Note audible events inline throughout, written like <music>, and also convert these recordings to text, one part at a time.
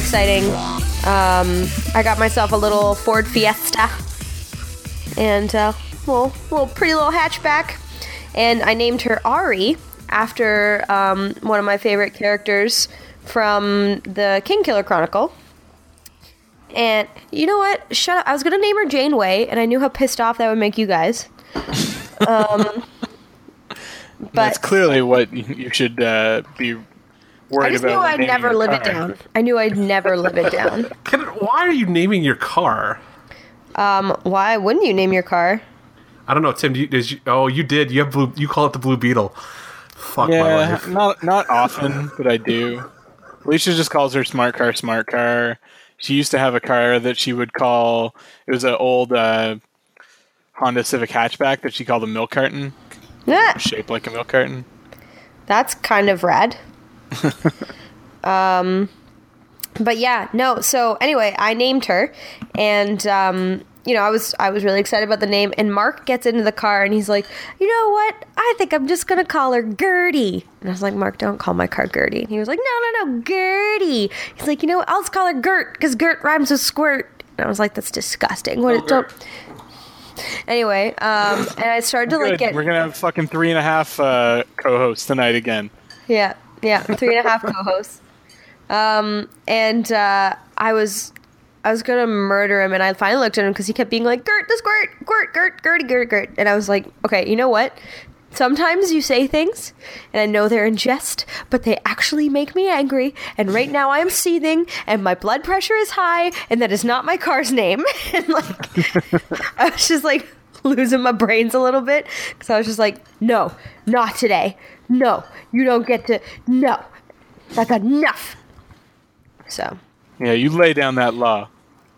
car, right? So very exciting. Um, I got myself a little Ford Fiesta and uh, little little pretty little hatchback, and I named her Ari after um, one of my favorite characters from the Kingkiller Chronicle. And you know what? Shut up. I was gonna name her Janeway, and I knew how pissed off that would make you guys. Um, <laughs> That's clearly what you should uh, be I just about. knew I'd never your live it down. I knew I'd never live it down. <laughs> Can, why are you naming your car? Um, why wouldn't you name your car? I don't know, Tim. Do you, did you, oh, you did. You have blue. You call it the Blue Beetle. Fuck my Yeah, life. not not often, but I do. Alicia just calls her smart car smart car. She used to have a car that she would call. It was an old uh, Honda Civic hatchback that she called a milk carton, Yeah, shaped like a milk carton. that's kind of rad. <laughs> um, but yeah, no. So anyway, I named her, and um, you know, I was I was really excited about the name. And Mark gets into the car, and he's like, "You know what? I think I'm just gonna call her Gertie." And I was like, "Mark, don't call my car Gertie." And he was like, "No, no, no, Gertie." He's like, "You know what? I'll just call her Gert because Gert rhymes with squirt." And I was like, "That's disgusting." What? don't. Anyway, um, and I started to like get We're gonna have fucking three and a half uh, co-hosts tonight again. Yeah, yeah, three and a half co-hosts. Um, and uh, I was, I was gonna murder him, and I finally looked at him because he kept being like, "Gert, the squirt, Gert, Gert, Gertie, Gert, Gert," and I was like, "Okay, you know what? Sometimes you say things, and I know they're in jest, but they actually make me angry. And right now I am seething, and my blood pressure is high, and that is not my car's name. <laughs> and like, <laughs> I was just like losing my brains a little bit because I was just like, no, not today. No, you don't get to. No, that's enough. So Yeah, you lay down that law.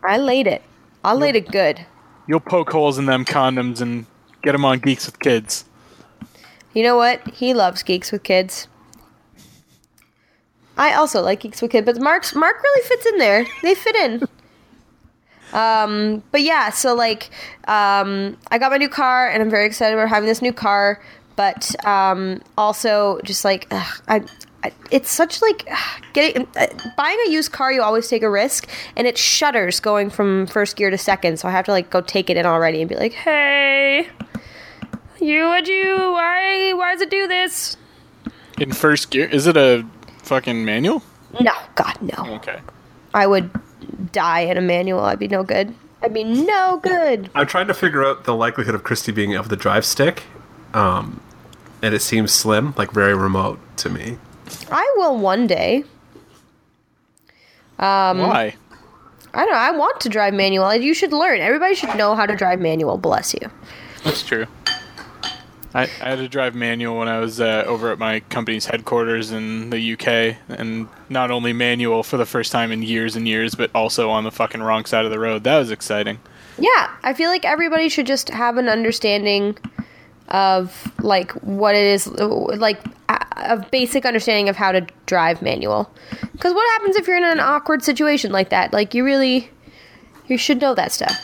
I laid it. I laid it good. You'll poke holes in them condoms and get them on Geeks with Kids. You know what? He loves Geeks with Kids. I also like Geeks with Kids, but Mark's Mark really fits in there. They fit in. Um, but yeah, so like, um, I got my new car, and I'm very excited about having this new car. But um, also, just like, ugh, I, I, it's such like ugh, getting uh, buying a used car. You always take a risk, and it shudders going from first gear to second. So I have to like go take it in already and be like, hey, you, would you, why, why does it do this? In first gear, is it a fucking manual? No, God, no. Okay. I would die in a manual. I'd be no good. I'd be no good. I'm trying to figure out the likelihood of Christy being able to drive stick, um, and it seems slim, like very remote to me. I will one day. Um, Why? I don't know. I want to drive manual. You should learn. Everybody should know how to drive manual. Bless you. That's true. I, I had to drive manual when I was uh, over at my company's headquarters in the UK, and not only manual for the first time in years and years, but also on the fucking wrong side of the road. That was exciting. Yeah, I feel like everybody should just have an understanding of like what it is, like a basic understanding of how to drive manual. Because what happens if you're in an awkward situation like that? Like you really, you should know that stuff.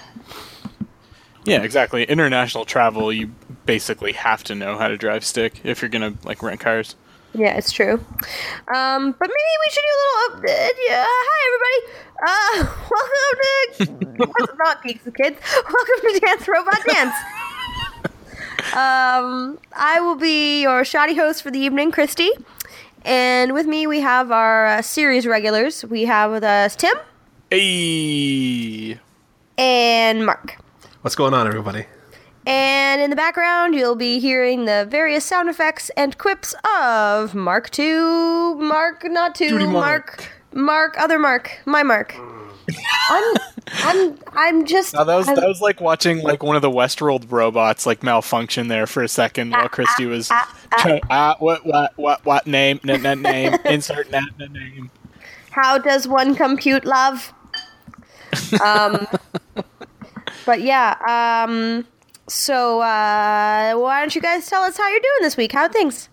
Yeah, exactly. International travel, you basically have to know how to drive stick if you're gonna like rent cars. Yeah, it's true. Um, but maybe we should do a little update. Yeah, hi everybody. Uh, <laughs> welcome to <laughs> not Geeks with Kids. Welcome to Dance Robot Dance. Um, I will be your shoddy host for the evening, Christy, and with me we have our uh, series regulars. We have with us Tim Hey, and Mark. What's going on, everybody? And in the background, you'll be hearing the various sound effects and quips of Mark Two, Mark not Two, Judy Mark, Mark, other Mark, my Mark. I'm, I'm, I'm just. now that was I'm- that was like watching like one of the Westworld robots like malfunction there for a second while Christy was trying. Ah, what what what what name? N- n- name. <laughs> Insert n- n- name. How does one compute love? Um, but yeah. Um, so uh, why don't you guys tell us how you're doing this week? How are things?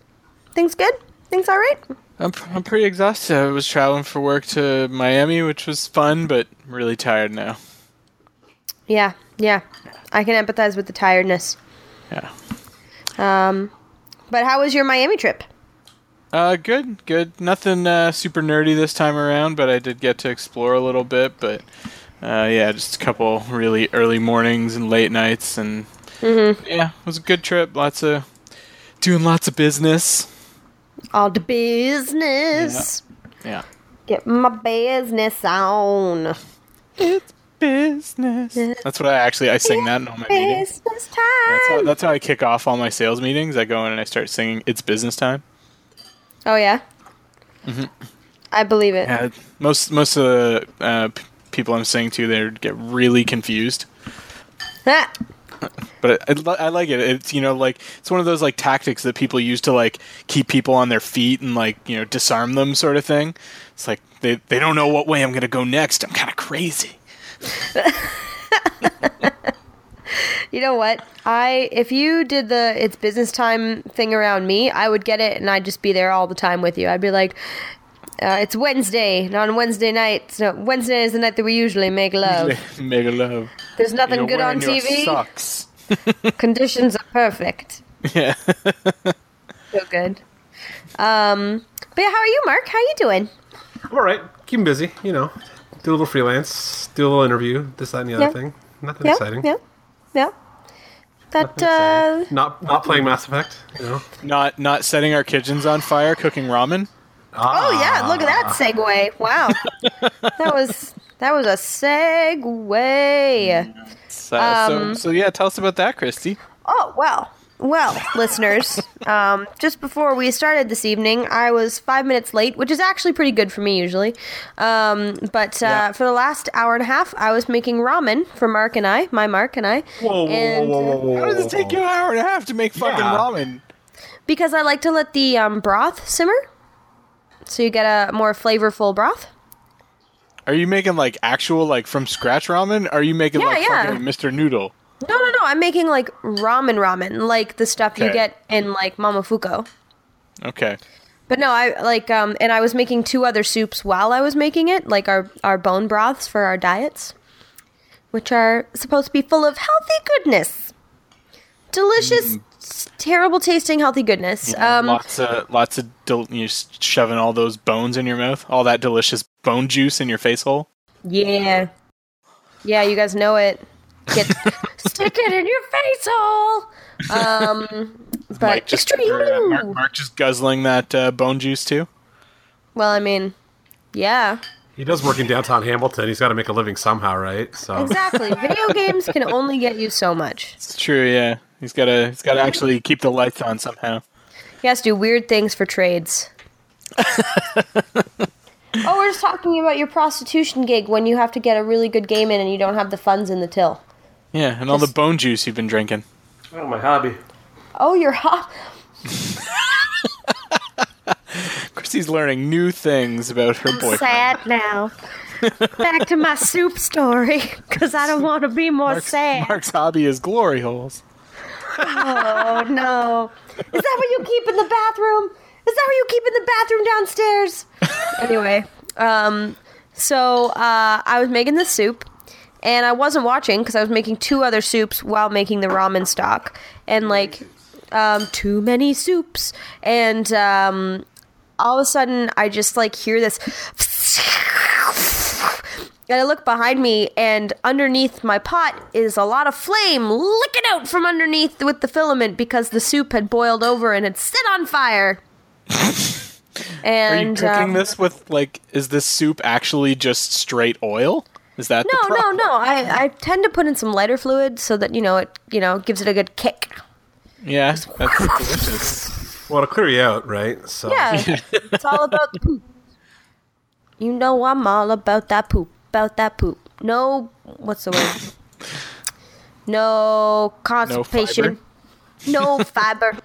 Things good? Things all right? I'm, I'm pretty exhausted. I was traveling for work to Miami, which was fun, but I'm really tired now. Yeah, yeah. I can empathize with the tiredness. Yeah. Um, but how was your Miami trip? Uh, good, good. Nothing uh, super nerdy this time around, but I did get to explore a little bit. But uh, yeah, just a couple really early mornings and late nights, and yeah, it was a good trip. Lots of doing lots of business. All the business. Yeah, Get my business on. it's business. That's what I actually I sing that in all my meetings. Business That's how, that's how I kick off all my sales meetings. I go in and I start singing "It's Business Time." Oh yeah. I believe it. Yeah, most most of the uh, p- people I'm singing to, they get really confused. <laughs> <laughs> But I, I, I like it. It's you know like it's one of those like tactics that people use to like keep people on their feet and like you know disarm them sort of thing. It's like they they don't know what way I'm gonna go next. I'm kind of crazy. <laughs> You know what? I if you did the it's business time thing around me, I would get it and I'd just be there all the time with you. I'd be like, uh, it's Wednesday, and on Wednesday night. So Wednesday is the night that we usually make love. <laughs> Mega love. There's nothing You're good on TV. Socks. <laughs> Conditions are perfect. Yeah. <laughs> So good. Um, but yeah, how are you, Mark? How you doing? I'm all right. Keep 'em busy. You know, do a little freelance, do a little interview, this, that, and the other Yeah. thing. Nothing Yeah, exciting. yeah, yeah. That uh, not not playing Mass Effect. You know. not not setting our kitchens on fire, cooking ramen. Oh yeah, look at that segue. Wow. <laughs> that was that was a segue. So, Um, so so yeah, tell us about that, Christy. Oh, well. Well, listeners, <laughs> um, just before we started this evening, I was five minutes late, which is actually pretty good for me usually. Um, but uh, Yeah. for the last hour and a half, I was making ramen for Mark and I, my Mark and I. Whoa, whoa, and, whoa, whoa, whoa, whoa, How does it take you an hour and a half to make fucking Yeah. ramen? Because I like to let the um, broth simmer, so you get a more flavorful broth. Are you making like actual like from scratch ramen? Are you making Yeah, like yeah. fucking Mr. Noodle? No, no, no. I'm making like ramen ramen, like the stuff you get in like Mama Momofuku. Okay. But no, I like um and I was making two other soups while I was making it, like our our bone broths for our diets, which are supposed to be full of healthy goodness. Delicious, s- terrible tasting healthy goodness. Um lots of lots of del- you shoving all those bones in your mouth, all that delicious bone juice in your face hole. yeah. Yeah, you guys know it. Get <laughs> stick it in your face hole. Um but Mike just, extreme or, uh, Mark. Mark just guzzling that uh, bone juice too. Well, I mean, yeah. He does work in downtown Hamilton. He's got to make a living somehow, right? So Exactly. Video <laughs> games can only get you so much. It's true, yeah. He's gotta he's gotta actually keep the lights on somehow. He has to do weird things for trades. <laughs> oh, we're just talking about your prostitution gig when you have to get a really good game in and you don't have the funds in the till. Yeah, and all the bone juice you've been drinking. oh, my hobby. Oh, you're hot. <laughs> Christy's learning new things about her boyfriend. Sad now. Back to my soup story, because I don't want to be more Mark's, sad. Mark's hobby is glory holes. Oh no! Is that what you keep in the bathroom? Is that what you keep in the bathroom downstairs? <laughs> anyway, um, so uh, I was making the soup, and I wasn't watching because I was making two other soups while making the ramen stock, and like um, too many soups, and um, all of a sudden I just like hear this. <laughs> And I look behind me, and underneath my pot is a lot of flame licking out from underneath with the filament because the soup had boiled over and had set on fire. <laughs> Are you cooking um, this with like is this soup actually just straight oil? Is that no, the no, no. I, I tend to put in some lighter fluid so that you know it you know gives it a good kick. Yeah, that's <laughs> delicious. Well, it'll clear you out, right? So Yeah, it's all about the poop. You know I'm all about that poop. About that poop. No, what's the word? <laughs> No constipation. No fiber.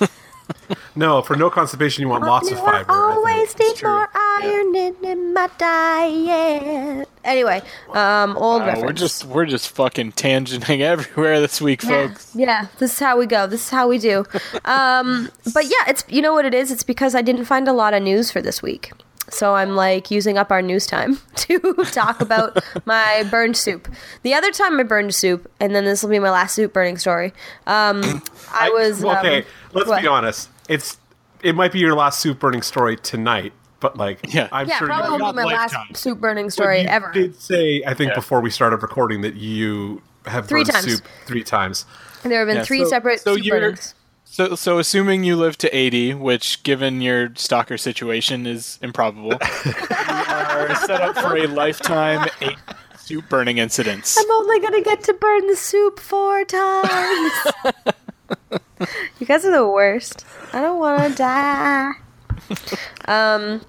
no, <laughs> for no constipation, you want lots of Knew I fiber. I think. always need more iron in, in my diet. Anyway, um, old Wow, reference. we're just we're just fucking tangenting <laughs> everywhere this week, yeah, folks. yeah, this is how we go. This is how we do. <laughs> Um, but yeah, it's you know what it is. It's because I didn't find a lot of news for this week, so I'm like using up our news time <laughs> to talk about my burned soup. The other time I burned soup, and then this will be my last soup burning story. Um, <clears throat> I was um, okay. let's what? be honest. It's it might be your last soup burning story tonight, but like, Yeah. I'm yeah, sure probably you, won't be my last lifetime. soup burning story you ever. did say, I think Yeah. before we started recording, that you have Three burned times. soup three times. And there have been Yeah, three so- separate so soup you're- burnings. So, so assuming you live to 80, which given your stalker situation is improbable, <laughs> you are set up for a lifetime eight soup burning incidents. I'm only gonna get to burn the soup four times. <laughs> you guys are the worst. I don't want to die. <laughs> Um,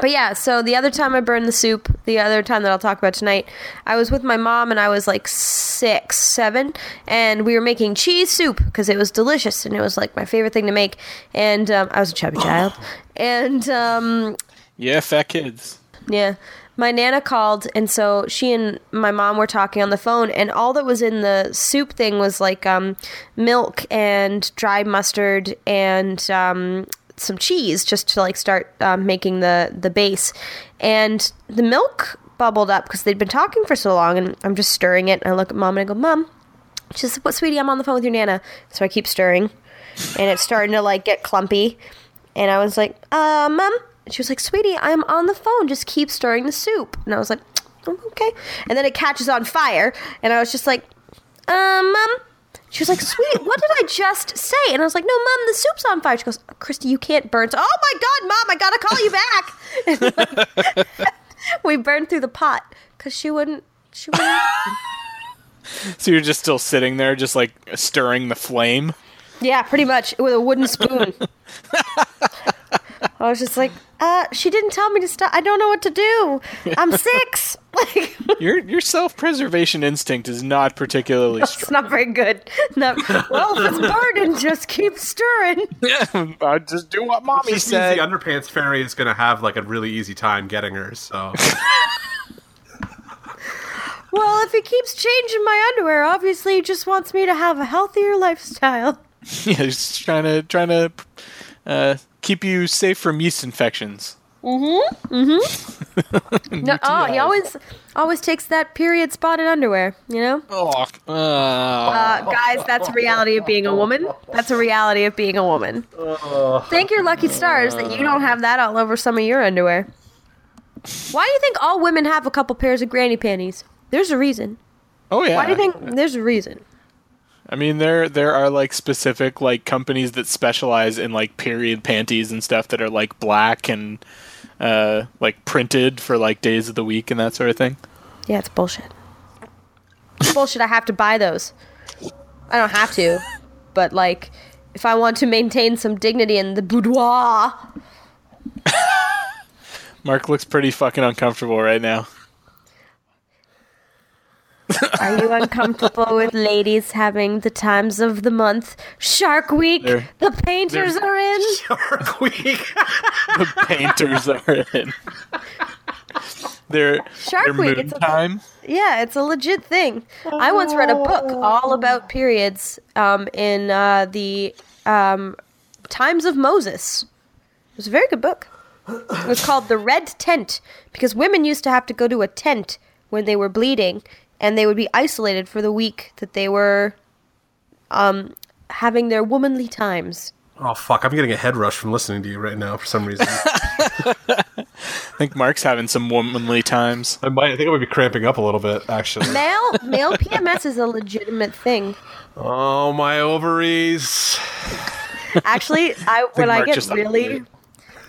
but yeah, so the other time I burned the soup, the other time that I'll talk about tonight, I was with my mom and I was like six, seven, and we were making cheese soup because it was delicious and it was like my favorite thing to make. And um, I was a chubby child, <laughs> and um, Yeah, fat kids. yeah. My nana called, and so she and my mom were talking on the phone, and all that was in the soup thing was like um, milk and dry mustard and um, some cheese, just to like start um, making the the base. And the milk bubbled up because they'd been talking for so long, and I'm just stirring it. And I look at mom and I go, "Mom," she says, "What, sweetie? I'm on the phone with your nana." So I keep stirring, and it's starting to like get clumpy. And I was like, uh, Mom? She was like, Sweetie, I'm on the phone. Just keep stirring the soup. And I was like, "Oh, okay. And then it catches on fire. And I was just like, um, Mom? She was like, "Sweet, what did I just say? And I was like, No, Mom, the soup's on fire. She goes, Christy, you can't burn. So, oh my God, Mom, I gotta call you back. Like, <laughs> we burned through the pot because she wouldn't. She wouldn't. <laughs> So you're just still sitting there, just like stirring the flame. Yeah, pretty much with a wooden spoon. <laughs> I was just like, uh, she didn't tell me to stop. I don't know what to do. I'm <laughs> six. Like, Your your self preservation instinct is not particularly it's not very good. No, well, if it's burning, just keep stirring. <laughs> I just do what mommy This means said. the underpants fairy is going to have like a really easy time getting her. So <laughs> Well, if he keeps changing my underwear, obviously he just wants me to have a healthier lifestyle. yeah, he's trying to trying to uh, keep you safe from yeast infections. Mm-hmm. Mm-hmm. <laughs> no, oh, he always always takes that period spotted underwear. You know. Oh, uh, Uh, guys, that's a reality of being a woman. That's a reality of being a woman. Thank your lucky stars that you don't have that all over some of your underwear. Why do you think all women have a couple pairs of granny panties? There's a reason. oh yeah. Why do you think there's a reason? I mean, there there are like specific like companies that specialize in like period panties and stuff that are like black and uh, like printed for like days of the week and that sort of thing. Yeah, it's bullshit. It's bullshit. I have to buy those. I don't have to, but like, if I want to maintain some dignity in the boudoir, <laughs> Mark looks pretty fucking uncomfortable right now. Are you uncomfortable with ladies having the times of the month? Shark Week, They're- the painters are in. Shark Week. The painters are in. They're Shark they're Week, it's a- time. Yeah, it's a legit thing. I once read a book all about periods um, in uh, the um, Times of Moses. It was a very good book. It was called The Red Tent because women used to have to go to a tent when they were bleeding and they would be isolated for the week that they were um, having their womanly times. Oh fuck! I'm getting a head rush from listening to you right now for some reason. <laughs> I think Mark's having some womanly times. I might. I think I might be cramping up a little bit actually. Male male PMS is a legitimate thing. Oh my ovaries! Actually, I when I Mark get really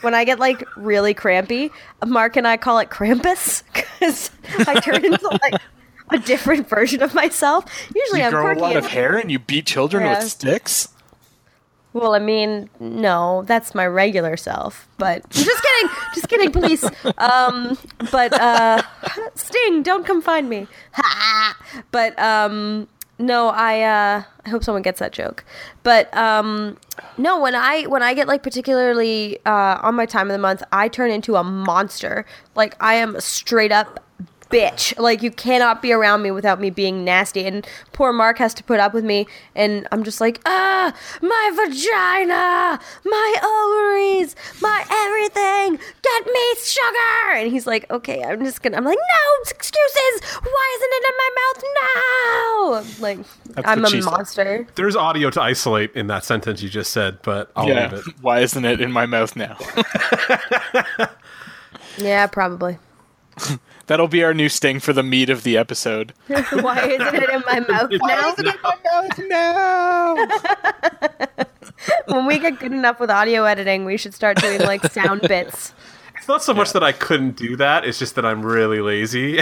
when I get like really crampy, Mark and I call it Krampus <laughs> because I turn into like a different version of myself. Usually, You I'm grow a lot and- of hair and you beat children Yeah. with sticks. Well, I mean, no, that's my regular self. But <laughs> just kidding, just kidding, police. Um, but uh, <laughs> Sting, don't come find me. <laughs> But um, no, I uh, I hope someone gets that joke. But um, no, when I when I get like particularly uh, on my time of the month, I turn into a monster. Like I am straight up bitch. Like you cannot be around me without me being nasty. And poor Mark has to put up with me. And I'm just like, ah, my vagina, my ovaries, my everything. Get get me sugar. And he's like, okay, I'm just gonna. I'm like, no excuses. Why isn't it in my mouth now? Like, That's I'm a she said. monster. There's audio to isolate in that sentence you just said, but I'll yeah. leave it. <laughs> Why isn't it in my mouth now? <laughs> Yeah, probably. <laughs> That'll be our new sting for the meat of the episode. <laughs> Why isn't it in my mouth now? no. <laughs> when we get good enough with audio editing, we should start doing like sound bits. <laughs> It's not so much that I couldn't do that, it's just that I'm really lazy.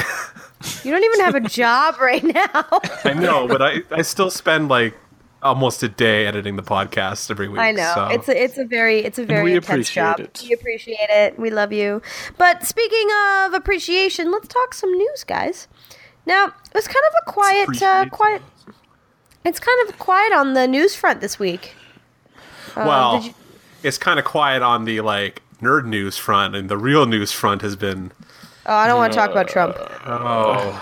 You don't even have a job right now. I know, but I, I still spend like almost a day editing the podcast every week. I know so- it's a, it's a very it's a very we intense job. it. We appreciate it. We love you. But speaking of appreciation, let's talk some news, guys. Now it was kind of a quiet, uh, quiet. It's kind of quiet on the news front this week. Uh, well, you- it's kind of quiet on the like nerd news front, and the real news front has been Oh, I don't want to talk about Trump. oh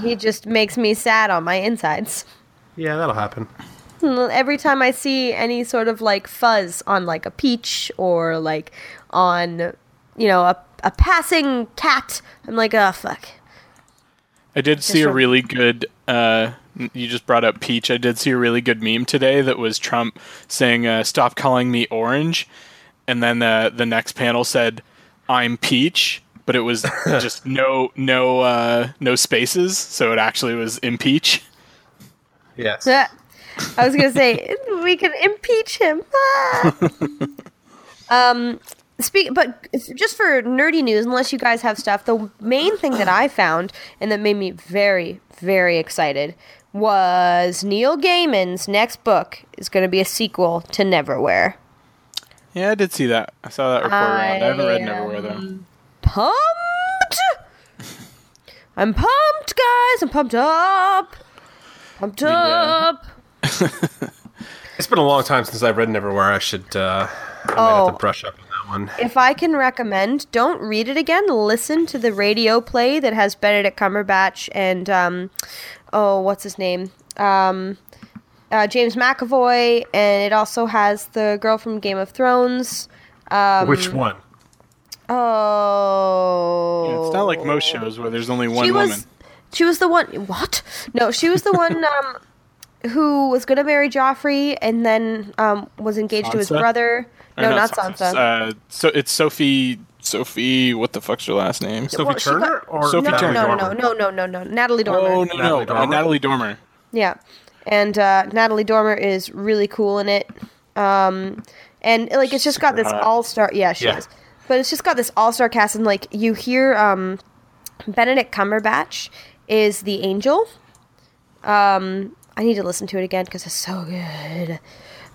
He just makes me sad on my insides. yeah, that'll happen. Every time I see any sort of like fuzz on like a peach or like on, you know, a, a passing cat, I'm like, oh fuck. I did see a really good. Uh, you just brought up Peach. I did see a really good meme today that was Trump saying, uh, "Stop calling me orange," and then uh, the next panel said, "I'm Peach," but it was <laughs> just no no uh, no spaces, so it actually was impeach. Yes. I was gonna say we can impeach him. Ah. um, speak, but just for nerdy news, unless you guys have stuff, the main thing that I found and that made me very, very excited was Neil Gaiman's next book is going to be a sequel to Neverwhere. Yeah, I did see that. I saw that report around. I haven't read Neverwhere though. Pumped! I'm pumped, guys. I'm pumped up. Pumped up. <laughs> It's been a long time since I've read Neverwhere. I should uh, I Oh. have to brush up on that one. If I can recommend, don't read it again. Listen to the radio play that has Benedict Cumberbatch and um, oh, what's his name? Um, uh, James McAvoy, and it also has the girl from Game of Thrones. Um, Which one? Oh, Yeah, it's not like most shows where there's only one she woman. was she was the one. What? No, she was the one <laughs> um, who was going to marry Joffrey and then um, was engaged to his brother. No, not Sansa. Uh, so it's Sophie. Sophie. What the fuck's her last name? Sophie well, Turner got- or Sophie no, Turner. no, no, Dormer? no, no, no, no, Natalie Dormer. Oh no, no, Natalie no, Dormer? Natalie Dormer. Yeah, and uh, Natalie Dormer is really cool in it. Um, and like it's just got this all star. Yeah, she Yeah. is. But it's just got this all star cast, and like you hear um, Benedict Cumberbatch is the angel. Um, I need to listen to it again because it's so good.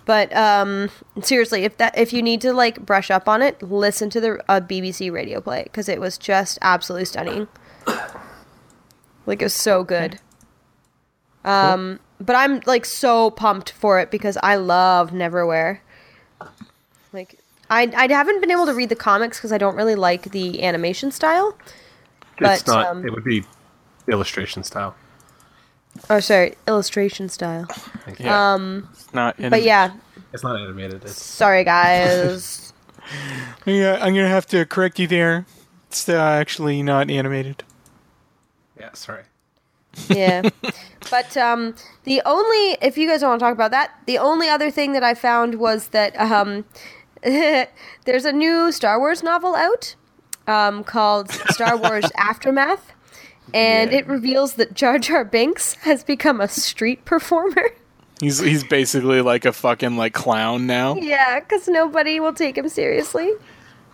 But um, seriously, if that if you need to like brush up on it, listen to the uh, BBC radio play because it was just absolutely stunning. Like it was so good. Um, but I'm like so pumped for it because I love Neverwhere. Like I I haven't been able to read the comics because I don't really like the animation style. it's but, not. um, it would be illustration style. Oh, sorry, illustration style. Yeah. Um, It's not. In, but yeah, It's not animated. It's sorry guys. <laughs> Yeah, I'm gonna have to correct you there. It's uh, actually not animated. yeah. Sorry. yeah. <laughs> But um, the only, if you guys don't want to talk about that, the only other thing that I found was that um, <laughs> there's a new Star Wars novel out um, called Star Wars Aftermath, and Yeah. it reveals that Jar Jar Binks has become a street performer. <laughs> He's he's basically like a fucking like clown now. yeah, because nobody will take him seriously.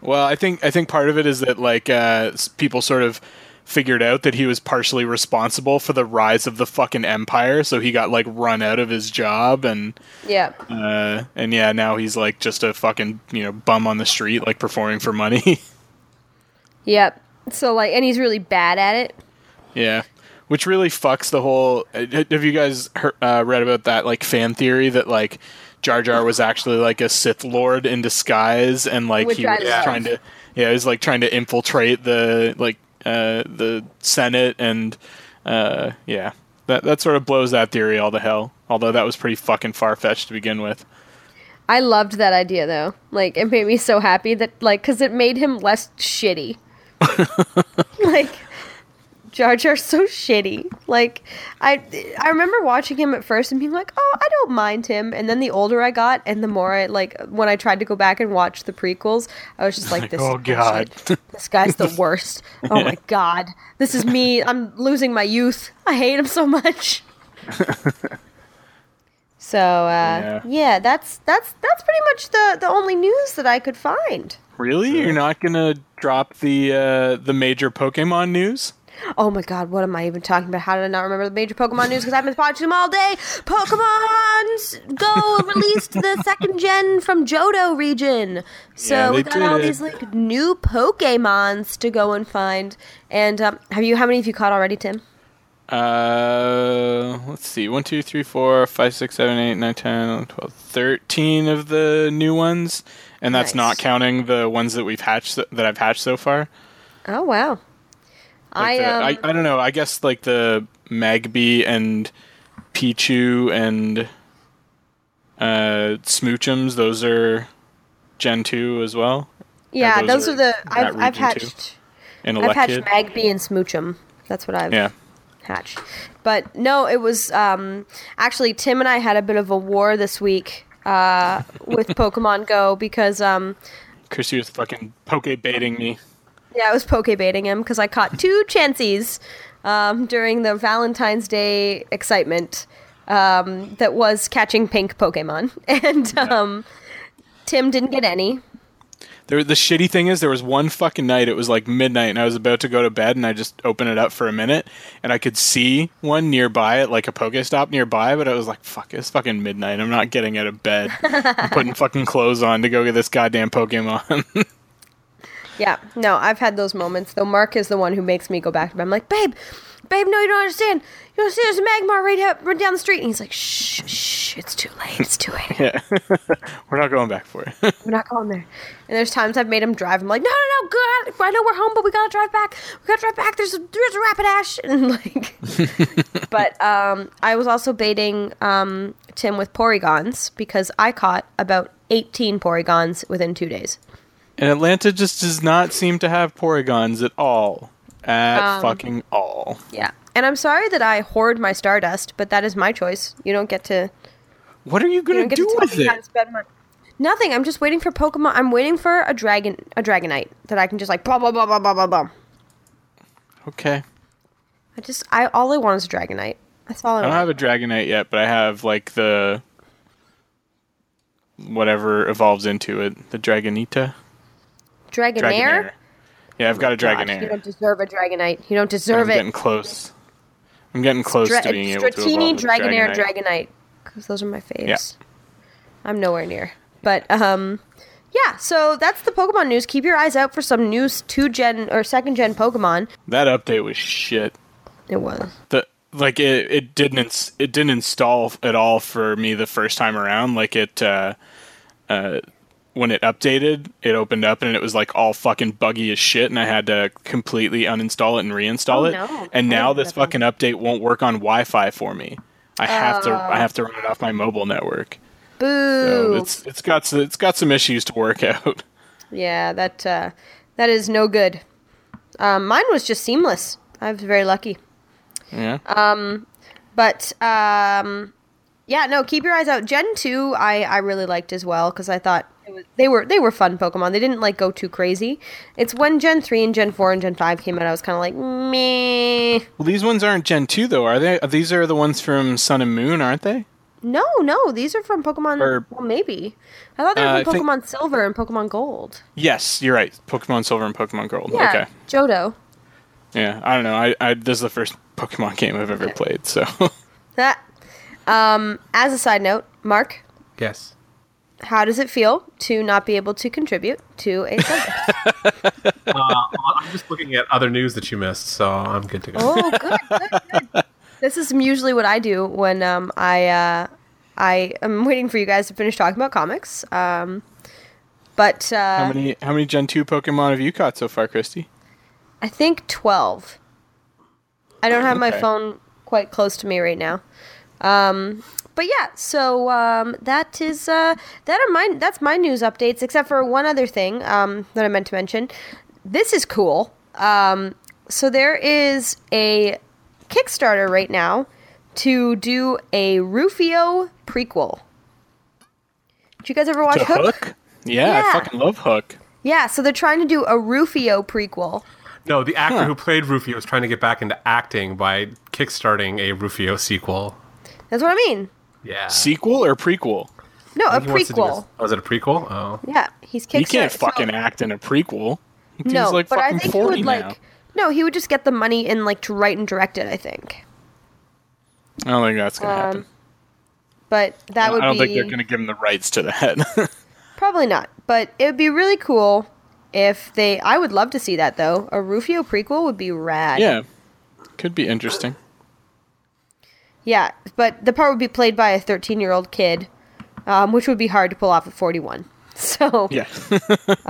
Well, I think I think part of it is that like uh, people sort of figured out that he was partially responsible for the rise of the fucking empire, so he got like run out of his job and Yeah. uh, and yeah, now he's like just a fucking you know bum on the street, like performing for money. <laughs> Yep. So like, and he's really bad at it. Yeah, which really fucks the whole. uh, Have you guys heard, uh, read about that like fan theory that like Jar Jar was actually like a Sith Lord in disguise, and like Which he I was love. trying to yeah, he was like trying to infiltrate the like uh, the Senate, and uh, yeah, that that sort of blows that theory all to hell. Although that was pretty fucking far fetched to begin with. I loved that idea though. Like it made me so happy that like because it made him less shitty. <laughs> like Jar Jar's so shitty. Like I I remember watching him at first and being like, "Oh, I don't mind him." And then the older I got and the more I like when I tried to go back and watch the prequels, I was just like, "This oh god. bullshit. <laughs> This guy's the <laughs> worst. Oh my god. This is me. I'm losing my youth. I hate him so much." <laughs> So uh, Yeah. yeah. that's that's that's pretty much the the only news that I could find. really? You're not gonna drop the uh, the major Pokemon news? Oh my god, what am I even talking about? How did I not remember the major Pokemon news? Because I've been watching them all day. Pokemon Go released the second gen from Johto region, so Yeah, we got all these like new Pokemons to go and find. And um, have you? How many have you caught already, Tim? Uh, let's see. 1, 2, 3, 4, 5, 6, 7, 8, 9, 10, 11, 12, 13 of the new ones. And that's Nice. not counting the ones that we've hatched that I've hatched so far. Oh wow, I the- um. I, I don't know. I guess like the Magby and Pichu and uh, Smoochums, those are Gen 2 as well. yeah, those those, are are the I've, I've hatched. And I've hatched Magby and Smoochum. That's what I've Yeah. hatched. But no, it was um, actually Tim and I had a bit of a war this week uh, with <laughs> Pokemon Go because um, Chrissy was fucking poke baiting me. Yeah, I was poke baiting him because I caught two Chanseys um, during the Valentine's Day excitement um, that was catching pink Pokemon, <laughs> and um, Tim didn't get any. There, the shitty thing is, there was one fucking night. It was like midnight, and I was about to go to bed, and I just opened it up for a minute, and I could see one nearby at like a Pokestop nearby, but I was like, "Fuck, it's fucking midnight. I'm not getting out of bed. I'm putting <laughs> fucking clothes on to go get this goddamn Pokemon." <laughs> Yeah, no, I've had those moments. Though Mark is the one who makes me go back to bed. I'm like, babe, babe, no, you don't understand. You don't understand. There's a Magmar right, up, right down the street. And he's like, shh, shh, it's too late. It's too late. yeah, <laughs> we're not going back for it. <laughs> We're not going there. And there's times I've made him drive. I'm like, no, no, no, good. I know we're home, but we gotta drive back. We gotta drive back. There's a, there's a Rapidash. <laughs> And like, but um, I was also baiting um, Tim with Porygons because I caught about 18 Porygons within two days. And Atlanta just does not seem to have Porygons at all. At Um, fucking all. Yeah. And I'm sorry that I hoard my Stardust, but that is my choice. You don't get to What are you you gonna don't get to with it? to spend my Nothing. I'm just waiting for Pokemon. I'm waiting for a dragon, a Dragonite that I can just like blah blah blah blah blah blah blah. Okay. I just, I all I want is a Dragonite. That's all I want. I don't want. have a Dragonite yet, but I have like the whatever evolves into it, the Dragonita. Dragonair. Dragonair. Yeah, I've got a God, you don't deserve a Dragonite. You don't deserve it. I'm getting close. I'm getting close Dra- to being able to Dratini, a Dragonair, Dragonite. Dragonite, because those are my faves. Yeah. I'm nowhere near, but um, yeah. So that's the Pokemon news. Keep your eyes out for some new two gen or second gen Pokemon. That update was shit. It was. The like it, it didn't ins- it didn't install at all for me the first time around. Like it uh, uh, when it updated, it opened up and it was like all fucking buggy as shit, and I had to completely uninstall it and reinstall Oh, it. no. And now this fucking update won't work on Wi-Fi for me. I have to Oh. I have to run it off my mobile network. Boo. So it's it's got it's got some issues to work <laughs> out. Yeah, that uh, that is no good. Um, mine was just seamless. I was very lucky. Yeah. Um, But um, yeah, no, keep your eyes out. Gen two, I I really liked as well because I thought was, they were they were fun Pokemon. They didn't like go too crazy. It's when Gen three and Gen four and Gen five came out, I was kind of like meh. Well, these ones aren't Gen 2, though, are they? These are the ones from Sun and Moon, aren't they? No, no, these are from Pokemon. Or- well, maybe. I thought they were Uh, from I think- Pokemon Silver and Pokemon Gold. Yes, you're right. Pokemon Silver and Pokemon Gold. Yeah, Okay. Johto. Yeah, I don't know. I, I This is the first Pokemon game I've ever Okay. played, so. <laughs> That. Um, as a side note, Mark, Yes. How does it feel to not be able to contribute to a subject? <laughs> Uh, I'm just looking at other news that you missed, so I'm good to go. Oh, good, good, good. This is usually what I do when um, I uh, I am waiting for you guys to finish talking about comics. Um, but uh, how many how many Gen 2 Pokemon have you caught so far, Christy? I think twelve. I don't have my phone quite close to me right now, um, but yeah, so um, that is uh, that are my that's my news updates. Except for one other thing um, that I meant to mention. This is cool. Um, so there is a Kickstarter right now to do a Rufio prequel. Did you guys ever watch Hook? Hook? Yeah, Yeah. I fucking love Hook. Yeah, so they're trying to do a Rufio prequel. No, the actor Huh. who played Rufio is trying to get back into acting by kickstarting a Rufio sequel. That's what I mean. Yeah. Sequel or prequel? No, I a think he wants to do prequel. a- Oh, is it a prequel? Oh. Yeah, he's kickstarter. He can't so- fucking act in a prequel. He's no, like but I fucking think he 40 would like. No, he would just get the money and like to write and direct it. I think, I don't think that's gonna happen. Um, but that would I don't be think they're gonna give him the rights to that. <laughs> probably not. But it would be really cool if they. I would love to see that though. A Rufio prequel would be rad. yeah, could be interesting. Yeah, but the part would be played by a 13 year old kid, um, which would be hard to pull off at 41. <laughs> So Yeah, <laughs>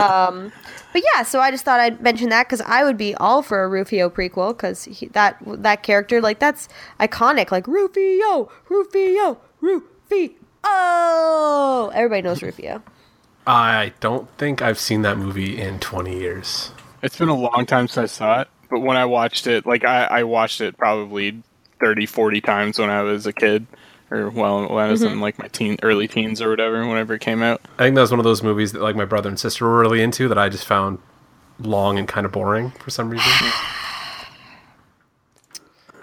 But yeah, so I just thought I'd mention that because I would be all for a Rufio prequel because that that character like that's iconic like Rufio, Rufio, Rufio. Oh, everybody knows Rufio. I don't think I've seen that movie in 20 years. it's been a long time since I saw it, but when I watched it, like I, I watched it probably 30, 40 times when I was a kid, or well, when I was Mm-hmm. in like my teen, early teens or whatever, whenever it came out. I think that was one of those movies that like my brother and sister were really into that I just found long and kind of boring for some reason. <sighs>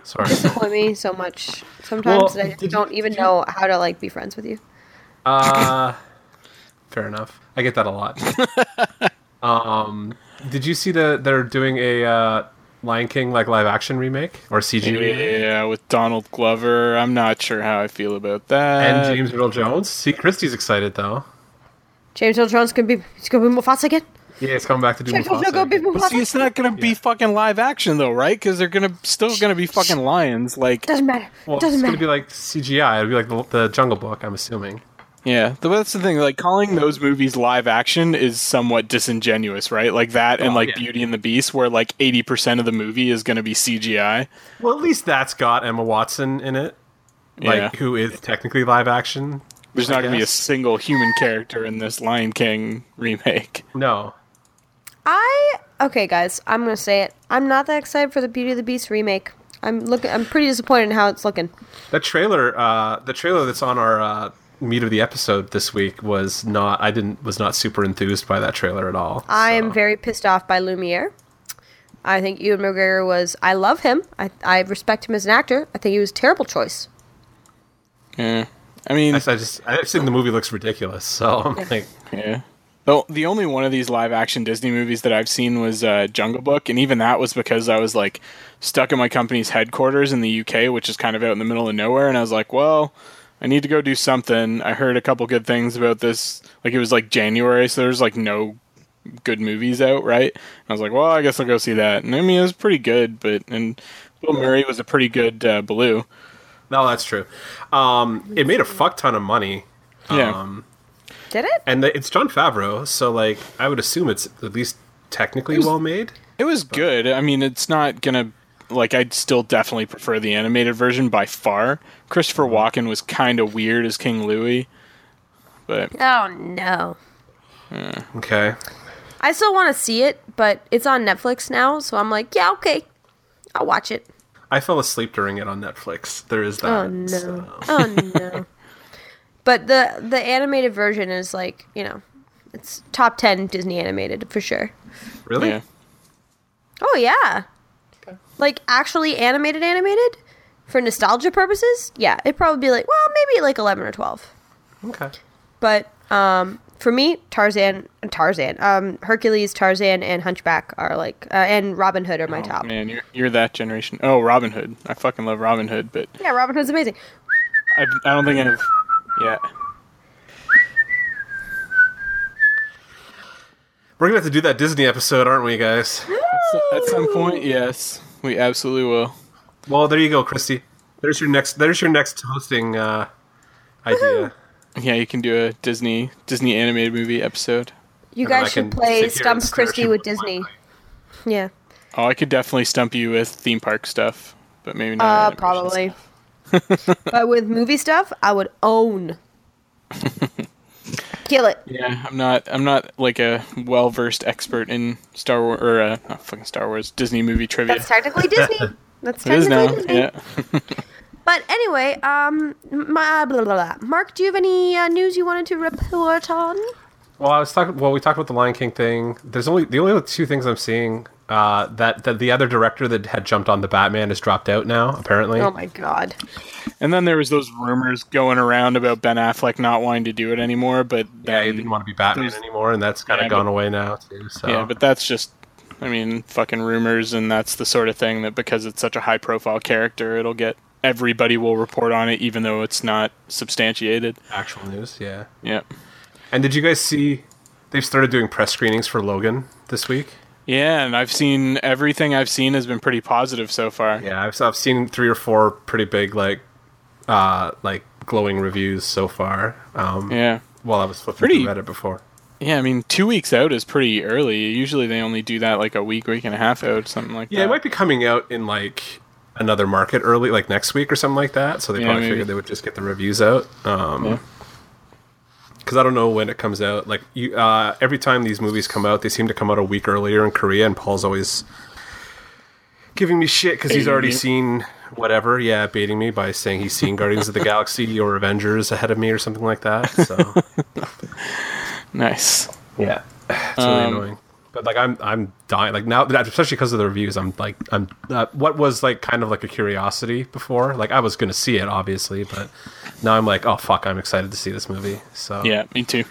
Sorry. <laughs> Disappoint me so much sometimes Well, that I just did you- don't even know how to like be friends with you. Uh, <laughs> fair enough. I get that a lot. <laughs> um, did you see that they're doing a uh, Lion King like live action remake or CG remake? Yeah, with Donald Glover, I'm not sure how I feel about that. And James Earl Jones. See, Christie's excited though. James Earl Jones gonna be he's gonna be Mufasa again. Yeah, it's coming back to do James Earl Jones gonna be Mufasa. See, it's not gonna be fucking live action though, right? Because they're gonna still gonna be fucking lions. Like, Doesn't matter. Well, Doesn't it's matter. gonna be like CGI. It'll be like the, the Jungle Book. I'm assuming. Yeah, that's the thing. Like, calling those movies live action is somewhat disingenuous, right? Like that, and Oh, like yeah. Beauty and the Beast, where like 80 percent of the movie is gonna be CGI. Well, at least that's got Emma Watson in it, like Yeah. who is technically live action. There's I not gonna be a single human character in this Lion King remake. No, I okay, guys. I'm gonna say it. I'm not that excited for the Beauty and the Beast remake. I'm looking. I'm pretty disappointed in how it's looking. that trailer, uh, the trailer that's on our uh, meat of the episode this week was not. I didn't was not super enthused by that trailer at all. I so. am very pissed off by Lumiere. I think Ewan McGregor was. I love him. I I respect him as an actor. I think he was a terrible choice. Yeah, I mean, I, I just I just think the movie looks ridiculous. So <laughs> I'm like, Yeah. The, the only one of these live action Disney movies that I've seen was uh, Jungle Book, and even that was because I was like stuck in my company's headquarters in the UK, which is kind of out in the middle of nowhere, and I was like, well, I need to go do something. I heard a couple good things about this. Like it was like January, so there's like no good movies out, right? And I was like, well, I guess I'll go see that. And I mean, it was pretty good, but and Bill Murray was a pretty good uh, Baloo. no, that's true. Um, it made a fuck ton of money. Yeah. Um, Did it? and the, it's Jon Favreau, so like I would assume it's at least technically well made. It was good. I mean, it's not gonna like. I'd still definitely prefer the animated version by far. Christopher mm-hmm. Walken was kind of weird as King Louie, but Oh no. Okay. I still want to see it, but it's on Netflix now, so I'm like, yeah, okay, I'll watch it. I fell asleep during it on Netflix. There is that. Oh no. so- Oh no. <laughs> but the the animated version is like, you know, it's top 10 Disney animated for sure. Really? yeah, Oh yeah. Like actually animated animated for nostalgia purposes? Yeah, it'd probably be like, well, maybe like 11 or 12. Okay. But um for me, Tarzan, Tarzan, um, Hercules, Tarzan, and Hunchback are like, uh, and Robin Hood are my top. Oh, man, you're you're that generation. Oh, Robin Hood. I fucking love Robin Hood, but Yeah, Robin Hood's amazing. I, I don't think I've. Yeah, We're gonna have to do that Disney episode, aren't we, guys? So at some point, yes, we absolutely will. Well, there you go, Christy. There's your next. There's your next hosting uh, idea. Yeah, you can do a Disney Disney animated movie episode. You And then I guys should can play sit here and Stump stare at Christie you with with Disney. mic. Yeah. Oh, I could definitely stump you with theme park stuff, but maybe not. Uh, animation probably. stuff. <laughs> but with movie stuff, I would own. <laughs> Kill it. Yeah, I'm not. I'm not like a well versed expert in Star Wars or uh, not fucking Star Wars Disney movie trivia. That's technically Disney. <laughs> That's it is technically now. Disney. Yeah. <laughs> But anyway, um, my, blah, blah, blah. Mark, do you have any uh, news you wanted to report on? Well, I was talking. Well, we talked about the Lion King thing. There's only the only two things I'm seeing. Uh, that that the other director that had jumped on the Batman has dropped out now. Apparently, Oh my god. And then there was those rumors going around about Ben Affleck not wanting to do it anymore, but yeah, he didn't want to be Batman anymore, and that's kind of Yeah, gone but- away now too. So Yeah, but that's just, I mean, fucking rumors, and that's the sort of thing that because it's such a high profile character, it'll get everybody will report on it, even though it's not substantiated. actual news, yeah. Yeah. And did you guys see? They've started doing press screenings for Logan this week. Yeah, and I've seen everything I've seen has been pretty positive so far. Yeah, I've, I've seen three or four pretty big like, uh, like glowing reviews so far. Um, Yeah. While I was flipping Pretty- through Reddit before. Yeah, I mean, two weeks out is pretty early. Usually they only do that like a week, week and a half out, something like Yeah, that. Yeah, it might be coming out in like another market early, like next week or something like that. So they Yeah, probably maybe. figured they would just get the reviews out. Um, Yeah. Because I don't know when it comes out. Like you, uh, every time these movies come out, they seem to come out a week earlier in Korea, and Paul's always giving me shit because he's already seen whatever. Yeah, baiting me by saying he's seen Guardians of the <laughs> Galaxy or Avengers ahead of me or something like that. So <laughs> Nice. yeah, it's really Um, annoying. But like I'm, I'm dying. Like now, especially because of the reviews, I'm like, I'm. Uh, what was like kind of like a curiosity before. Like I was gonna see it, obviously, but now I'm like, oh fuck, I'm excited to see this movie. So Yeah, me too.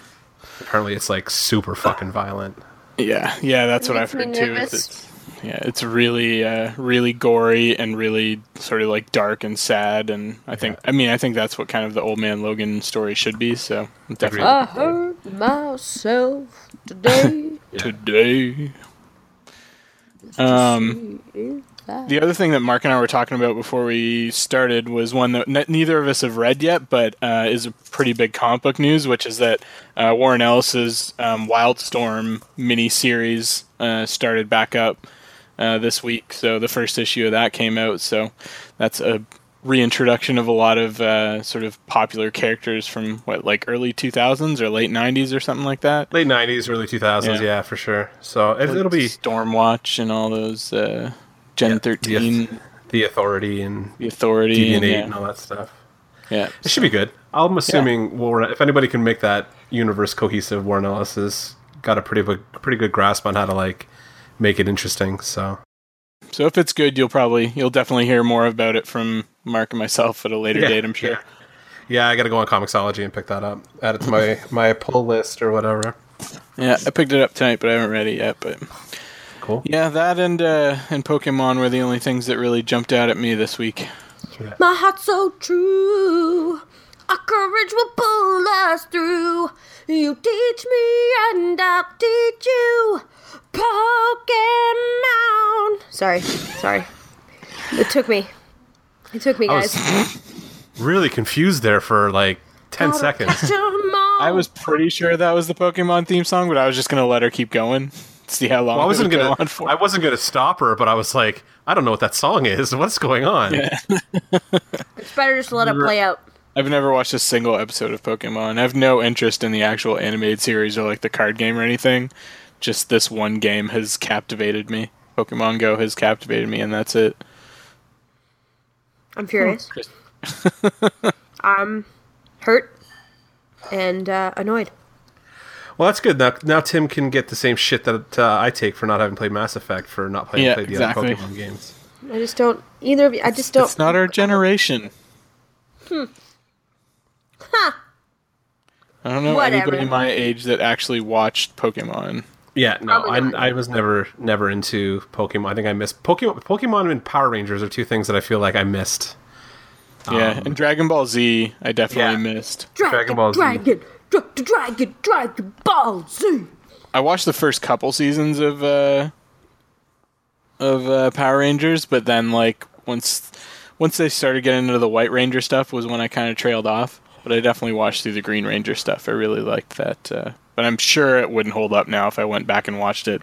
apparently it's like super fucking violent. Yeah, yeah, that's what I've me heard too. Nervous. Is it's, yeah, it's really, uh, really gory and really sort of like dark and sad. And I think, I mean, I think that's what kind of the old man Logan story should be. So definitely I hurt myself today. <laughs> today. Um, the other thing that Mark and I were talking about before we started was one that ne- neither of us have read yet, but uh, is a pretty big comic book news, which is that uh, Warren Ellis's um, Wildstorm miniseries uh, started back up uh, this week. So the first issue of that came out. So that's a reintroduction of a lot of uh, sort of popular characters from what, like early 2000s or late 90s or something like that. Late '90s, early 2000s, Yeah. yeah, for sure. So it, it'll be Stormwatch and all those uh, Gen Yeah, 13, the Authority and the Authority, and, yeah, and all that stuff. yeah. It should be good. I'm assuming Warren, if anybody can make that universe cohesive, Warren Ellis has got a pretty big, pretty good grasp on how to like make it interesting. So So if it's good, you'll probably you'll definitely hear more about it from Mark and myself at a later Yeah, date. I'm sure. yeah. yeah, I got to go on Comixology and pick that up. Add it to my <laughs> my pull list or whatever. Yeah. I picked it up tonight, but I haven't read it yet. But Cool. yeah, that and uh, and Pokemon were the only things that really jumped out at me this week. My heart's so true. Our courage will pull us through. You teach me and I'll teach you. Pokemon. Sorry, sorry. It took me. It took me, I guys. was really confused there for like ten seconds. I was pretty sure that was the Pokemon theme song, but I was just gonna let her keep going, see how long Well, I wasn't would gonna. on for. I wasn't gonna stop her, but I was like, I don't know what that song is. What's going on? <laughs> It's better just to let it play out. I've never watched a single episode of Pokemon. I have no interest in the actual animated series or like the card game or anything. Just this one game has captivated me. Pokemon Go has captivated me, and that's it. I'm furious. <laughs> I'm hurt and uh, annoyed. Well, that's good. Now, now Tim can get the same shit that uh, I take for not having played Mass Effect for not playing Yeah, played the exactly. other Pokemon games. I just don't. Either of you. I just don't. It's not our generation. Hmm. Huh. I don't know Whatever. anybody my age that actually watched Pokemon. Yeah, no, I, I was never never into Pokemon. I think I missed Pokemon. Pokemon and Power Rangers are two things that I feel like I missed. yeah, and Dragon Ball Z, I definitely Yeah. missed. Dragon, Ball Z. Dragon, dra- Dragon, Dragon Ball Z. I watched the first couple seasons of uh, of uh, Power Rangers, but then like once once they started getting into the White Ranger stuff was when I kind of trailed off. But I definitely watched through the Green Ranger stuff. I really liked that. Uh, but I'm sure it wouldn't hold up now if I went back and watched it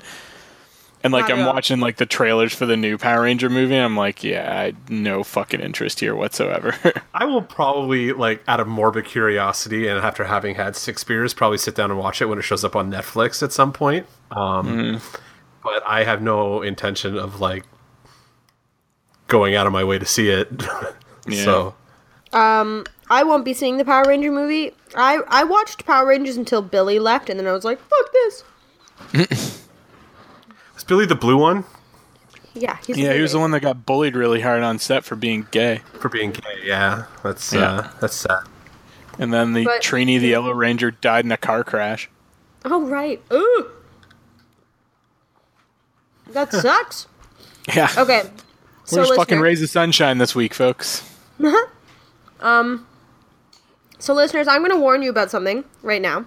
And like I'm watching like the trailers for the new Power Ranger movie, and I'm like, yeah, I no fucking interest here whatsoever. <laughs> I will probably like out of morbid curiosity and after having had six beers, probably sit down and watch it when it shows up on Netflix at some point. Um, But I have no intention of like going out of my way to see it. <laughs> Yeah. So I won't be seeing the Power Ranger movie. I I watched Power Rangers until Billy left, and then I was like, "Fuck this." is Billy the blue one Yeah, he's yeah, he was the one that got bullied really hard on set for being gay. for being gay? Yeah, that's Yeah. uh, that's sad. And then the But- Trini, the Yellow Ranger, died in a car crash. Oh right. Ooh. That sucks. Yeah. Okay. So Where's fucking listener- Raise the Sunshine this week, folks? <laughs> So listeners, I'm going to warn you about something right now.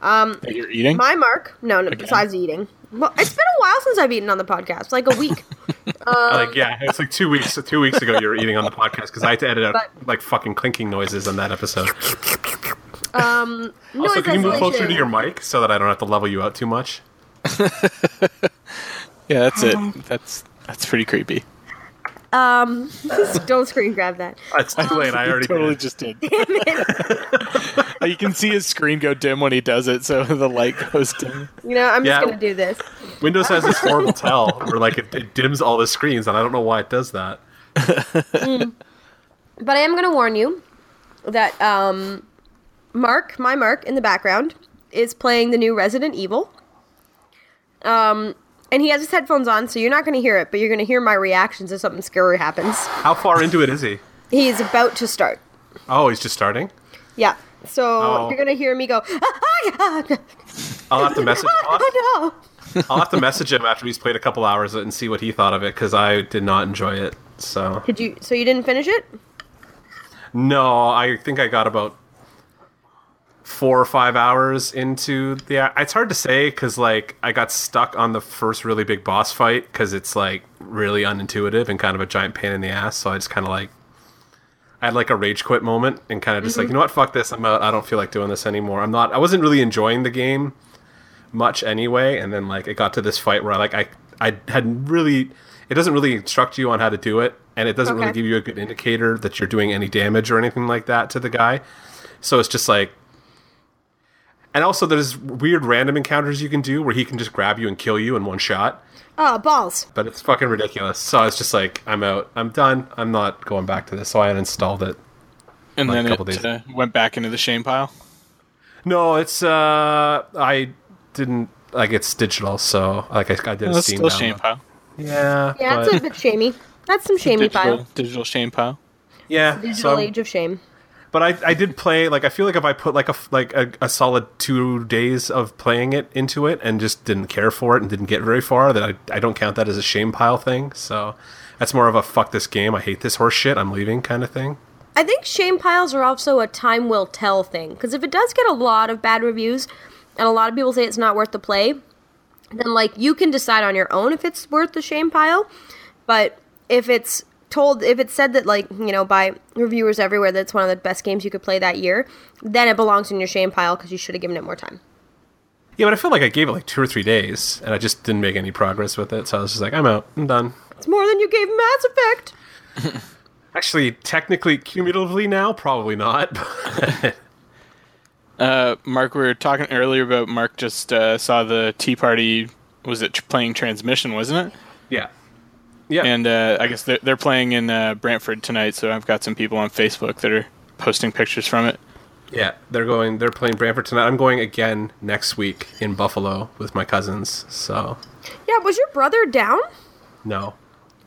That you're eating? My mark. No, no. Besides eating. Well, it's been a while since I've eaten on the podcast, like a week. <laughs> like yeah, it's like two weeks. Two weeks ago, you were eating on the podcast because I had to edit out But- like fucking clinking noises on that episode. Um, Also, can you move closer to your mic so that I don't have to level you out too much? <laughs> Yeah, that's it. That's that's pretty creepy. Um, <laughs> don't screen grab that. It's too late. I already totally did. just did. <laughs> <laughs> you can see his screen go dim when he does it, so the light goes dim. You know, I'm just going to do this. Windows has this horrible tell where like it, it dims all the screens, and I don't know why it does that. But I am going to warn you that um, Mark, my Mark in the background, is playing the new Resident Evil. Um, and he has his headphones on, so you're not going to hear it, but you're going to hear my reactions if something scary happens. How far into it is he? He's about to start. Oh, he's just starting. Yeah. So Oh. you're going to hear me go, ah, ah, yeah, I'll have to message. I'll <laughs> have, oh no. I'll have to message him after he's played a couple hours and see what he thought of it because I did not enjoy it. So Did you, so you didn't finish it? no, I think I got about four or five hours into the. It's hard to say because like I got stuck on the first really big boss fight because it's like really unintuitive and kind of a giant pain in the ass. So I just kind of like. I had like a rage quit moment and kind of just like, mm-hmm. you know what, fuck this. I'm out. I don't feel like doing this anymore. I'm not. I wasn't really enjoying the game much anyway. And then like it got to this fight where I like I I had really. It doesn't really instruct you on how to do it, and it doesn't really give you a good indicator that you're doing any damage or anything like that to the guy. So it's just like. And also, there's weird random encounters you can do where he can just grab you and kill you in one shot Oh, balls. but it's fucking ridiculous. So I was just like I'm out. I'm done. I'm not going back to this. So I uninstalled it. And Like a then couple it days. uh, went back into the shame pile. No, it's uh I didn't like it's digital, so like I, I did a That's Steam still download. shame pile. Yeah, Yeah, but- that's a bit shamey. That's some shamey Digital, pile. digital shame pile. yeah. Digital so age of shame. But I I did play like I feel like if I put like a like a, a solid two days of playing it into it and just didn't care for it and didn't get very far, that I I don't count that as a shame pile thing. So that's more of a fuck this game. I hate this horse shit. I'm leaving kind of thing. I think shame piles are also a time will tell thing because if it does get a lot of bad reviews and a lot of people say it's not worth the play, then like you can decide on your own if it's worth the shame pile. But if it's told, if it's said that like you know by reviewers everywhere that it's one of the best games you could play that year, then it belongs in your shame pile because you should have given it more time. Yeah, but I feel like I gave it like two or three days, and I just didn't make any progress with it. So I was just like, I'm out. I'm done. It's more than you gave Mass Effect. <laughs> Actually, technically, cumulatively now, probably not. <laughs> Uh, Mark, we were talking earlier about Mark just uh, saw the Tea Party. Was it tr- playing transmission? Wasn't it? yeah, yeah. And uh, I guess they're, they're playing in uh, Brantford tonight. So I've got some people on Facebook that are posting pictures from it. yeah, they're going. They're playing Brantford tonight. I'm going again next week in Buffalo with my cousins. So Yeah, was your brother down? no,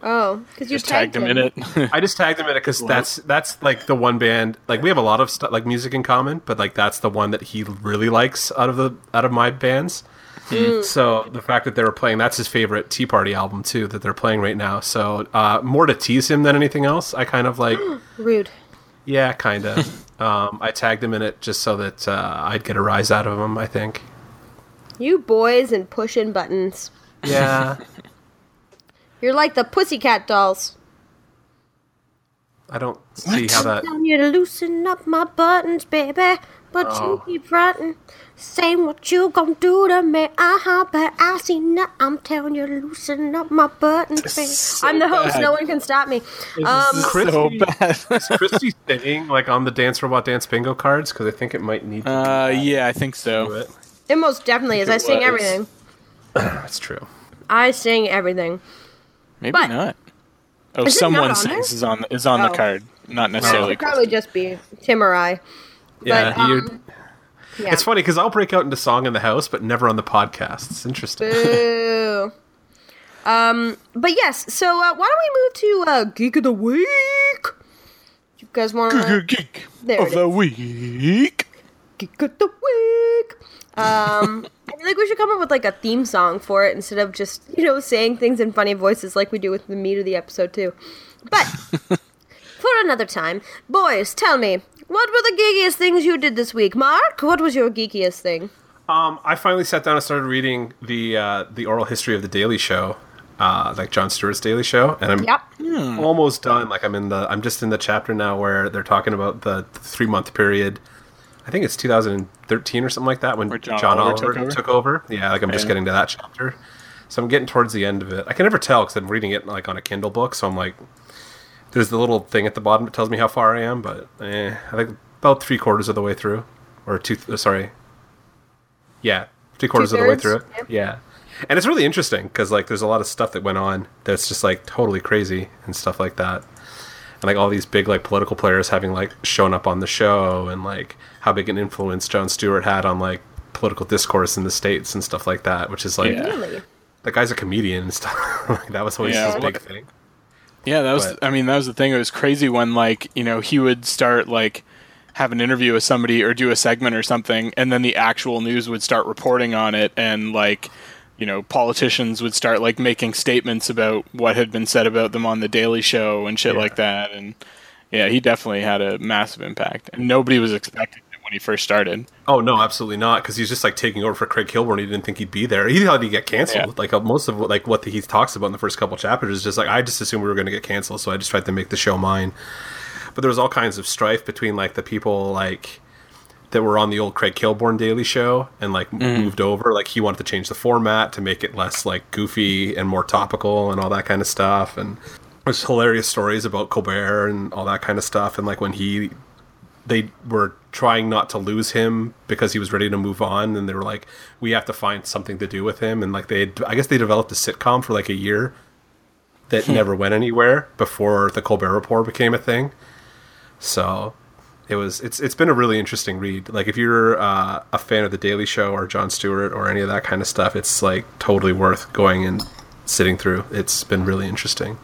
Oh, because you Just tagged him in it. <laughs> I just tagged him in it because that's that's like the one band. Like we have a lot of stu like music in common, but like that's the one that he really likes out of the out of my bands. So the fact that they were playing that's his favorite Tea Party album too that they're playing right now. So uh, more to tease him than anything else. I kind of like <gasps> Rude. yeah, kind of. <laughs> um, I tagged him in it just so that uh, I'd get a rise out of him. I think. You boys and pushing buttons. Yeah. <laughs> You're like the pussycat dolls. I don't see how that. Telling you to loosen up my buttons, baby. But Oh. you keep fronting, saying what you gon' do to me. Uh huh, but I see now. I'm telling you, loosen up my button. is so I'm the host. bad. No one can stop me. Um, This is so bad. Is Christy <laughs> singing like on the Dance Robot Dance bingo cards? Because I think it might need to uh, yeah, I think so. it. it most definitely is. I sing was. everything. <clears throat> That's true. I sing everything. Maybe But- not. Oh, Is it someone not sings is on is on Oh. the card, not It necessarily. probably just be Tim or I. Yeah, But, you- um, Yeah. it's funny because I'll break out into song in the house, but never on the podcast. It's interesting. Boo. <laughs> Um, but yes, so uh, why don't we move to uh, Geek of the Week? You guys want to Geek There of the week. Geek of the Week? Um, <laughs> I feel like we should come up with like a theme song for it instead of just you know saying things in funny voices like we do with the meat of the episode too. But <laughs> for another time, boys, tell me what were the geekiest things you did this week? Mark, what was your geekiest thing? Um, I finally sat down and started reading the uh, the oral history of the Daily Show, uh, like Jon Stewart's Daily Show, and I'm Yep. almost done. Like I'm in the I'm just in the chapter now where they're talking about the three month period. I think it's 2013 or something like that when Where John, John Oliver, Oliver took, took over. over? Yeah, like I'm just Yeah. getting to that chapter, so I'm getting towards the end of it. I can never tell because I'm reading it like on a Kindle book, so I'm like, there's the little thing at the bottom that tells me how far I am, but eh, I think about three quarters of the way through, or two. Uh, sorry, yeah, three quarters of the way through it. Yeah. And it's really interesting because like there's a lot of stuff that went on that's just like totally crazy and stuff like that. And like all these big like political players having like shown up on the show and like how big an influence Jon Stewart had on like political discourse in the states and stuff like that, which is like Yeah. Really? the guy's a comedian and stuff. <laughs> like, that was always Yeah. his big thing. Yeah, that was. But- I mean, that was the thing. It was crazy when like you know he would start like have an interview with somebody or do a segment or something, and then the actual news would start reporting on it, and like you know politicians would start like making statements about what had been said about them on the Daily Show and shit Yeah. like that. And yeah, he definitely had a massive impact, and nobody was expecting when he first started. Oh no, absolutely not. Because he's just like taking over for Craig Kilborn. He didn't think he'd be there. He thought he'd get canceled. Yeah. Like uh, most of what, like what he talks about in the first couple chapters is just like I just assumed we were going to get canceled, so I just tried to make the show mine. But there was all kinds of strife between like the people like that were on the old Craig Kilborn Daily Show and like moved over. Like he wanted to change the format to make it less like goofy and more topical and all that kind of stuff. And there's hilarious stories about Colbert and all that kind of stuff. And like when he they were trying not to lose him because he was ready to move on and they were like we have to find something to do with him. And like they i guess they developed a sitcom for like a year that <laughs> never went anywhere before the colbert report became a thing. So it was it's it's been a really interesting read. Like if you're uh, a fan of the daily show or jon stewart or any of that kind of stuff it's like totally worth going and sitting through. It's been really interesting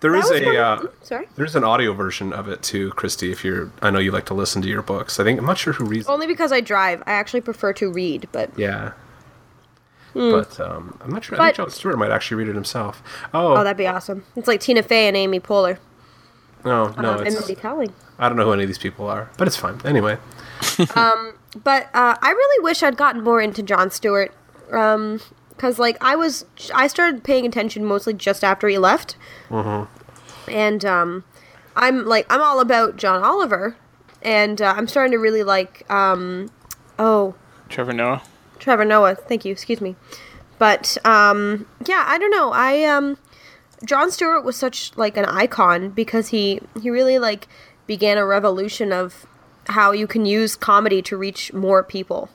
there That is a uh, Sorry. there's an audio version of it too, Christy. If you're, I know you like to listen to your books. I think I'm not sure who reads. Only because I drive. I actually prefer to read, but Yeah, but um, I'm not sure. I think. Jon Stewart might actually read it himself. Oh, oh, that'd be awesome. It's like Tina Fey and Amy Poehler. no, no, um, and it's, Mindy Kaling. I don't know who any of these people are, but it's fine. Anyway, um, But uh, I really wish I'd gotten more into Jon Stewart, because like I was, I started paying attention mostly just after he left, and um, I'm like I'm all about John Oliver, and uh, I'm starting to really like, um, oh, Trevor Noah. Trevor Noah. Thank you. Excuse me. But um, yeah, I don't know. I um, Jon Stewart was such like an icon because he he really like began a revolution of how you can use comedy to reach more people.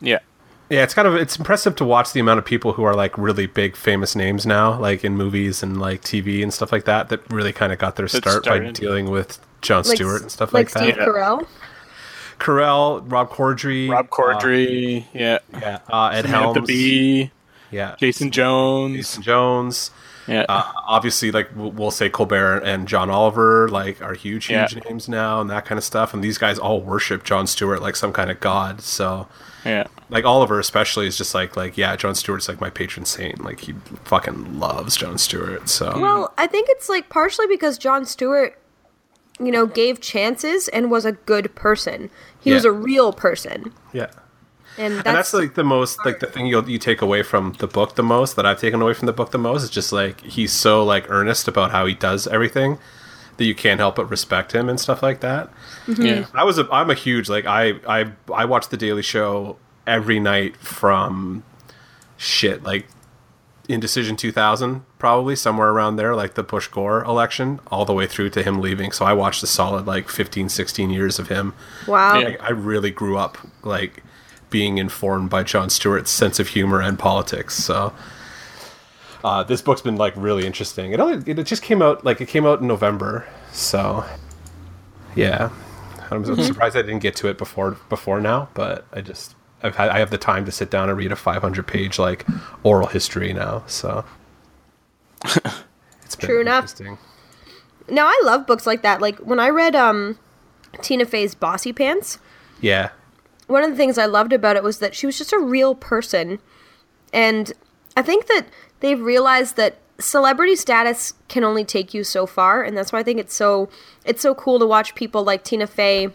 Yeah. Yeah, it's kind of it's impressive to watch the amount of people who are like really big famous names now, like in movies and like TV and stuff like that, that really kind of got their That start by started. dealing with John Like Stewart and stuff like, Steve that. Steve Carell. Carell, Rob Corddry, Rob Corddry. yeah. uh, yeah, uh, Ed Samantha Helms, Bee. yeah, Jason Jones. Jason Jones. Yeah. Uh, obviously, like we'll we'll say Colbert and John Oliver, like are huge, huge Yeah. names now, and that kind of stuff. And these guys all worship Jon Stewart like some kind of god. So, yeah. like Oliver especially is just like like yeah, Jon Stewart's like my patron saint. Like he fucking loves Jon Stewart. So Well, I think it's like partially because Jon Stewart, you know, gave chances and was a good person. He was a real person, yeah. and that's, and that's like the most like the thing you you take away from the book the most that I've taken away from the book the most is just like he's so like earnest about how he does everything that you can't help but respect him and stuff like that. Mm-hmm. Yeah. I was a, I'm a huge like I I I watch the Daily Show every night from shit like Indecision 2000 probably somewhere around there like the Bush Gore election all the way through to him leaving. So I watched a solid like 15 16 years of him. Wow. Yeah. Like, I really grew up like being informed by Jon Stewart's sense of humor and politics. So uh, this book's been like really interesting. It only it just came out like it came out in November. So yeah, I'm surprised I didn't get to it before before now. But I just I've had, I have the time to sit down and read a 500 page like oral history now. So <laughs> it's been True enough. Now I love books like that. Like when I read um Tina Fey's Bossy Pants, Yeah, one of the things I loved about it was that she was just a real person. And I think that they've realized that celebrity status can only take you so far, and that's why I think it's so it's so cool to watch people like Tina Fey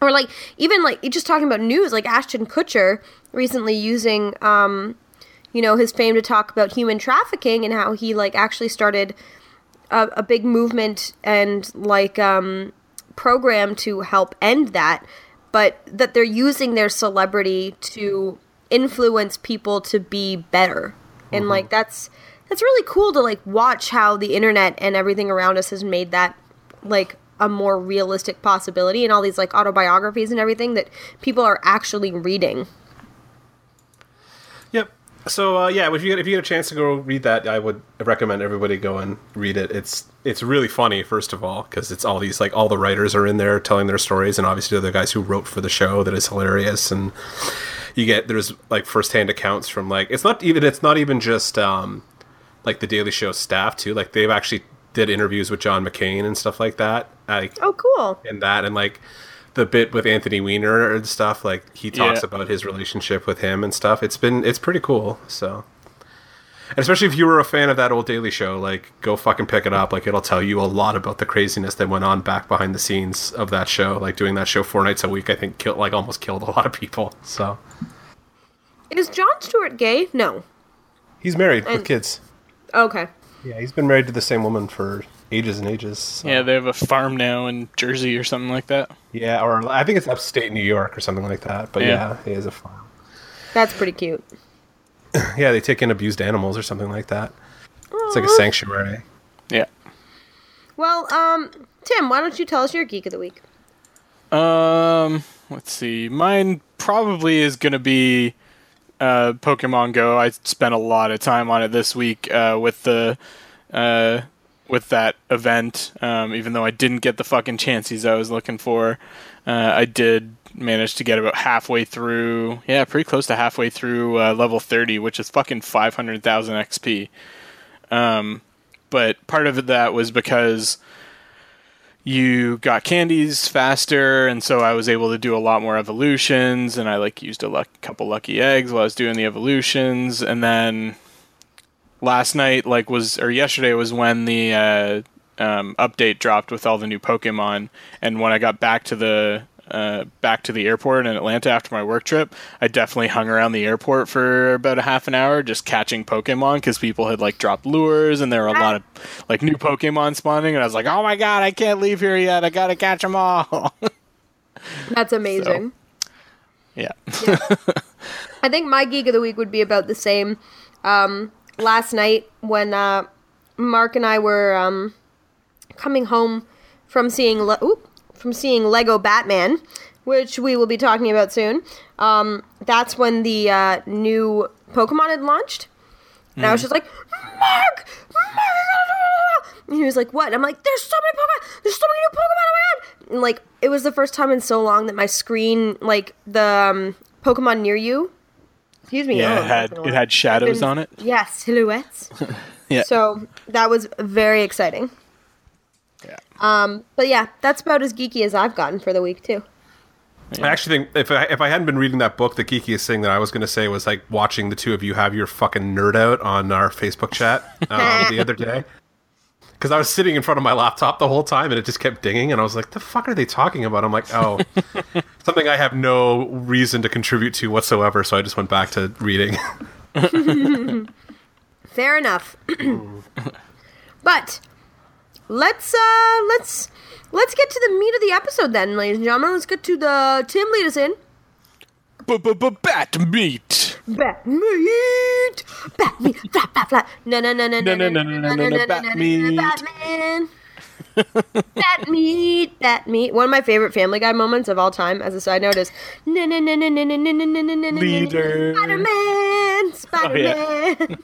or like even like just talking about news like Ashton Kutcher recently using um you know his fame to talk about human trafficking and how he like actually started a, a big movement and like um program to help end that but that they're using their celebrity to influence people to be better and like that's that's really cool to like watch how the internet and everything around us has made that like a more realistic possibility and all these like autobiographies and everything that people are actually reading Yep. So uh, yeah, if you get if you get a chance to go read that, I would recommend everybody go and read it. It's it's really funny, first of all, because it's all these like all the writers are in there telling their stories, and obviously the guys who wrote for the show that is hilarious, and you get there's like firsthand accounts from like it's not even it's not even just um like the Daily Show staff too. Like they've actually did interviews with John McCain and stuff like that. Like oh cool and that and like the bit with Anthony Weiner and stuff like he talks Yeah. about his relationship with him and stuff it's been it's pretty cool so and especially if you were a fan of that old Daily Show like go fucking pick it up. Like it'll tell you a lot about the craziness that went on back behind the scenes of that show. Like doing that show four nights a week I think killed like almost killed a lot of people so. Is jon stewart gay? No. He's married And- with kids. Okay. Yeah he's been married to the same woman for ages and ages so. Yeah, they have a farm now in Jersey or something like that. yeah or I think it's upstate New York or something like that but Yeah. yeah, he has a farm. That's pretty cute <clears throat> Yeah, they take in abused animals or something like that. It's like a sanctuary. Yeah. well um tim why don't you tell us your geek of the week Um, let's see. Mine probably is going to be uh, Pokemon Go. I spent a lot of time on it this week uh, with the uh, with that event. Um, even though I didn't get the fucking chances I was looking for, uh, I did manage to get about halfway through. Yeah, pretty close to halfway through uh, level thirty, which is fucking five hundred thousand XP. Um, but part of that was because you got candies faster and so i was able to do a lot more evolutions and i like used a luck- couple lucky eggs while i was doing the evolutions and then last night like was or yesterday was when the uh, um, update dropped with all the new pokemon and when i got back to the uh, back to the airport in Atlanta after my work trip, I definitely hung around the airport for about a half an hour just catching Pokemon because people had like dropped lures and there were a lot of like new Pokemon spawning, and I was like, oh my god, I can't leave here yet. I gotta catch them all. <laughs> that's amazing yeah. <laughs> I think my geek of the week would be about the same. Um, last night when uh, Mark and I were um, coming home from seeing Le- oop, from seeing Lego Batman, which we will be talking about soon. Um, that's when the uh, new Pokemon had launched, and I was just like, Mark, Mark, and he was like, "What?" And I'm like, "There's so many Pokemon! There's so many new Pokemon! Oh my god!" And like, it was the first time in so long that my screen, like the um, Pokemon near you, excuse me, Yeah, oh, it had it had shadows been- on it. Yes, silhouettes. <laughs> Yeah. So that was very exciting. Um, but yeah, that's about as geeky as I've gotten for the week too. I actually think if I, if I hadn't been reading that book, the geekiest thing that I was going to say was like watching the two of you have your fucking nerd out on our Facebook chat um, <laughs> the other day. Because I was sitting in front of my laptop the whole time and it just kept dinging, and I was like, "The fuck are they talking about?" I'm like, "Oh, <laughs> something I have no reason to contribute to whatsoever." So I just went back to reading. <laughs> Fair enough. <clears throat> but let's uh let's let's get to the meat of the episode then, ladies and gentlemen. Let's get to the Tim lead us in. Bat meat. Bat meat, bat meat, flat, flat, flat. No, no, no, no, no, No, no, no, no, no, bat meat. Batman. bat meat, bat meat. One of my favorite Family Guy moments of all time, as a side note, is no, no, no, no, no, no, no, no, no, no, no, no, Leader. Spider-Man, Spider-Man.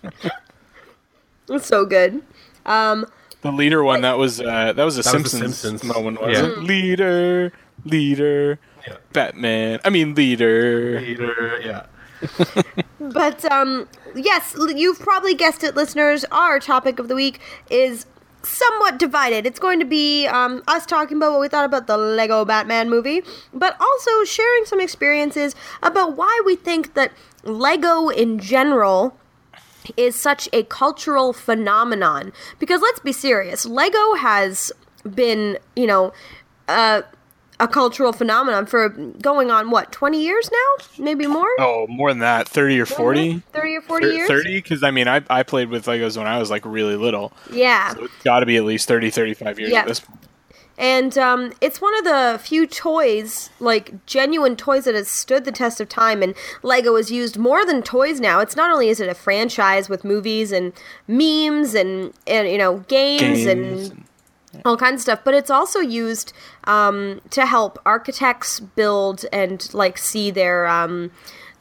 It's so good. Um, The leader one that was uh, that was a That was Simpsons, Simpsons. moment, wasn't it? Leader, leader, Yeah. Batman. I mean leader. leader, yeah. <laughs> But um, yes, you've probably guessed it, listeners. Our topic of the week is somewhat divided. It's going to be um, us talking about what we thought about the Lego Batman movie, but also sharing some experiences about why we think that Lego in general is such a cultural phenomenon. Because let's be serious, Lego has been, you know, uh, a cultural phenomenon for going on what, 20 years now? Maybe more? Oh, more than that, thirty or forty. 30 or 40 years? Thirty, because I mean, I I played with Legos when I was like really little. Yeah. So it's got to be at least 30, 35 years Yeah. at this point. And um, it's one of the few toys, like genuine toys, that has stood the test of time. And Lego is used more than toys now. It's not only is it a franchise with movies and memes and, and you know games, Games and all kinds of stuff, but it's also used um, to help architects build and like see their um,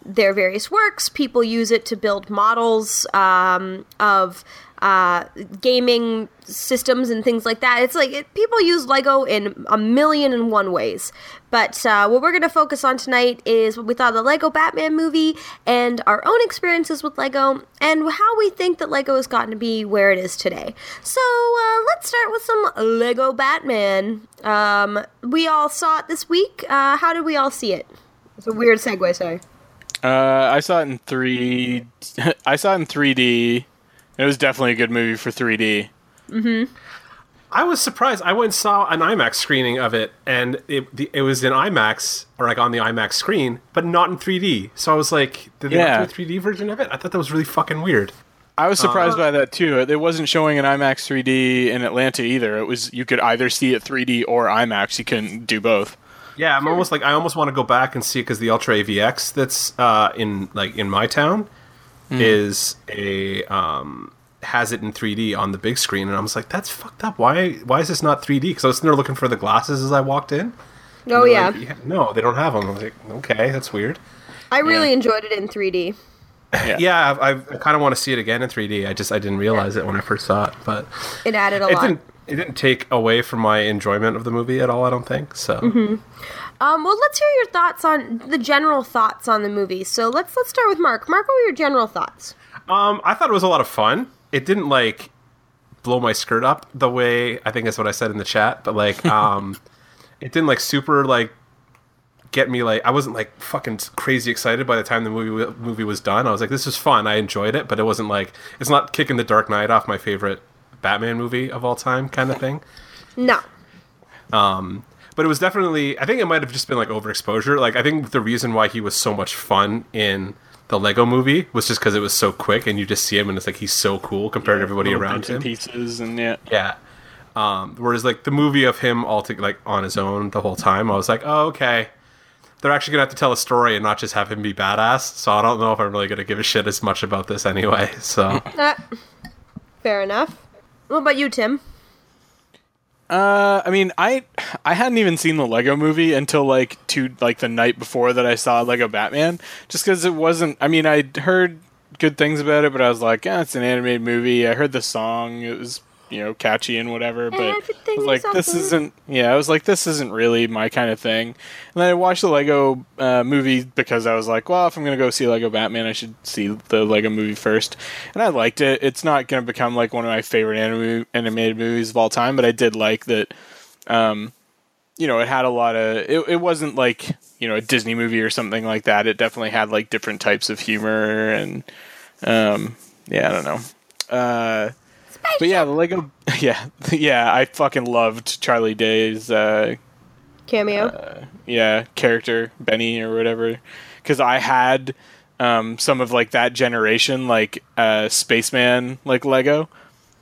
their various works. People use it to build models um, of uh, gaming systems and things like that. It's like it, people use Lego in a million and one ways. But uh, what we're going to focus on tonight is what we thought of the Lego Batman movie and our own experiences with Lego and how we think that Lego has gotten to be where it is today. So uh, let's start with some Lego Batman. Um, we all saw it this week. Uh, how did we all see it? It's a weird segue, sorry. Uh, I saw it in three. <laughs> I saw it in 3D. It was definitely a good movie for 3D. I was surprised. I went and saw an IMAX screening of it, and it the, it was in IMAX or like on the IMAX screen, but not in 3D. So I was like, did they Yeah. not do a 3D version of it? I thought that was really fucking weird. I was surprised by that too. It wasn't showing in IMAX 3D in Atlanta either. It was you could either see it 3D or IMAX. You couldn't do both. Yeah, I'm almost like I almost want to go back and see it because the Ultra AVX that's uh, in like in my town is a um, has it in 3D on the big screen, and I was like, that's fucked up. Why why is this not 3D? Because I was sitting there looking for the glasses as I walked in. Oh, They're yeah. no, they don't have them. I was like, okay, that's weird. I really Yeah. enjoyed it in 3D. <laughs> Yeah, I, I kind of want to see it again in 3D. I just I didn't realize it when I first saw it, but It added a it lot. didn't it didn't take away from my enjoyment of the movie at all. I don't think so. Um, well, let's hear your thoughts on the general thoughts on the movie. So let's let's start with Mark. Mark, what were your general thoughts? Um, I thought it was a lot of fun. It didn't like blow my skirt up the way I think that's what I said in the chat, but like <laughs> um, it didn't like super like get me like I wasn't like fucking crazy excited by the time the movie movie was done. I was like, this is fun. I enjoyed it, but it wasn't like it's not kicking the Dark Knight off my favorite Batman movie of all time kind of thing. No. But it was definitely i think it might have just been like overexposure like i think the reason why he was so much fun in the lego movie was just because it was so quick and you just see him and it's like he's so cool compared to everybody around bits and him pieces and yeah. yeah um, whereas like the movie of him all to, like on his own the whole time i was like oh okay they're actually gonna have to tell a story and not just have him be badass so i don't know if i'm really gonna give a shit as much about this anyway so <laughs> fair enough. What about you, Tim? Uh, I mean, I I hadn't even seen the Lego Movie until like two like the night before that I saw Lego Batman. Just because it wasn't. I mean, I heard good things about it, but I was like, yeah, it's an animated movie. I heard the song; it was you know catchy and whatever. But I was like, is this awesome. isn't. Yeah, I was like, this isn't really my kind of thing. And then I watched the Lego uh, movie because I was like, well, if I'm gonna go see Lego Batman, I should see the Lego movie first. And I liked it. It's not gonna become like one of my favorite anim- animated movies of all time, but I did like that. Um, you know, it had a lot of. It, it wasn't like you know a Disney movie or something like that. It definitely had like different types of humor and, um, yeah, I don't know. Uh, but yeah, the Lego, <laughs> yeah, yeah, I fucking loved Charlie Day's, uh, Cameo. yeah, character Benny or whatever, because I had um, some of like that generation, like uh, Spaceman, like Lego.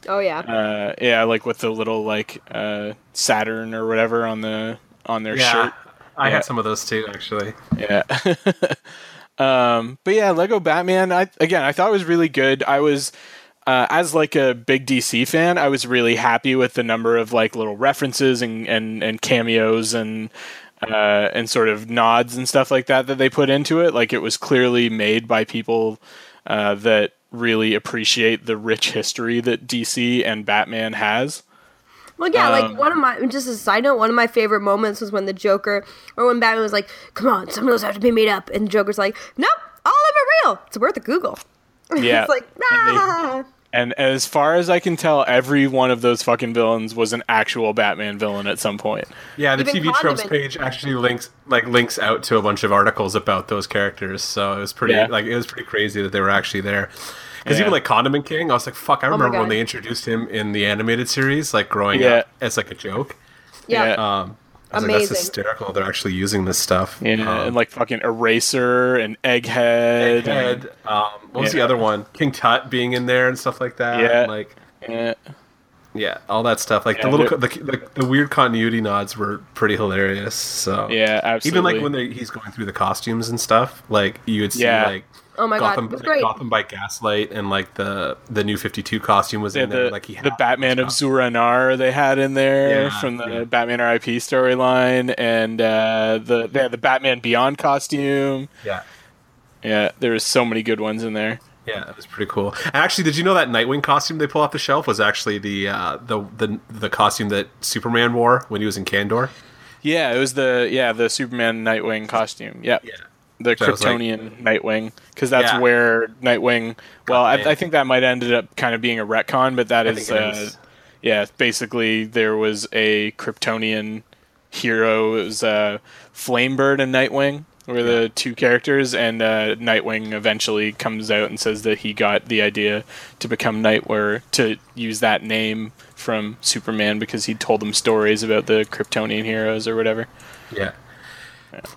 Oh yeah. Uh, yeah, like with the little like uh, Saturn or whatever on the on their Yeah, shirt. I Yeah. had some of those too, actually. Yeah. <laughs> um, but yeah, Lego Batman. I again, I thought it was really good. I was. Uh, as like a big DC fan, I was really happy with the number of like little references and, and, and cameos and uh, and sort of nods and stuff like that that they put into it. Like it was clearly made by people uh, that really appreciate the rich history that DC and Batman has. Well, yeah, Um, like one of my just as a side note, one of my favorite moments was when the Joker or when Batman was like, "Come on, some of those have to be made up," and the Joker's like, "Nope, all of them are real. It's worth a Google." <laughs> Yeah, it's like, nah. And as far as I can tell, every one of those fucking villains was an actual Batman villain at some point. Yeah, the Even TV tropes page actually links like links out to a bunch of articles about those characters. So it was pretty Yeah. like it was pretty crazy that they were actually there. Because Yeah. even like Condiment King, I was like, "Fuck!" I my remember when they introduced him in the animated series, like growing Yeah. up as like a joke. yeah. Yeah. Um, I was like, "That's hysterical." They're actually using this stuff. Yeah, Um, and like fucking Eraser and Egghead. Egghead. Um, what was the other one? King Tut being in there and stuff like that. Yeah. Like and- yeah, all that stuff. Like Yeah, the little the, the, the weird continuity nods were pretty hilarious. So yeah, absolutely. even like when they, he's going through the costumes and stuff, like you would see Yeah. like Oh my God, Gotham, it was great. Gotham by Gaslight and like the the new Fifty Two costume was Yeah, in there. the, Like he the Batman of Zur-En-Arrh they had in there Yeah, from the yeah. Batman RIP storyline, and uh, the they had the Batman Beyond costume. Yeah, Yeah, there was so many good ones in there. yeah, it was pretty cool. Actually, did you know that Nightwing costume they pull off the shelf was actually the uh, the the the costume that Superman wore when he was in Kandor? Yeah, it was the yeah the Superman Nightwing costume. Yep. Yeah. The So was like- Kryptonian Nightwing, because that's Yeah. where Nightwing. Well, I. I think that might ended up kind of being a retcon, but that is, uh, is. yeah. Basically, there was a Kryptonian hero. It was uh, Flamebird and Nightwing were the two characters, and uh, Nightwing eventually comes out and says that he got the idea to become Nightwing to use that name from Superman because he told them stories about the Kryptonian heroes or whatever. Yeah.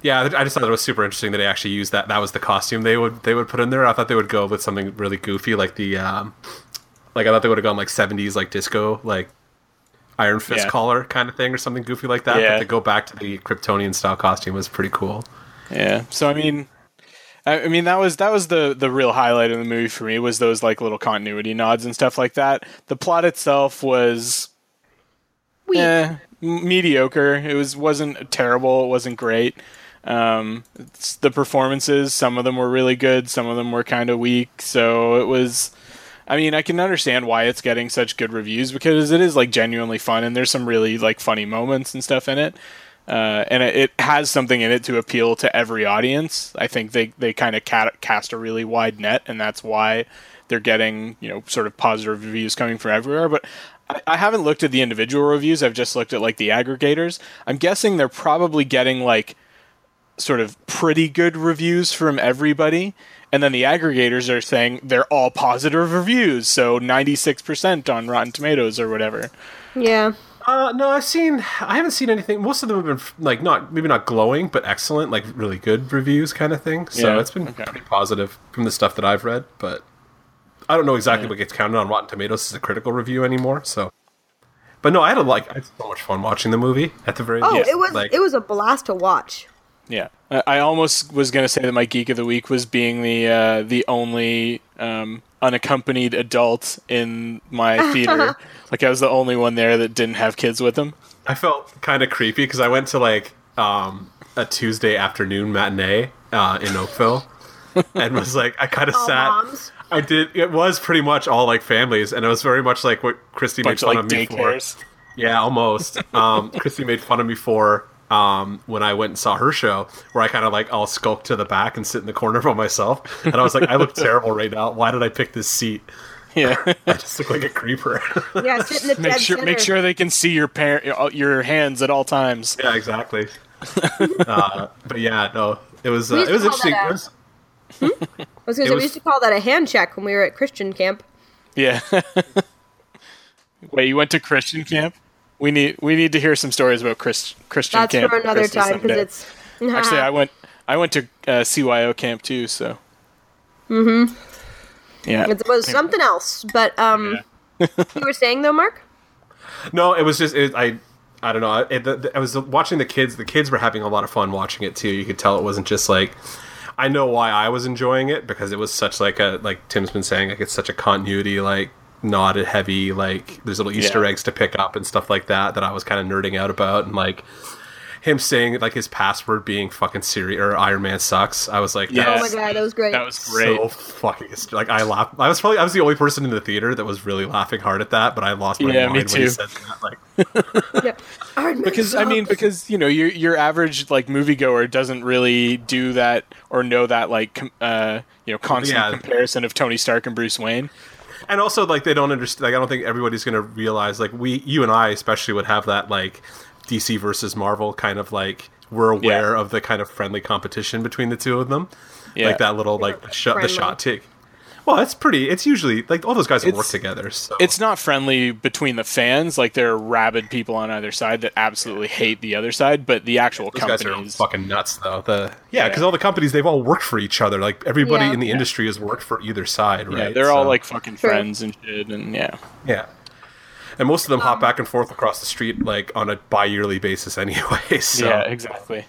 Yeah, I just thought it was super interesting that they actually used that. That was the costume they would they would put in there. I thought they would go with something really goofy, like the um, like I thought they would have gone like seventies like disco, like Iron Fist Yeah. collar kind of thing, or something goofy like that. Yeah. But to go back to the Kryptonian style costume was pretty cool. Yeah. So I mean, I, I mean that was that was the the real highlight of the movie for me was those like little continuity nods and stuff like that. The plot itself was Weak. eh, mediocre. It was wasn't terrible. It wasn't great. Um, the performances, some of them were really good, some of them were kind of weak. So it was. I mean, I can understand why it's getting such good reviews because it is like genuinely fun, and there's some really like funny moments and stuff in it. Uh, and it, has something in it to appeal to every audience. I think they they kind of cast a really wide net, and that's why they're getting you know sort of positive reviews coming from everywhere. But I, I haven't looked at the individual reviews. I've just looked at like the aggregators. I'm guessing they're probably getting like sort of pretty good reviews from everybody. And then the aggregators are saying they're all positive reviews, so 96% on Rotten Tomatoes or whatever. Yeah. Uh, no, I've seen. I haven't seen anything. Most of them have been like not maybe not glowing, but excellent, like really good reviews, kind of thing. So Yeah, it's been okay. pretty positive from the stuff that I've read. But I don't know exactly what gets counted on Rotten Tomatoes as a critical review anymore. So, but no, I had a like. I had so much fun watching the movie. At the very Oh, least. it was like, it was a blast to watch. Yeah, I I almost was gonna say that my geek of the week was being the uh, the only um, unaccompanied adult in my <laughs> theater. like I was the only one there that didn't have kids with them. I felt kind of creepy because I went to like um, a Tuesday afternoon matinee uh, in Oakville, <laughs> and was like, I kind of sat. moms. I did. It was pretty much all like families, and it was very much like what Christy made Bunch of fun like of me for. Yeah, almost. Um, <laughs> Christy made fun of me for um, when I went and saw her show, where I kind of like all skulked to the back and sit in the corner by myself, and I was like, I look terrible right now. Why did I pick this seat? Yeah, <laughs> I just look like a creeper. Yeah, sit in the <laughs> make dead sure make sure they can see your par- your hands at all times. yeah, exactly. uh, but yeah, no, it was uh, it was interesting. that It a- was, I was gonna say was- we used to call that a hand check when we were at Christian camp. Yeah. <laughs> Wait, you went to Christian camp? We need we need to hear some stories about Chris, Christian That's camp. for another Christy time because it's <laughs> Actually, I went I went to uh, CYO camp too. So. Mm-hmm. Yeah. it was something else. But um, <laughs> you were saying though, Mark? No, it was just it, I. I don't know. It, the, the, I was watching the kids. The kids were having a lot of fun watching it too. You could tell it wasn't just like. I know why I was enjoying it because it was such like a like Tim's been saying like it's such a continuity like not a heavy like there's little Easter Yeah. eggs to pick up and stuff like that that I was kind of nerding out about and like him saying like his password being fucking Siri or Iron Man sucks. I was like, Yeah. Oh that my was god, that was great. That was great. so fucking like I laughed. I was probably I was the only person in the theater that was really laughing hard at that, but I lost my Yeah, me mind when he too. said that. Like, <laughs> yeah. Iron Man because I mean, because you know, your your average like moviegoer doesn't really do that or know that like com- uh, you know constant Yeah. comparison of Tony Stark and Bruce Wayne. and also like they don't understand. Like I don't think everybody's gonna realize. Like we, you and I especially would have that like DC versus Marvel kind of like we're aware Yeah. of the kind of friendly competition between the two of them. Yeah. Like that little like the shot the shot take. Well, it's pretty. It's usually like all those guys have It's- worked together. So It's not friendly between the fans. Like there are rabid people on either side that absolutely hate the other side, but the actual Those guys are fucking nuts, though. The yeah, Yeah. because all the companies they've all worked for each other. Like everybody Yeah. in the industry has worked for either side, right? yeah, they're all like fucking friends and shit, and yeah. yeah. And most of them Um, hop back and forth across the street like on a bi-yearly basis, <laughs> anyway. So Yeah, exactly.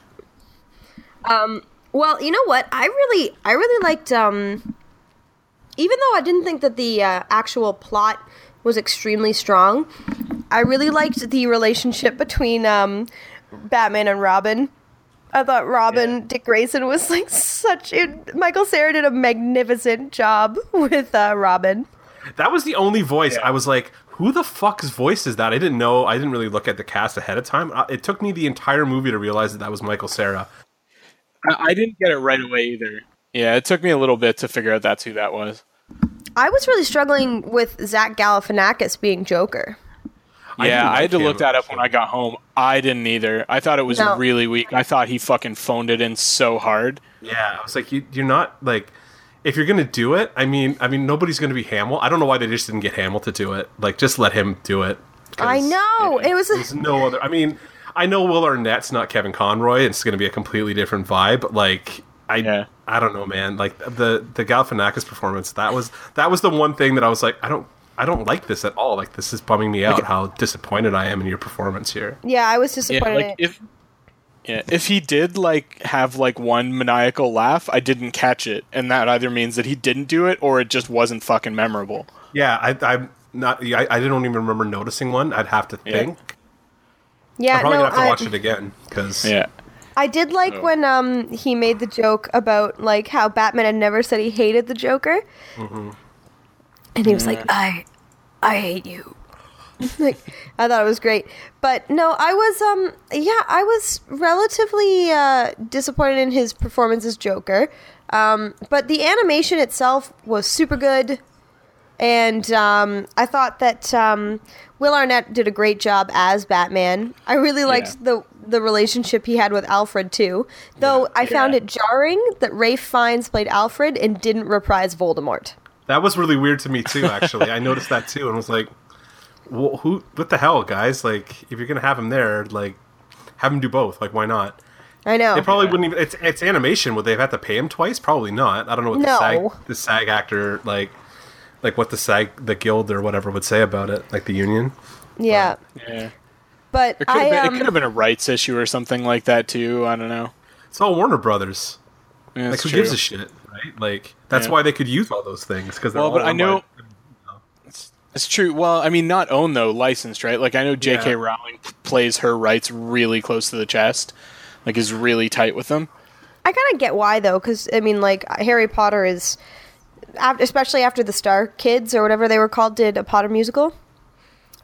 Um, Well, you know what? I really, I really liked. Um, even though I didn't think that the uh, actual plot was extremely strong, I really liked the relationship between um, Batman and Robin. I thought Robin Yeah. Dick Grayson was like such. It, Michael Cera did a magnificent job <laughs> with uh, Robin. that was the only voice Yeah. I was like, "Who the fuck's voice is that?" I didn't know. I didn't really look at the cast ahead of time. Uh, It took me the entire movie to realize that that was Michael Cera. I, I didn't get it right away either. Yeah, it took me a little bit to figure out that's who that was. I was really struggling with Zach Galifianakis being Joker. Yeah, didn't I, had to like look that up when. I got home. I didn't either. I thought it was No. really weak. I thought he fucking phoned it in so hard. Yeah, I was like, you, "You're not like." If you're gonna do it, I mean, I mean, nobody's gonna be Hamill. I don't know why they just didn't get Hamill to do it. Like, just let him do it. I know yeah, it was. There's no other. I mean, I know Will Arnett's not Kevin Conroy. It's going to be a completely different vibe. But like, I, Yeah. I don't know, man. Like the the Galifianakis performance. That was that was the one thing that I was like, I don't, I don't like this at all. Like, this is bumming me out. How disappointed I am in your performance here. yeah, I was disappointed. in like if yeah, if he did like have like one maniacal laugh, I didn't catch it, and that either means that he didn't do it or it just wasn't fucking memorable. Yeah, I, I'm not. I, I didn't even remember noticing one. I'd have to think. yeah, I'm probably no, gonna have to I, watch it again because Yeah. I did like Oh. when um he made the joke about like how Batman had never said he hated the Joker, mm-hmm. and he was like, "I, I hate you." <laughs> like, I thought it was great, but no, I was um yeah, I was relatively uh, disappointed in his performance as Joker, um, but the animation itself was super good. And um, I thought that um, Will Arnett did a great job as Batman. I really liked Yeah. the the relationship he had with Alfred too. Though I found Yeah. it jarring that Ralph Fiennes played Alfred and didn't reprise Voldemort. that was really weird to me too. Actually, I noticed that too, and was like, well, "Who? What the hell, guys? Like, if you're gonna have him there, like, have him do both. Like, why not?" I know. They probably Yeah. wouldn't even. It's it's animation. Would they have had to pay him twice? Probably not. I don't know what the SAG the SAG actor like like what the SAG the guild or whatever would say about it, like the union. yeah, Yeah. but It could, I have been, it um, could have been a rights issue or something like that too. I don't know. It's all Warner Brothers. Yeah, Like who true. gives a shit, right? Like that's Yeah. why they could use all those things because Well, but I know it's true. Well, I mean, not own though, licensed, right? Like I know J.K. Yeah. Rowling p- plays her rights really close to the chest, like is really tight with them. I kind of get why though, because I mean, like Harry Potter is, especially after the Star Kids or whatever they were called, did a Potter musical,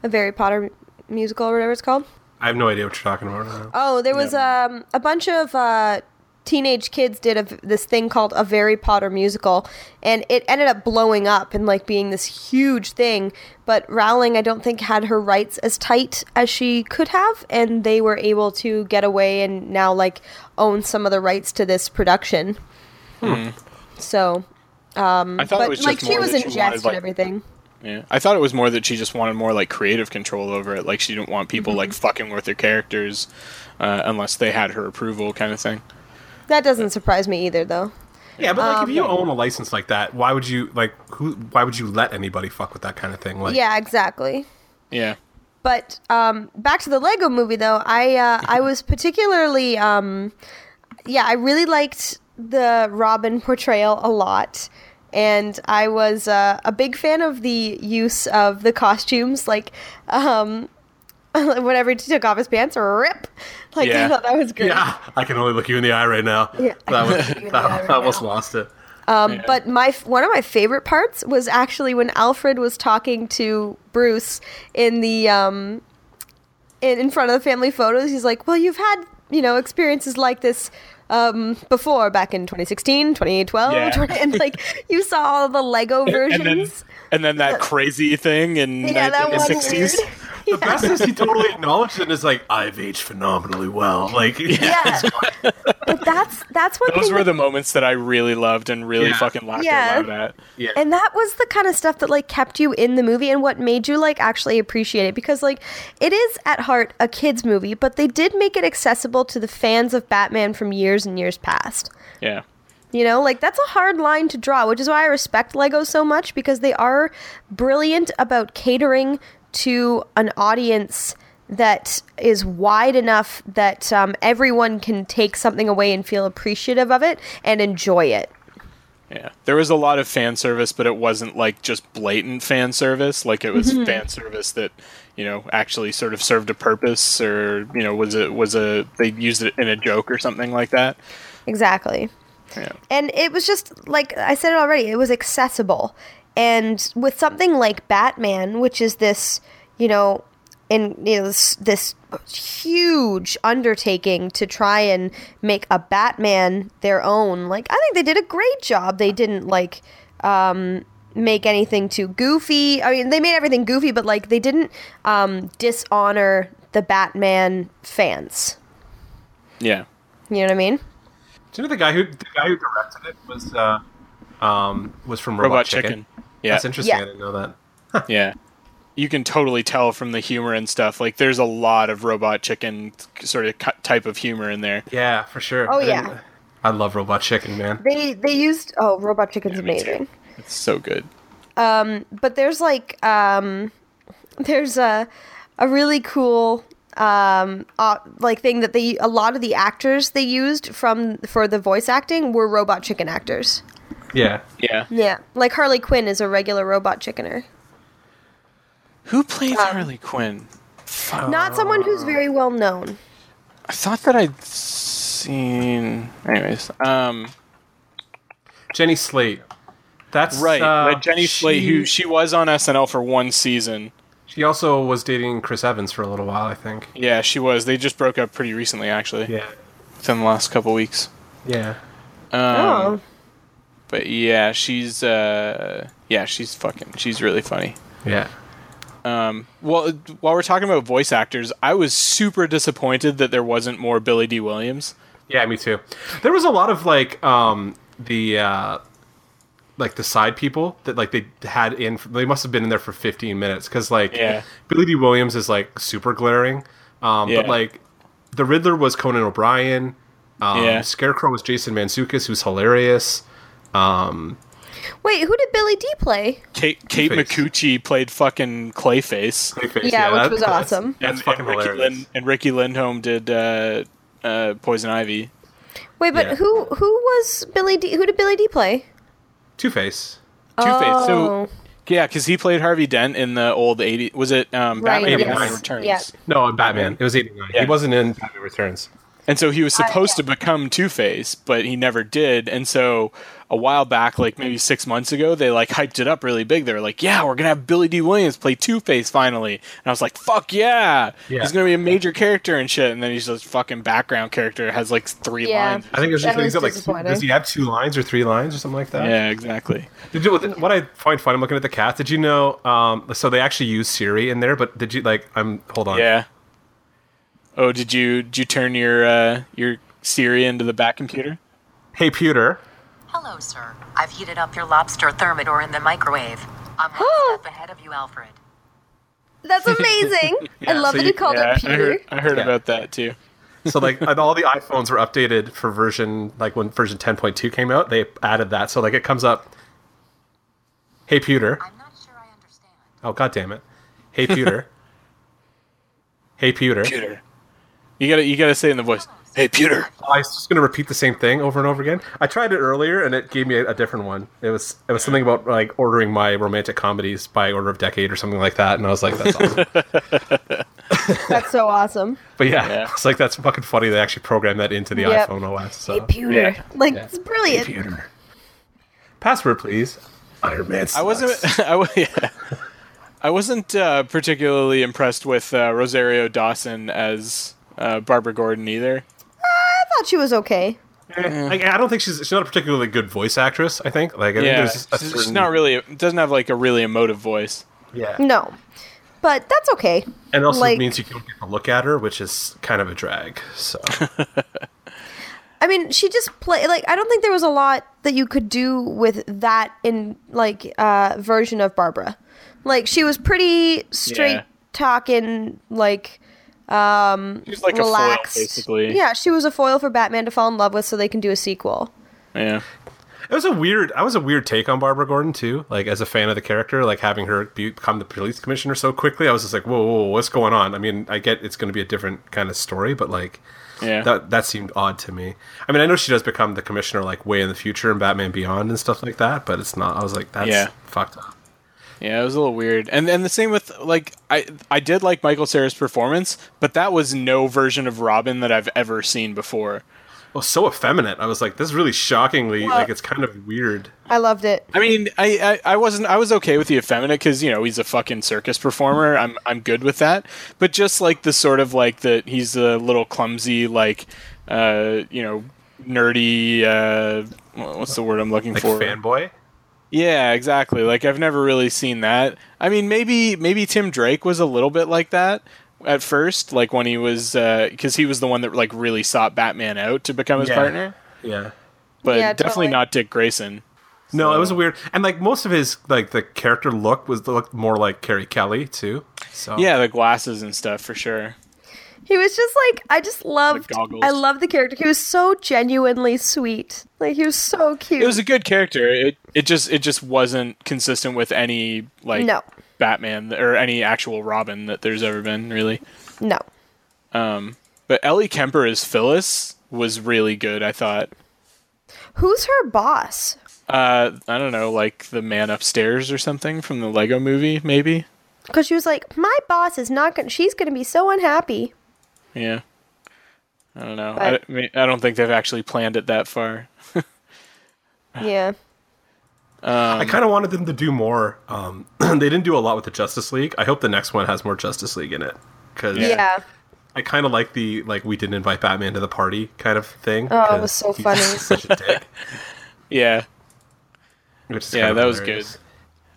a Harry Potter musical or whatever it's called. I have no idea what you're talking about. Right. Oh, there was um, a bunch of uh, teenage kids did a, this thing called a Harry Potter musical, and it ended up blowing up and like being this huge thing. But Rowling, I don't think, had her rights as tight as she could have, and they were able to get away and now like own some of the rights to this production. So, I thought it but was just like she was that in she jest wanted, like, everything. Yeah, I thought it was more that she just wanted more like creative control over it. Like she didn't want people Mm-hmm. like fucking with their characters uh, unless they had her approval, kind of thing. That doesn't surprise me either, though. Yeah, but like Um, if you own a license like that, why would you like who? Why would you let anybody fuck with that kind of thing? Like, Yeah, exactly. Yeah. But um, back to the Lego movie, though, I uh, I was particularly, um, yeah, I really liked the Robin portrayal a lot, and I was uh, a big fan of the use of the costumes, like um, <laughs> whenever he took off his pants, rip. Like yeah. I thought that was great. Yeah, I can only look you in the eye right now. Yeah, that was that, right I almost now. lost it. Um, yeah. But my one of my favorite parts was actually when Alfred was talking to Bruce in the um, in, in front of the family photos. He's like, "Well, you've had you know experiences like this." Um, before back in 2016, 2012, yeah. <laughs> 20, and like you saw all the Lego versions, and then, and then that crazy thing in yeah, 1960s. <laughs> yeah. best is he totally acknowledged it and is like, I've aged phenomenally well. Like, yeah. <laughs> yeah. <laughs> but that's that's what those were the moments that I really loved and really yeah. fucking laughed yeah. out loud at. Yeah. And that was the kind of stuff that like kept you in the movie and what made you like actually appreciate it because like it is at heart a kids movie, but they did make it accessible to the fans of Batman from years and years past. Yeah. You know, like that's a hard line to draw, which is why I respect Lego so much because they are brilliant about catering to an audience that is wide enough that um, everyone can take something away and feel appreciative of it and enjoy it. Yeah. There was a lot of fan service, but it wasn't like just blatant fan service. Like it was Mm-hmm. fan service that, you know, actually sort of served a purpose or, you know, was it was a they used it in a joke or something like that. Exactly. Yeah. And it was just like I said it already, it was accessible. And with something like Batman, which is this, you know, in you know, this, this huge undertaking to try and make a Batman their own, like I think they did a great job. They didn't like um make anything too goofy. I mean, they made everything goofy, but like they didn't um dishonor the Batman fans. Yeah. You know what I mean? Do you know the guy who the guy who directed it was uh, um, was from Robot, Robot Chicken? Chicken. Yeah. That's interesting. Yeah. I didn't know that. Yeah. You can totally tell from the humor and stuff. Like there's a lot of Robot Chicken sort of type of humor in there. Yeah, for sure. Oh, I yeah. I love Robot Chicken, man. They they used oh Robot Chicken's me too. amazing. It's so good. Um, But there's like um there's a a really cool um uh, like thing that they a lot of the actors they used from for the voice acting were Robot Chicken actors. Yeah. Yeah. Yeah, like Harley Quinn is a regular Robot Chickener, Who played Um, Harley Quinn? not someone who's very well known. I thought that I'd seen. Anyways, um, Jenny Slate. That's right, uh, right. Jenny Slate, she- who she was on SNL for one season. She also was dating Chris Evans for a little while, I think. Yeah, she was. They just broke up pretty recently, actually, Yeah. within the last couple weeks. Yeah. Um, oh, But yeah, she's uh, yeah, she's fucking. She's really funny. Yeah. Um, well, while we're talking about voice actors, I was super disappointed that there wasn't more Billy Dee Williams. Yeah, me too. There was a lot of like um the uh like the side people that like they had in they must have been in there for 15 minutes cuz like Yeah. Billy Dee Williams is like super glaring. Um Yeah. but like the Riddler was Conan O'Brien. Um Yeah. Scarecrow was Jason Mantzoukas who's hilarious. Wait, who did Billy Dee play? Kate Kate Clayface. Micucci played fucking Clayface. Clayface, Yeah, which that- was that's- awesome. That's and, fucking and Ricky hilarious. Lin, and Riki Lindhome did uh, uh, Poison Ivy. Wait, but Yeah. who who was Billy Dee? Who did Billy Dee play? Two-Face. Two Face. Oh. So yeah, because he played Harvey Dent in the old eighty. Was it um, Right, Batman yes. Returns? Yeah. No, Batman. It was 89. Yeah. He wasn't in Batman Returns. And so he was supposed yeah. to become Two Face, but he never did. And so a while back, like maybe six months ago, they like hyped it up really big. They were like, "Yeah, we're gonna have Billy Dee Williams play Two Face finally." And I was like, "Fuck yeah. Yeah. He's gonna be a major character and shit." And then he's just fucking background character has like three Yeah. lines. I think it was That he's got like disappointing. does he have two lines or three lines or something like that? Yeah, exactly. Did you, what I find fun, I'm looking at the cat. Did you know? Um, so they actually use Siri in there, but did you like? I'm hold on. Yeah. Oh, did you did you turn your uh, your Siri into the Batcomputer? Hey, Puter. Hello, sir. I've heated up your lobster thermidor in the microwave. I'm one <gasps> step ahead of you, Alfred. That's amazing. <laughs> I love so that you- he called yeah, it I Peter. heard, I heard Yeah. about that too. So like all the iPhones were updated for version like when version 10.2 came out, they added that. So like it comes up Hey Puter. I'm not sure I understand. Oh god damn it. Hey Puter. <laughs> hey Puter. Puter. You gotta you gotta say in the voice. Hey, Peter." I was just going to repeat the same thing over and over again. I tried it earlier and it gave me a, a different one. It was it was something about like ordering my romantic comedies by order of decade or something like that, and I was like, that's awesome. <laughs> <laughs> That's so awesome. but yeah, Yeah. <laughs> it's like that's fucking funny. They actually programmed that into the Yep. iPhone OS. So. Hey, Puter. Yeah. Like, Yeah. it's brilliant. Puter. Password, please. Iron Man. I wasn't. I, wa- yeah. I wasn't uh, particularly impressed with uh, Rosario Dawson as uh, Barbara Gordon either. I thought she was okay. Like, I don't think she's she's not a particularly good voice actress. I think like I think Yeah, there's she's, certain, she's not really. Doesn't have like a really emotive voice. yeah, No. But that's okay. and also like- means you don't get to look at her, which is kind of a drag. So <laughs> I mean, she just play like I don't think there was a lot that you could do with that in like uh version of Barbara. Like she was pretty straight Yeah. talking like Um, She's like relaxed. a foil, basically. Yeah, she was a foil for Batman to fall in love with so they can do a sequel. Yeah. it was a weird. I was a weird take on Barbara Gordon too. Like as a fan of the character, like having her be- become the police commissioner so quickly, I was just like, whoa, whoa, whoa what's going on? I mean, I get it's going to be a different kind of story, but like. Yeah. That that seemed odd to me. I mean, I know she does become the commissioner like way in the future in Batman Beyond and stuff like that, but it's not. I was like, that's Yeah. fucked up. Yeah, it was a little weird. And and the same with like I I did like Michael Cera's performance, but that was no version of Robin that I've ever seen before. Well, so effeminate. I was like, this is really shockingly like it's kind of weird. I loved it. I mean, I, I, I wasn't I was okay with the effeminate because you know he's a fucking circus performer. I'm I'm good with that. But just like the sort of like that he's a little clumsy like uh you know nerdy uh what's the word I'm looking Like for fanboy. Yeah, exactly. Like I've never really seen that. I mean, maybe maybe Tim Drake was a little bit like that at first, like when he was uh, because he was the one that like really sought Batman out to become his Yeah. partner. Yeah. But Yeah, definitely totally. not Dick Grayson. No, it was weird, and like most of his like the character look was looked more like Carrie Kelly too. So Yeah, the glasses and stuff for sure. He was just like I just loved. I love the character. He was so genuinely sweet. Like he was so cute. It was a good character. It it just it just wasn't consistent with any like No. Batman or any actual Robin that there's ever been really. no. Um But Ellie Kemper as Phyllis was really good. I thought. Who's her boss? Uh, I don't know, like the man upstairs or something from the Lego Movie, maybe. Because she was like, my boss is not going. She's going to be so unhappy. Yeah. I don't know. But- I, I mean, I don't think they've actually planned it that far. <laughs> Yeah. I kind of wanted them to do more. Um, <clears throat> they didn't do a lot with the Justice League. I hope the next one has more Justice League in it because Yeah. I kind of like the like we didn't invite Batman to the party kind of thing. Oh, it was so he's funny. <laughs> such a dick. <laughs> Yeah. Which is Yeah, kind of that was good.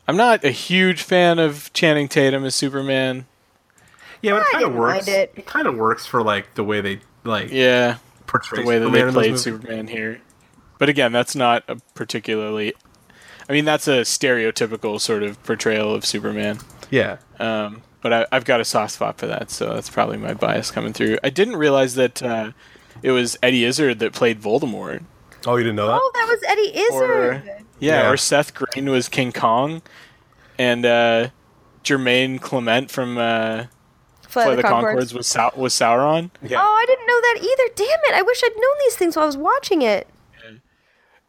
I'm not a huge fan of Channing Tatum as Superman. Yeah, but it kind of works. it. It kind of works for like the way they like Yeah. portray The way that Superman they played. Superman here. But again, that's not a particularly. I mean, that's a stereotypical sort of portrayal of Superman. Yeah, Um, but I, I've got a soft spot for that, so that's probably my bias coming through. I didn't realize that uh, it was Eddie Izzard that played Voldemort. Oh, you didn't know that? Oh, that was Eddie Or Izzard. yeah, Yeah. or Seth Green was King Kong, and uh, Jermaine Clement from uh, Flight Flight of of the the Concords. Concords was Sau- was Sauron. Yeah. Oh, I didn't know that either. Damn it. I wish I'd known these things while I was watching it.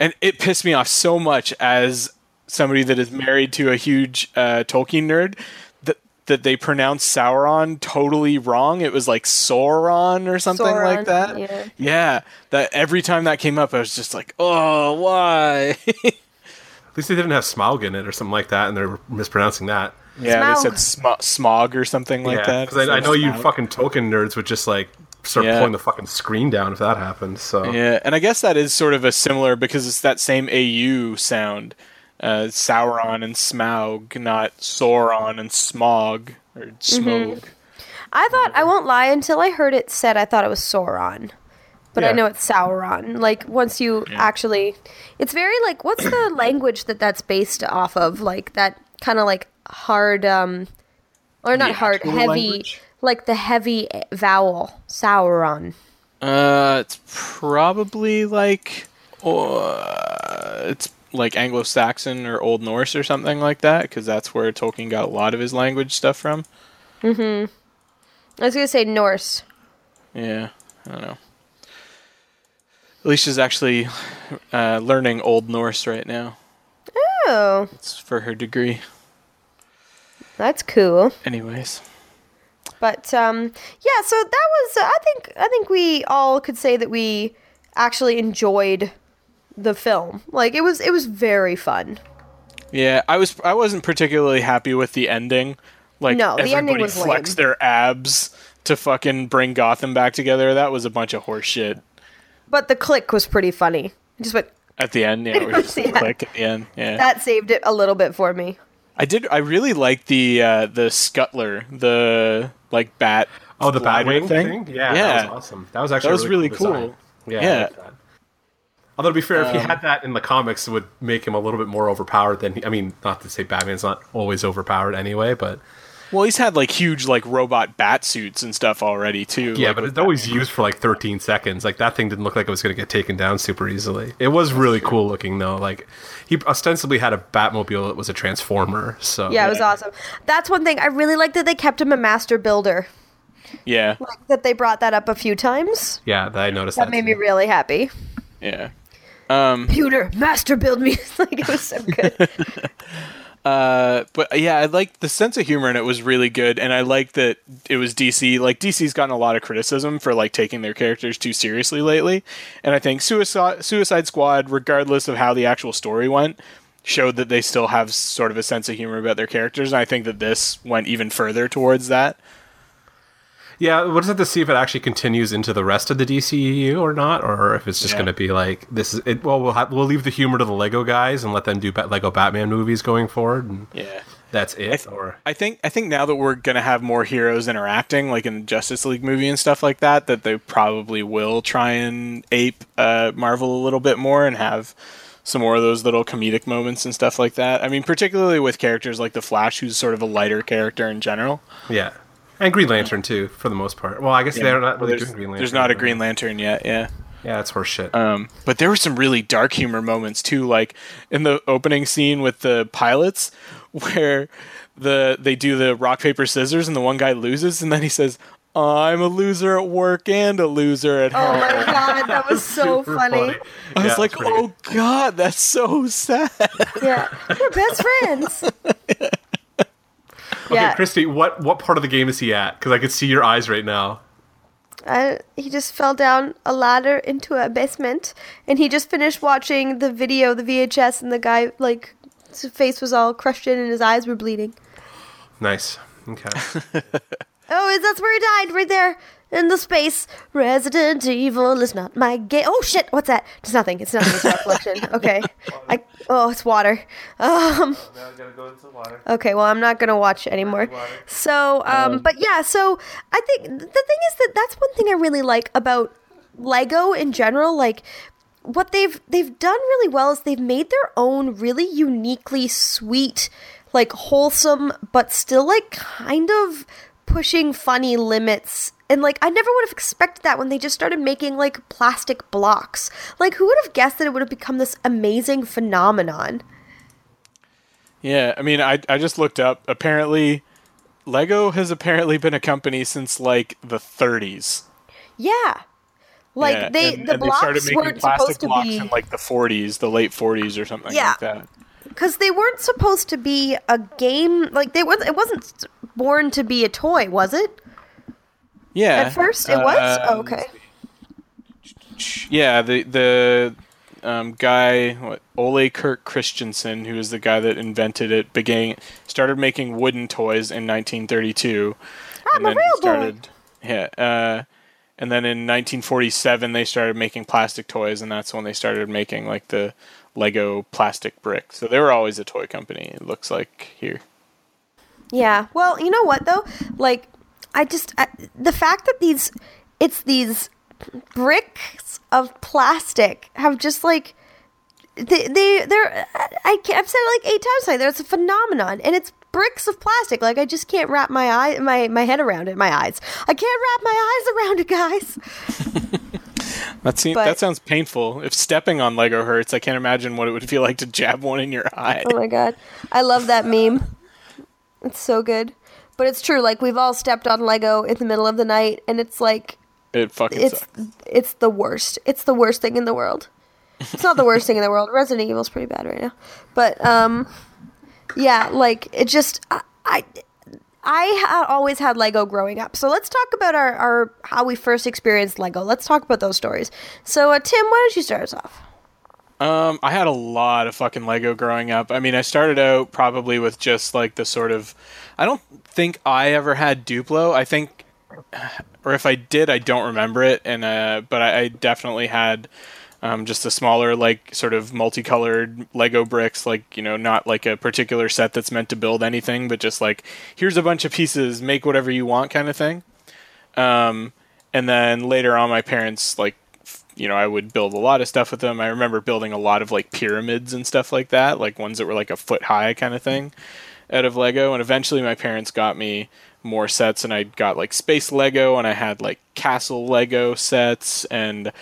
and it pissed me off so much as somebody that is married to a huge uh, Tolkien nerd that that they pronounced Sauron totally wrong. It was like Sauron or something Sauron, like that. yeah. Yeah, that every time that came up, I was just like, oh, why? <laughs> At least they didn't have Smaug in it or something like that, and they were mispronouncing that. Yeah, they said sm- smog or something like that. because I, I know you fucking Tolkien nerds would just like start Yeah. pulling the fucking screen down if that happened. So Yeah, and I guess that is sort of a similar because it's that same AU sound, uh, Sauron and Smaug, not Sauron and Smog or Smog. I thought, I won't lie, until I heard it said, I thought it was Sauron. But I know it's Sauron. Like, once you actually. It's very, like, what's the language that that's based off of? Like, that kind of, like, hard, um. Or not The hard, heavy. language? Like the heavy vowel. Sauron. Uh, it's probably like, uh, it's like Anglo-Saxon or Old Norse or something like that, because that's where Tolkien got a lot of his language stuff from. mm-hmm I was gonna say Norse. Yeah, I don't know. Alicia's actually uh, learning Old Norse right now. Oh, It's for her degree. That's cool. Anyways, But um, yeah, so that was. I think. I think we all could say that we actually enjoyed the film. Like it was. It was very fun. yeah, I was I wasn't particularly happy with the ending. Like No, the ending everybody was lame. flexed their abs to fucking bring Gotham back together. That was a bunch of horseshit. But the click was pretty funny. It Just went. At the end, yeah, <laughs> it was just Yeah. click at the end. Yeah, That saved it a little bit for me. I did. I really like the uh, the scuttler, the like bat. Oh, the glider Batwing thing? Yeah, Yeah. that was awesome. That was actually That was a really design. cool. Yeah. Yeah. like that. Although to be fair, if he Um, had that in the comics, it would make him a little bit more overpowered than he. I mean, not to say Batman's not always overpowered anyway, but Well, he's had like huge like robot bat suits and stuff already too. yeah, like, but with it's always used for like 13 seconds. Like that thing didn't look like it was going to get taken down super easily. It was really cool looking though. Like he ostensibly had a Batmobile that was a transformer. So Yeah, it was Yeah. awesome. That's one thing I really like that they kept him a master builder. Yeah, Like that they brought that up a few times. yeah, that I noticed That that. made me really happy. yeah. Um, Computer master build me. <laughs> like it was so good. <laughs> Uh, but yeah, I like the sense of humor in it was really good, and I like that it was DC. Like DC's gotten a lot of criticism for like taking their characters too seriously lately, and I think Suicide Suicide Squad, regardless of how the actual story went, showed that they still have sort of a sense of humor about their characters, and I think that this went even further towards that. Yeah, we'll just have to see if it actually continues into the rest of the DCEU or not, or if it's just Yeah. going to be like this is it. Well, we'll have, we'll leave the humor to the Lego guys and let them do Lego Batman movies going forward, and Yeah. that's it. I, or I think I think now that we're gonna have more heroes interacting, like in the Justice League movie and stuff like that, that they probably will try and ape uh, Marvel a little bit more and have some more of those little comedic moments and stuff like that. I mean, particularly with characters like the Flash, who's sort of a lighter character in general. yeah, and Green Lantern too, for the most part. Well, I guess they're not really there's, doing Green Lantern. there's not a Green Lantern yet. Yeah. Yeah, that's horseshit. Um, but there were some really dark humor moments too, like in the opening scene with the pilots, <laughs> where the they do the rock paper scissors and the one guy loses, and then he says, "I'm a loser at work and a loser at home. Oh my god, that was so Super funny. I was Yeah, like, it's pretty "Oh God, that's so sad." Yeah, we're best friends. <laughs> Okay, yeah, Christy, what what part of the game is he at? Because I could see your eyes right now. I, he just fell down a ladder into a basement, and he just finished watching the video, the VHS, and the guy like his face was all crushed in, and his eyes were bleeding. Nice. Okay. <laughs> Oh, that's where he died, right there in the space. Resident Evil is not my game. Oh shit! What's that? It's nothing. It's nothing. It's a reflection. <laughs> Okay. I. Oh, it's water. Um. Okay. Well, I'm not gonna watch anymore. So, um, but yeah. So I think the thing is that that's one thing I really like about Lego in general. Like what they've they've done really well is they've made their own really uniquely sweet like wholesome but still like kind of pushing funny limits and like i never would have expected that when they just started making like plastic blocks like who would have guessed that it would have become this amazing phenomenon Yeah, I mean, I I just looked up. Apparently, Lego has apparently been a company since like the 30s. yeah like Yeah, they and- the and blocks started making weren't plastic supposed to be in like the 40s, the late 40s or something Yeah. like that. because they weren't supposed to be a game like they was it wasn't born to be a toy was it Yeah. at first it was uh, oh, okay Yeah, the the um, guy what, Ole Kirk Christiansen, who is the guy that invented it, began started making wooden toys in 1932, I'm and a then real he boy. started yeah, uh, and then in 1947 they started making plastic toys, and that's when they started making like the Lego plastic brick. So they were always a toy company. It looks like here. Yeah. Well, you know what though? Like, I just I, the fact that these it's these bricks of plastic have just like they they they're I, can't, I've said it like eight times tonight. There's a phenomenon, and it's bricks of plastic. Like I just can't wrap my eye my my head around it. My eyes. I can't wrap my eyes around it, guys. <laughs> That seems But- that sounds painful. If stepping on Lego hurts, I can't imagine what it would feel like to jab one in your oh eye. Oh my god. I love that meme. It's so good. But it's true, like we've all stepped on Lego in the middle of the night and it's like It fucking it's sucks. it's the worst. It's the worst thing in the world. It's not the worst thing in the world. Resident Evil's pretty bad right now. But um yeah, like it just I I, I always had Lego growing up. So let's talk about our, our how we first experienced Lego. Let's talk about those stories. So uh, Tim, why don't you start us off? Um, I had a lot of fucking Lego growing up. I mean, I started out probably with just like the sort of. I don't think I ever had Duplo. I think, or if I did, I don't remember it. And uh, but I, I definitely had um, just a smaller, like sort of multicolored Lego bricks. Like you know, not like a particular set that's meant to build anything, but just like here's a bunch of pieces, make whatever you want, kind of thing. Um, and then later on, my parents like you know, I would build a lot of stuff with them. I remember building a lot of like pyramids and stuff like that, like ones that were like a foot high kind of thing out of Lego. And eventually my parents got me more sets and I got like space Lego and I had like castle Lego sets and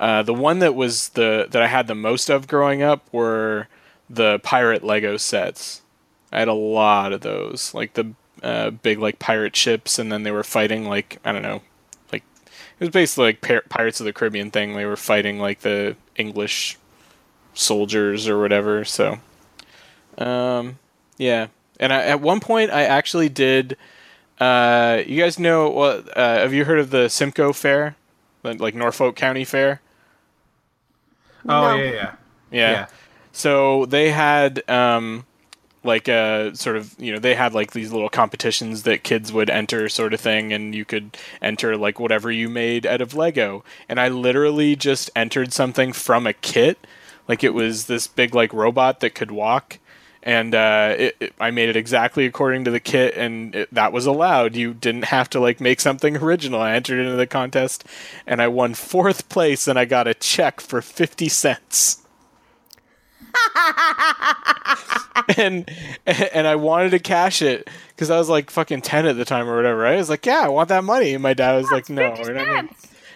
uh, the one that was the that I had the most of growing up were the pirate Lego sets. I had a lot of those, like the uh, big like pirate ships, and then they were fighting like I don't know, like it was basically like Pir- Pirates of the Caribbean thing. They were fighting like the English soldiers or whatever. So, um, yeah. And I, at one point, I actually did. Uh, you guys know what? Uh, have you heard of the Simcoe Fair, like like Norfolk County Fair? Oh No. yeah, yeah. Yeah. Yeah. So they had um like a sort of you know they had like these little competitions that kids would enter sort of thing and you could enter like whatever you made out of Lego and I literally just entered something from a kit like it was this big like robot that could walk and uh, it, it, I made it exactly according to the kit, and it, that was allowed. You didn't have to like make something original. I entered into the contest, and I won fourth place, and I got a check for fifty cents. <laughs> and and I wanted to cash it because I was like fucking ten at the time or whatever. Right? I was like, yeah, I want that money. And my dad was like, no, we're not gonna-"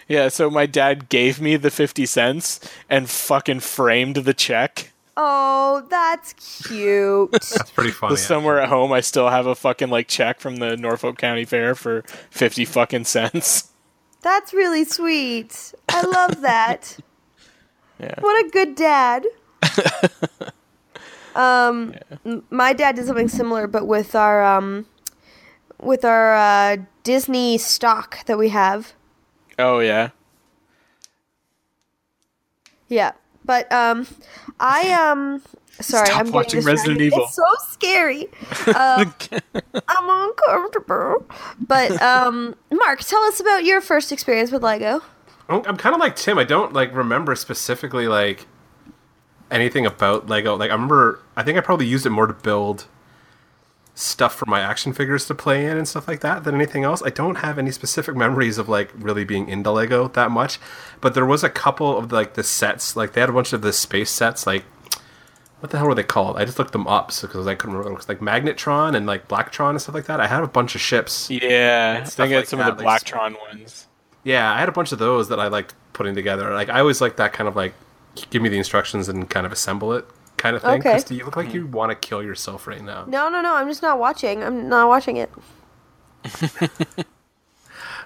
Yeah, so my dad gave me the fifty cents and fucking framed the check. Oh, that's cute. <laughs> That's pretty funny. So somewhere at home, I still have a fucking like check from the Norfolk County Fair for fifty fucking cents. that's really sweet. I love that. <laughs> Yeah. What a good dad. <laughs> um, m- my dad did something similar, but with our um, with our uh, Disney stock that we have. Oh yeah. Yeah, but um, I um, sorry, Stop I'm watching Resident. Evil. It's so scary. Um, <laughs> I'm uncomfortable. But um, Mark, tell us about your first experience with Lego. I'm, I'm kind of like Tim. I don't like remember specifically like anything about Lego. Like I remember, I think I probably used it more to build stuff for my action figures to play in and stuff like that than anything else. I don't have any specific memories of like really being into Lego that much. But there was a couple of like the sets. Like they had a bunch of the space sets. Like what the hell were they called? I just looked them up because I couldn't remember. It was like Magnetron and like Blacktron and stuff like that. I had a bunch of ships. Yeah, I think I had like some that, of the like- Blacktron ones. Yeah, I had a bunch of those that I liked putting together. Like I always like that kind of like give me the instructions and kind of assemble it kind of thing. Okay. Christy, you look like you want to kill yourself right now. No, no, no. I'm just not watching. I'm not watching it. <laughs>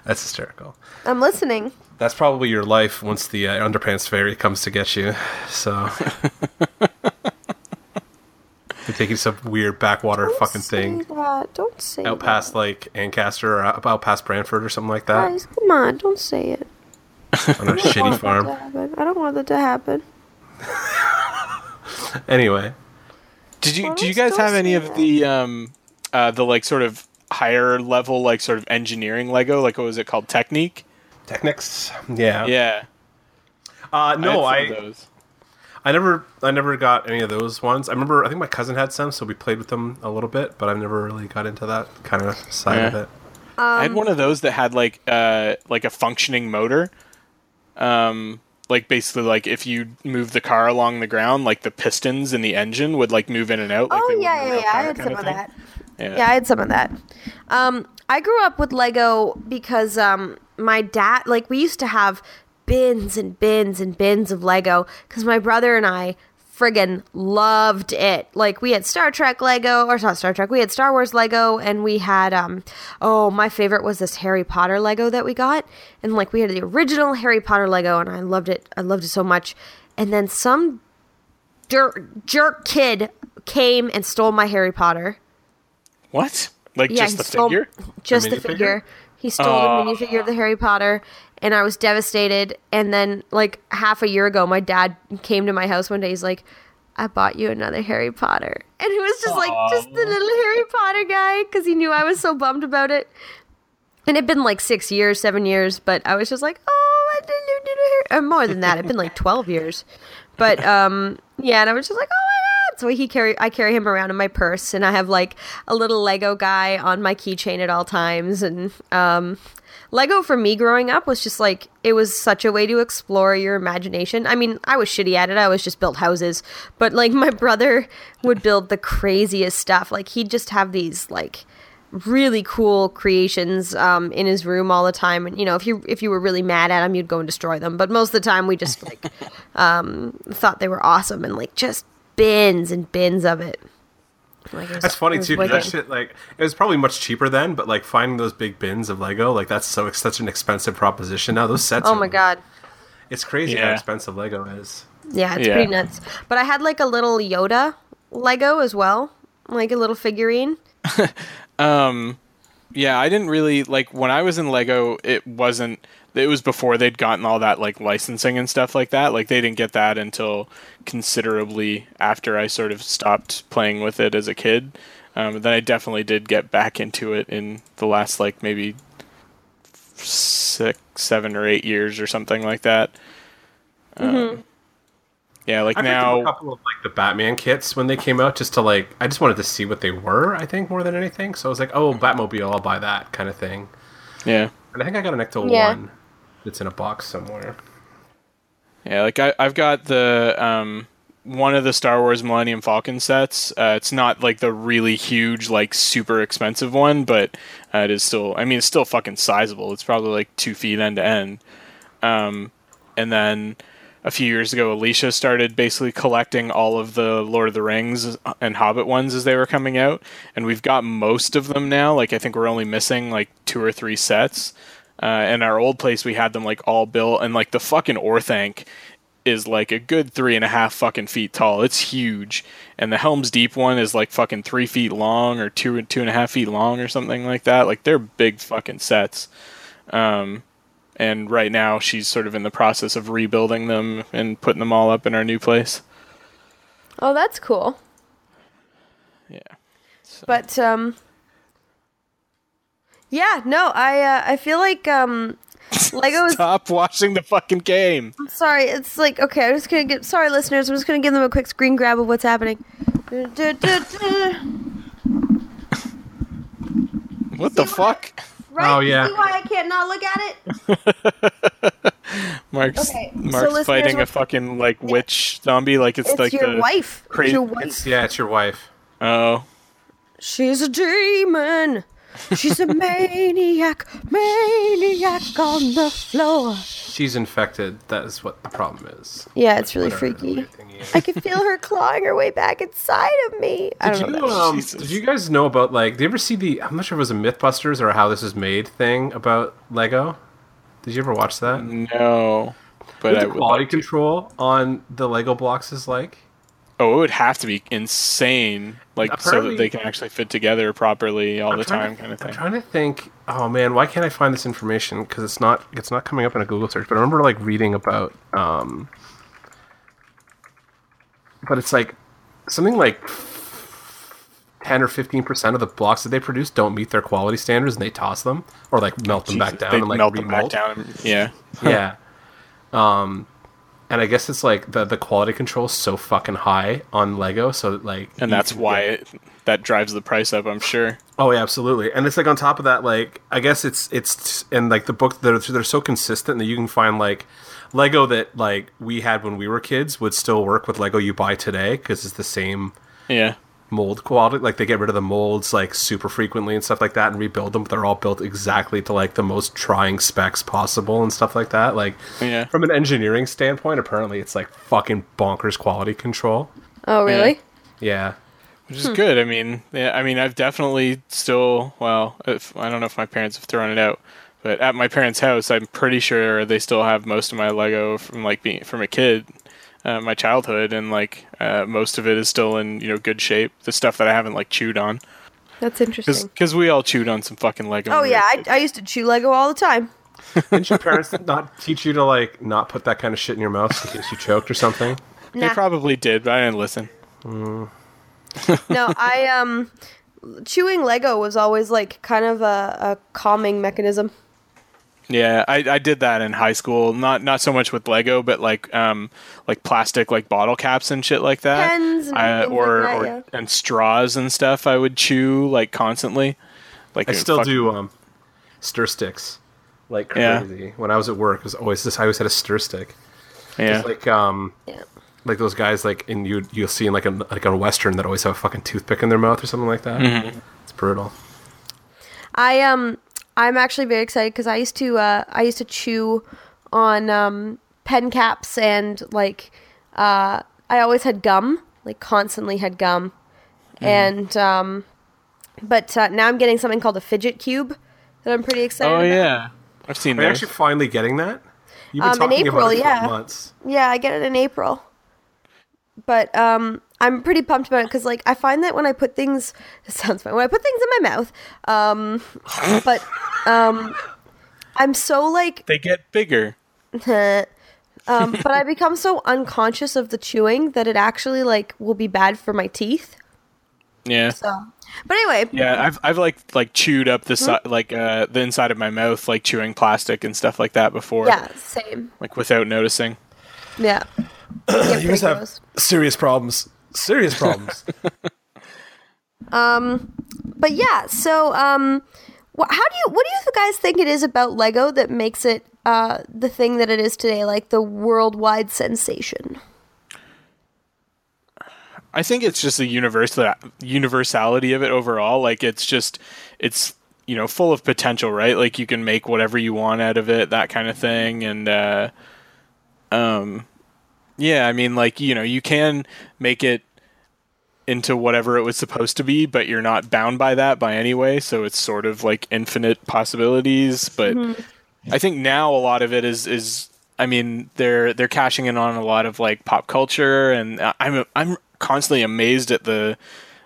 That's hysterical. I'm listening. That's probably your life once the uh, underpants fairy comes to get you. So they take you some weird backwater Don't fucking say thing That. Don't say out that. past like Ancaster or out out past Brantford or something like that Guys, come on. Don't say it. on a I don't shitty farm. I don't want that to happen. <laughs> <laughs> Anyway, Did you Why do you guys have any of the um uh the like sort of higher level like sort of engineering Lego? Like what was it called? Technique? Technics. Yeah. Yeah. Uh, no, I, I had some of those. I never I never got any of those ones. I remember I think my cousin had some, so we played with them a little bit, but I've never really got into that kind of side of Yeah. it. I Um, had one of those that had like uh like a functioning motor. Um like basically like if you move the car along the ground, like the pistons in the engine would like move in and out. Like Oh yeah, yeah, yeah. I had some of that. Yeah. Yeah, I had some of that. Um, I grew up with Lego because um, my dad, like, we used to have bins and bins and bins of Lego because my brother and I friggin' loved it. Like, we had Star Trek Lego, or not Star Trek, we had Star Wars Lego, and we had, um, oh, my favorite was this Harry Potter Lego that we got. And, like, we had the original Harry Potter Lego, and I loved it. I loved it so much. And then some dirt jerk kid came and stole my Harry Potter. What? Like Yeah, just he the stole- figure? Just the, minifigure? figure. He stole the minifigure of the Harry Potter, and I was devastated. And then, like half a year ago, my dad came to my house one day. He's like, "I bought you another Harry Potter," <laughs> and he was just like just the little Harry Potter guy because he knew I was so bummed about it. And it'd been like six years, seven years, but I was just like, "Oh, I didn't do Harry." Or more than that, it'd been like twelve years. But um, yeah, and I was just like, "Oh my god!" So he carry I carry him around in my purse, and I have like a little Lego guy on my keychain at all times. And um, Lego for me growing up was just like it was such a way to explore your imagination. I mean, I was shitty at it. I was just built houses, but like my brother would build the craziest stuff. Like he'd just have these like really cool creations um, in his room all the time. And you know, if you if you were really mad at him, you'd go and destroy them. But most of the time, we just like <laughs> um, thought they were awesome and like just bins and bins of it. Like, was- That's funny too. was that shit, like, it was probably much cheaper then, but like finding those big bins of Lego, like that's so such an expensive proposition now. Those sets. Oh are- my god. it's crazy how expensive Lego is. Yeah, it's Yeah. pretty nuts. But I had like a little Yoda Lego as well, like a little figurine. <laughs> Um, yeah, I didn't really like when I was in Lego. It wasn't. It was before they'd gotten all that like licensing and stuff like that. Like they didn't get that until considerably after I sort of stopped playing with it as a kid. Um, then I definitely did get back into it in the last like maybe six, seven, or eight years or something like that. Um, yeah, like I picked up a now. couple of like the Batman kits when they came out, just to like I just wanted to see what they were. I think more than anything. So I was like, oh, Batmobile, I'll buy that kind of thing. Yeah. And I think I got an Ecto Yeah. one that's in a box somewhere. Yeah, like I, I've got the um, one of the Star Wars Millennium Falcon sets. Uh, it's not like the really huge, like super expensive one, but uh, it is still. I mean, it's still fucking sizable. It's probably like two feet end to end. Um, and then a few years ago, Alicia started basically collecting all of the Lord of the Rings and Hobbit ones as they were coming out, and we've got most of them now. Like I think we're only missing like two or three sets. Uh, in our old place, we had them like all built, and like the fucking Orthanc is like a good three and a half fucking feet tall. It's huge, and the Helm's Deep one is like fucking three feet long or two and two and a half feet long or something like that. Like they're big fucking sets. Um, and right now she's sort of in the process of rebuilding them and putting them all up in our new place. Oh, that's cool. Yeah. But um Yeah, no, I uh, I feel like um Lego is Stop watching the fucking game. sorry, it's like okay, I'm just gonna get sorry listeners, I'm just gonna give them a quick screen grab of what's happening. What the fuck? Right? Oh, yeah. See why I can't not look at it? <laughs> Mark's Okay, Mark's listeners, fighting a fucking like witch zombie like it's, It's like your the wife. cra- It's your wife. It's yeah, it's your wife. Oh. She's a demon. She's a maniac, maniac on the floor. She's infected. That is what the problem is. Yeah, it's really Whatever freaky. weird thing is. I can feel her clawing her way back inside of me. I don't Did know. you, um, did you guys know about like? Did you ever see the? I'm not sure if it was a MythBusters or how this is made thing about Lego. Did you ever watch that? No. But What I the would quality like to. control on the Lego blocks is like. Oh, it would have to be insane, like so that they can actually fit together properly all the time, to- kind of thing. I'm trying to think. Oh man, why can't I find this information? Because it's not it's not coming up in a Google search. But I remember like reading about. um But it's like something like ten or fifteen percent of the blocks that they produce don't meet their quality standards, and they toss them or like melt them back down and like melt them back down. Yeah. yeah. <laughs> Um, and I guess it's like the the quality control is so fucking high on Lego, so that, like, and that's why it, that drives the price up. I'm sure. Oh yeah, absolutely. And it's like on top of that, like I guess it's it's and like the book they're they're so consistent that you can find like Lego that like we had when we were kids would still work with Lego you buy today because it's the same Yeah. Mold quality. Like they get rid of the molds like super frequently and stuff like that, and rebuild them. But they're all built exactly to like the most trying specs possible and stuff like that. Like Yeah. from an engineering standpoint, apparently it's like fucking bonkers quality control. Oh, really? Yeah. which is hmm. good. I mean, yeah, I mean, I've definitely still. Well, if, I don't know if my parents have thrown it out, but at my parents' house, I'm pretty sure they still have most of my Lego from like being from a kid, uh, my childhood, and like uh, most of it is still in you know good shape. The stuff that I haven't like chewed on, That's interesting. because we all chewed on some fucking Lego. Oh yeah, I, I used to chew Lego all the time. <laughs> Didn't your parents not teach you to like not put that kind of shit in your mouth in case you choked or something? <laughs> They probably did, but I didn't listen. no, I um, chewing Lego was always like kind of a, a calming mechanism. Yeah, I, I did that in high school. Not not so much with Lego, but like um like plastic like bottle caps and shit like that. Pens and I- or like that, or yeah. and straws and stuff. I would chew like constantly. Like I still fuck- do um, stir sticks like Yeah. crazy. When I was at work, it was always this. I always had a stir stick. Yeah, It's like um, Yeah. like those guys like in you you'll see in like a like a western that always have a fucking toothpick in their mouth or something like that. Mm-hmm. It's brutal. I um, I'm actually very excited because I used to uh, I used to chew on um, pen caps and like uh, I always had gum, like constantly had gum, Mm-hmm. and um, but uh, now I'm getting something called a fidget cube that I'm pretty excited. Oh about. yeah, I've seen Are you those. actually finally getting that? You've been Um, in April, about it yeah. months. Yeah, I get it in April. But um, I'm pretty pumped about it because, like, I find that when I put things, it <laughs> sounds funny, when I put things in my mouth, um, but um, I'm so like, They get bigger. <laughs> um, but I become so unconscious of the chewing that it actually like will be bad for my teeth. Yeah. So, but anyway, Yeah, I've I've like like chewed up the si- like uh the inside of my mouth like chewing plastic and stuff like that before. yeah, same. Like without noticing. Yeah. <coughs> you pretty have serious problems. Serious problems. <laughs> Um, but yeah, so um, wh- how do you what do you guys think it is about Lego that makes it uh the thing that it is today, like the worldwide sensation? I think it's just the universal universality of it overall. Like it's just it's you know full of potential, right? Like you can make whatever you want out of it, that kind of thing, and uh, um, yeah, I mean, like you know, you can make it into whatever it was supposed to be, but you're not bound by that by any way. So it's sort of like infinite possibilities. But mm-hmm. I think now a lot of it is is I mean they're they're cashing in on a lot of like pop culture, and I'm I'm constantly amazed at the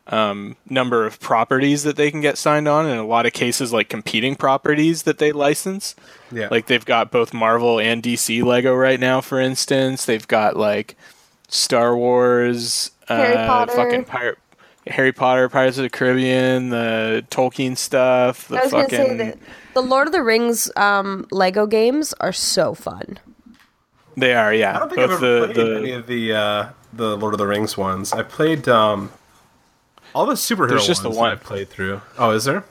um, number of properties that they can get signed on, in a lot of cases like competing properties that they license. Yeah. Like they've got both Marvel and DC Lego right now, for instance. They've got like Star Wars, Harry uh, Potter. fucking Pirate. Harry Potter, Pirates of the Caribbean, the Tolkien stuff, the I was fucking gonna say that the Lord of the Rings um, Lego games are so fun. they are, yeah. I don't think Both I've ever the, played the any of the uh, the Lord of the Rings ones. I played um, all the superhero There's just the one. that I played through. Oh, is there?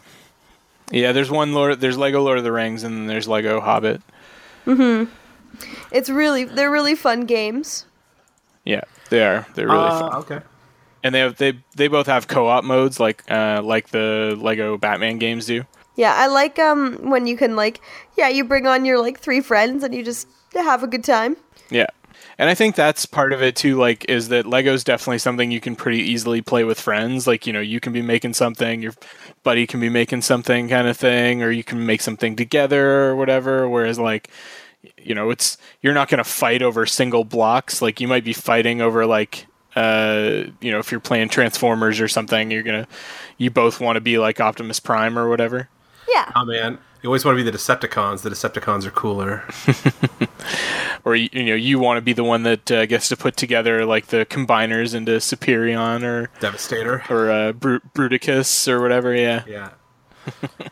yeah. There's one Lord. There's Lego Lord of the Rings, and then there's Lego Hobbit. Mm-hmm. It's really they're really fun games. Yeah, they are. They're really Uh, fun. okay. and they have they they both have co-op modes like uh like the Lego Batman games do. Yeah, I like um when you can like yeah you bring on your like three friends and you just have a good time. Yeah. And I think that's part of it too, like, is that Lego's definitely something you can pretty easily play with friends. Like, you know, you can be making something, your buddy can be making something kind of thing, or you can make something together or whatever. Whereas, like, you know, it's, you're not going to fight over single blocks. Like, you might be fighting over, like, uh, you know, if you're playing Transformers or something, you're going to, you both want to be like Optimus Prime or whatever. Yeah. Oh man, you always want to be the Decepticons. The Decepticons are cooler. <laughs> or you, you know you want to be the one that uh, gets to put together like the combiners into Superion or Devastator. or uh, Bru- Bruticus or whatever. Yeah, Yeah. <laughs>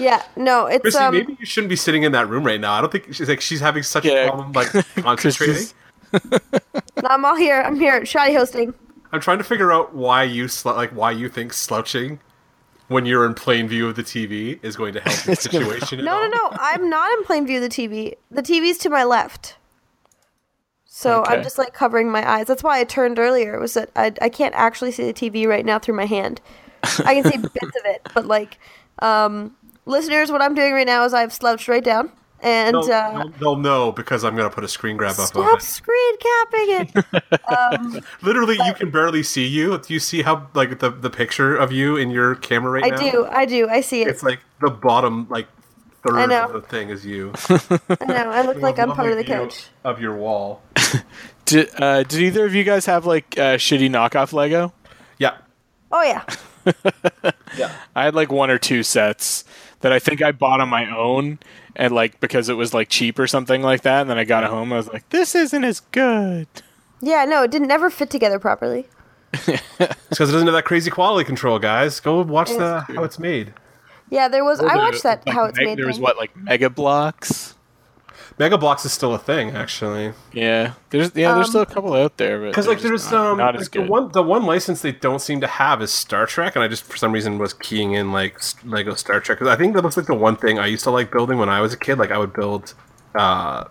Yeah. No, it's Chrissy, um maybe you shouldn't be sitting in that room right now. I don't think she's like she's having such Yeah. a problem like <laughs> concentrating. Chrissy's- I'm all here. I'm here. Shoddy hosting. I'm trying to figure out why you slou- like why you think slouching when you're in plain view of the TV is going to help <laughs> the situation. No, no, no. I'm not in plain view of the TV. The TV's to my left. So I'm just like covering my eyes. That's why I turned earlier. Was that I I can't actually see the TV right now through my hand. I can see <laughs> bits of it, but like, um, listeners, what I'm doing right now is I've slouched right down and They'll, uh, they'll- they'll know because I'm gonna put a screen grab up of stop it. screen capping it. <laughs> Literally, you can barely see you. Do you see how like the the picture of you in your camera right I now? I do, I do, I see it. It's like the bottom like third I know. of the thing is you. <laughs> I know. I look like I'm part of the View couch. of your wall. <laughs> Did uh, did either of you guys have like uh, shitty knockoff Lego? Yeah, Oh yeah. <laughs> yeah. I had like one or two sets that I think I bought on my own, and like because it was like cheap or something like that. And then I got it home, I was like, "This isn't as good." Yeah, no, it didn't never fit together properly. It's because it doesn't have that crazy quality control, guys. Go watch It's the how it's made. Yeah, there was. I watched that Like, how it's me- made. There was thing. what like Mega Bloks. Mega Bloks is still a thing, actually. Yeah, there's yeah, there's Um, still a couple out there, but Because like there's not, um not like, as the one the one license they don't seem to have is Star Trek, and I just for some reason was keying in like s- Lego Star Trek because I think that looks like the one thing I used to like building when I was a kid. Like I would build, uh,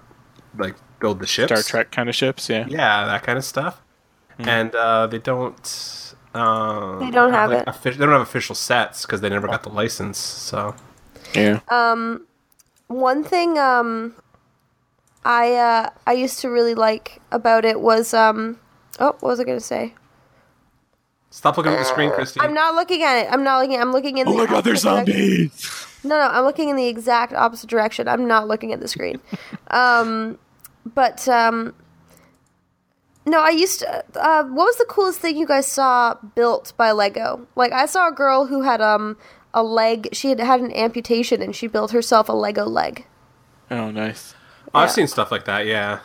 like build the ships, Star Trek kind of ships. Yeah, yeah, that kind of stuff. And uh, they don't. Uh, They don't have like, it. offi- they don't have official sets because they never got the license. So yeah. Um, One thing um I uh I used to really like about it was um oh what was I gonna say? stop looking at the screen, Christy. I'm not looking at it. I'm not looking. I'm looking in. Oh the my God, they're opposite direction. zombies! No, no, I'm looking in the exact opposite direction. I'm not looking at the screen. <laughs> um, but um, no, I used to. Uh, what was the coolest thing you guys saw built by Lego? Like I saw a girl who had um a leg. She had had an amputation and she built herself a Lego leg. Oh, nice. I've seen stuff like that. Yeah.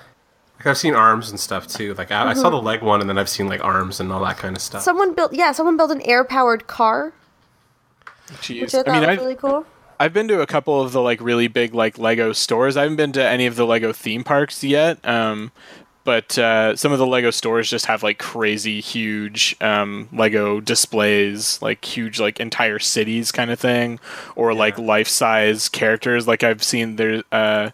Like I've seen arms and stuff too. Like I, I saw the leg one, and then I've seen like arms and all that kind of stuff. Someone built. Yeah, someone built an air powered car, Jeez. which I thought I mean, was I've, really cool. I've been to a couple of the like really big like Lego stores. I haven't been to any of the Lego theme parks yet. Um, but uh, some of the Lego stores just have like crazy huge um, Lego displays, like huge like entire cities kind of thing, or like life size characters. Like I've seen there, uh,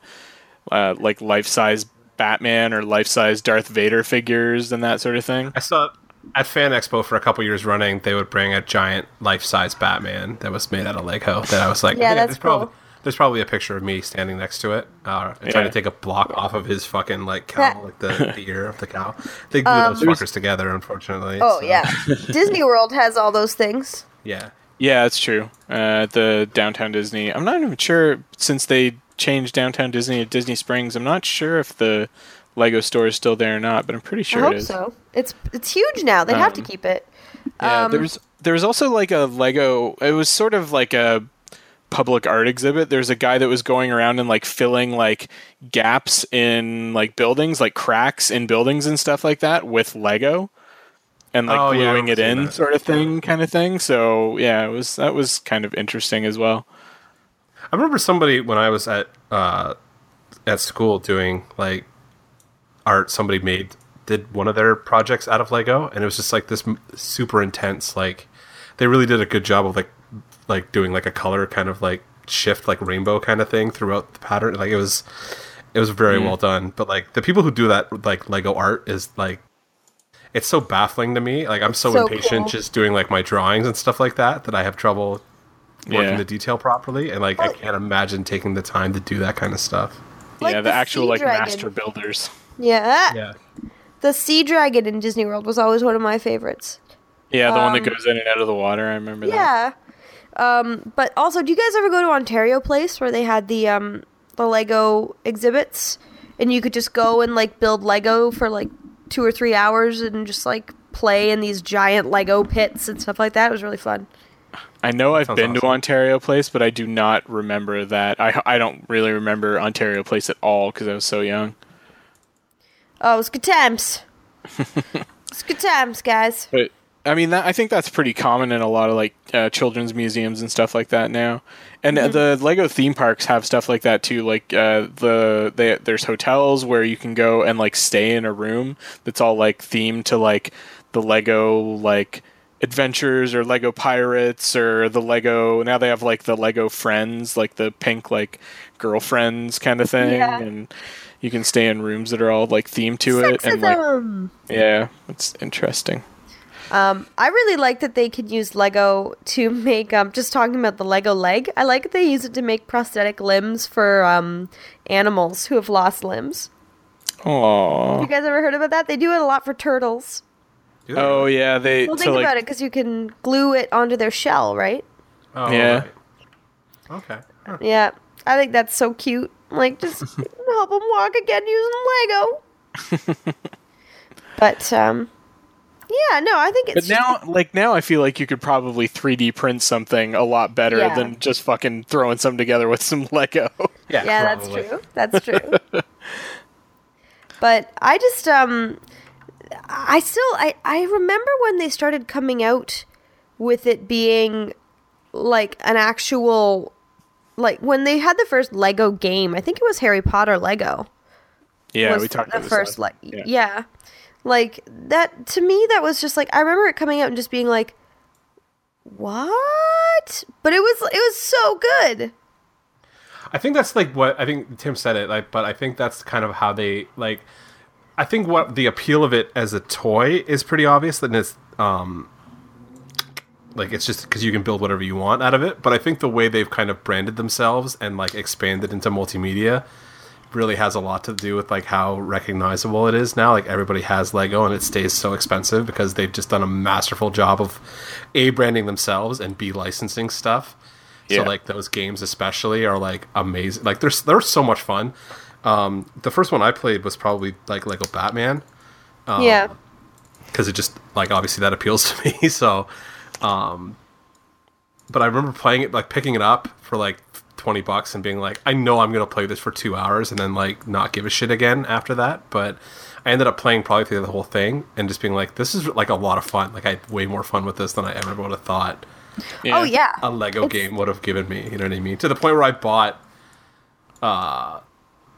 uh, like life size Batman or life size Darth Vader figures and that sort of thing. I saw at Fan Expo for a couple years running. They would bring a giant life-size Batman that was made out of Lego. That I was like, Yeah, "Hey, that's there's probably cool. There's probably a picture of me standing next to it, uh, and Yeah. trying to take a block off of his fucking like cow, like the, the <laughs> ear of the cow. They glue those fuckers together, unfortunately. Oh so, yeah, <laughs> Disney World has all those things. yeah. Yeah, that's true. Uh, the downtown Disney. I'm not even sure since they changed downtown Disney to Disney Springs. I'm not sure if the Lego store is still there or not, but I'm pretty sure I hope it is. so. It's it's huge now. They have to Um, keep it. Yeah, Um, there was there was also like a Lego. It was sort of like a public art exhibit. There's a guy that was going around and like filling like gaps in like buildings, like cracks in buildings and stuff like that with Lego. And like Oh, yeah, gluing it in, that. sort of thing, kind of thing. So yeah, it was that was kind of interesting as well. I remember somebody when I was at uh, at school doing like art. Somebody made did one of their projects out of Lego, and it was just like this super intense. Like they really did a good job of like like doing like a color kind of like shift, like rainbow kind of thing throughout the pattern. Like it was it was very well done. But like the people who do that like Lego art is like it's so baffling to me. Like I'm so, So impatient cool. just doing like my drawings and stuff like that that I have trouble working Yeah. the detail properly and like I can't imagine taking the time to do that kind of stuff. Like yeah, the, the actual Sea like Dragon. master builders. Yeah. Yeah. The sea dragon in Disney World was always one of my favorites. Yeah, the one that Um, goes in and out of the water. I remember that. Yeah. Um, but also, do you guys ever go to Ontario Place where they had the um the Lego exhibits, and you could just go and like build Lego for like two or three hours and just like play in these giant Lego pits and stuff like that. It was really fun. I know I've Sounds been to. Ontario Place, but I do not remember that. I I don't really remember Ontario Place at all because I was so young. Oh, it was good times. <laughs> it's good times, guys. But I mean, that, I think that's pretty common in a lot of like uh, children's museums and stuff like that now. And uh the Lego theme parks have stuff like that too. Like uh, the they, there's hotels where you can go and like stay in a room that's all like themed to like the Lego like Adventures or Lego Pirates or the Lego. Now they have like the Lego Friends, like the pink like girlfriends kind of thing, Yeah. and you can stay in rooms that are all like themed to it. And like, Sexism. yeah, it's interesting. Um, I really like that they could use Lego to make. Um, just talking about the Lego leg, I like that they use it to make prosthetic limbs for um, animals who have lost limbs. Aww. You guys ever heard about that? They do it a lot for turtles. Do they? Oh yeah, they. Well, so, think like, about it, because you can glue it onto their shell, right? Oh, Yeah. right. Okay. Huh. Yeah, I think that's so cute. Like, just <laughs> help them walk again using Lego. <laughs> but um, yeah, no, I think it's But now, like now, I feel like you could probably 3D print something a lot better Yeah. than just fucking throwing something together with some <laughs> Lego. Yeah, yeah, probably. that's true. That's true. but I just um I still I I remember when they started coming out with it being like an actual like when they had the first Lego game. I think it was Harry Potter Lego. Yeah, was we talked the about this first last- like yeah. Like that to me that was just like I remember it coming out and just being like what? But it was it was so good. I think that's like what I think Tim said it like, but I think that's kind of how they like. I think what the appeal of it as a toy is pretty obvious. That it's um, like it's just because you can build whatever you want out of it. But I think the way they've kind of branded themselves and like expanded into multimedia really has a lot to do with like how recognizable it is now. Like everybody has Lego and it stays so expensive because they've just done a masterful job of a branding themselves and b licensing stuff. Yeah. So like those games especially are like amazing. Like they're they're so much fun. Um, the first one I played was probably like Lego Batman Um, yeah. because it just like obviously that appeals to <laughs> me. So, um, but I remember playing it like picking it up for like twenty bucks and being like, I know I'm gonna play this for two hours and then like not give a shit again after that. But I ended up playing probably through the whole thing and just being like, this is like a lot of fun. Like I had way more fun with this than I ever would have thought Oh yeah. a Lego game would have given me. You know what I mean? To the point where I bought uh,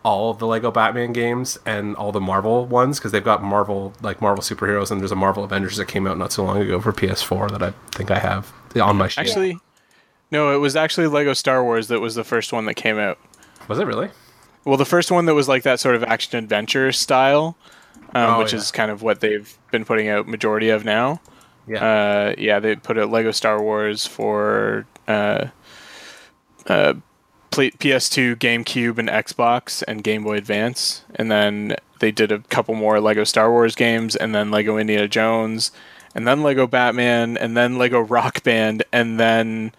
all of the Lego Batman games and all the Marvel ones because they've got Marvel like Marvel superheroes and there's a Marvel Avengers that came out not so long ago for PS4 that I think I have on my shelf. Actually, no, it was actually Lego Star Wars that was the first one that came out. was it really? Well, the first one that was like that sort of action adventure style, um, Oh, which yeah. is kind of what they've been putting out majority of now. Yeah. Uh, yeah, they put out Lego Star Wars for uh, uh, PS2, GameCube, and Xbox, and Game Boy Advance. And then they did a couple more Lego Star Wars games, and then Lego Indiana Jones, and then Lego Batman, and then Lego Rock Band, and then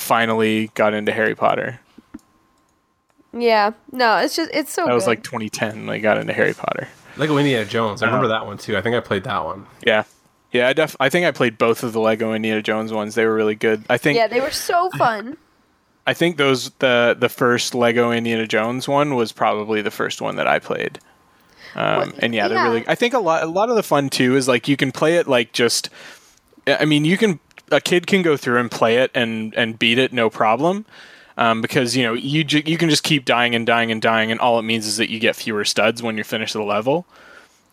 finally got into Harry Potter. Yeah. No, it's just it's so That was like 2010. They got into Harry Potter. Lego Indiana Jones. I remember Uh-huh. that one too. I think I played that one. Yeah. Yeah, I def- I think I played both of the Lego Indiana Jones ones. They were really good. I think Yeah, they were so fun. I think those the the first Lego Indiana Jones one was probably the first one that I played. Um, Well, and yeah, they're yeah. really. I think a lot a lot of the fun too is like you can play it like just. I mean, you can a kid can go through and play it and and beat it no problem. Um, because you know you ju- you can just keep dying and dying and dying, and all it means is that you get fewer studs when you're finished the level.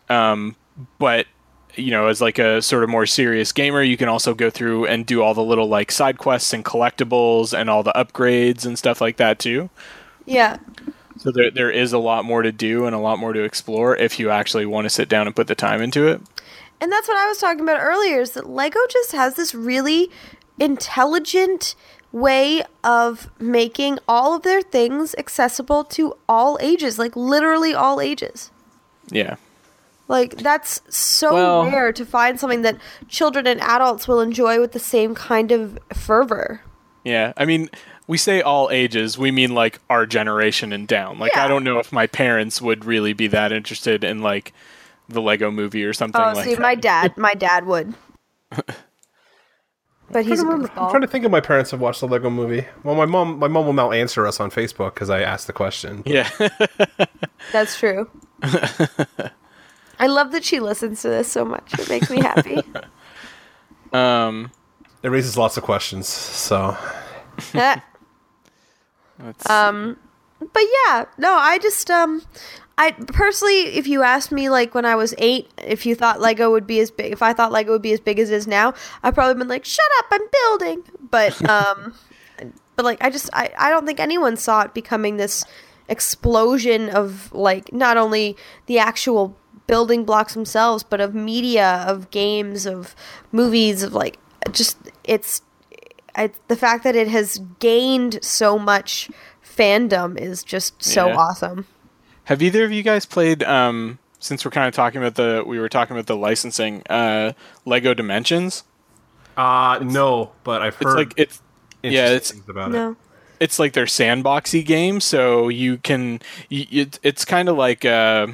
Um, but you know, as like a sort of more serious gamer, you can also go through and do all the little like side quests and collectibles and all the upgrades and stuff like that too. Yeah. So there there is a lot more to do and a lot more to explore if you actually want to sit down and put the time into it. And that's what I was talking about earlier is that Lego just has this really intelligent way of making all of their things accessible to all ages, like literally all ages. Yeah. Like that's so Well- rare to find something that children and adults will enjoy with the same kind of fervor. Yeah. I mean, we say all ages, we mean like our generation and down. Like I don't know if my parents would really be that interested in like the Lego movie or something Oh, like see, that. my dad, my dad would. <laughs> But he's a I'm trying to think if my parents have watched the Lego movie. Well, my mom, my mom will now answer us on Facebook because I asked the question. yeah. <laughs> That's true. <laughs> I love that she listens to this so much. It makes me happy. um It raises lots of questions. So let's um, but yeah, no, I just um, I personally, if you asked me like when I was eight, if you thought Lego would be as big, if I thought Lego would be as big as it is now, I'd probably been like, "Shut up, I'm building." But <laughs> um, but like I just I I don't think anyone saw it becoming this explosion of like not only the actual building blocks themselves, but of media, of games, of movies, of like just it's I, the fact that it has gained so much fandom is just so Yeah. awesome. Have either of you guys played? Um, since we're kind of talking about the, we were talking about the licensing. Uh, Lego Dimensions. Uh no, but I've It's heard like it's yeah, it's things about it. No. it's like their sandboxy game. So you can, you, it, it's kind of like uh,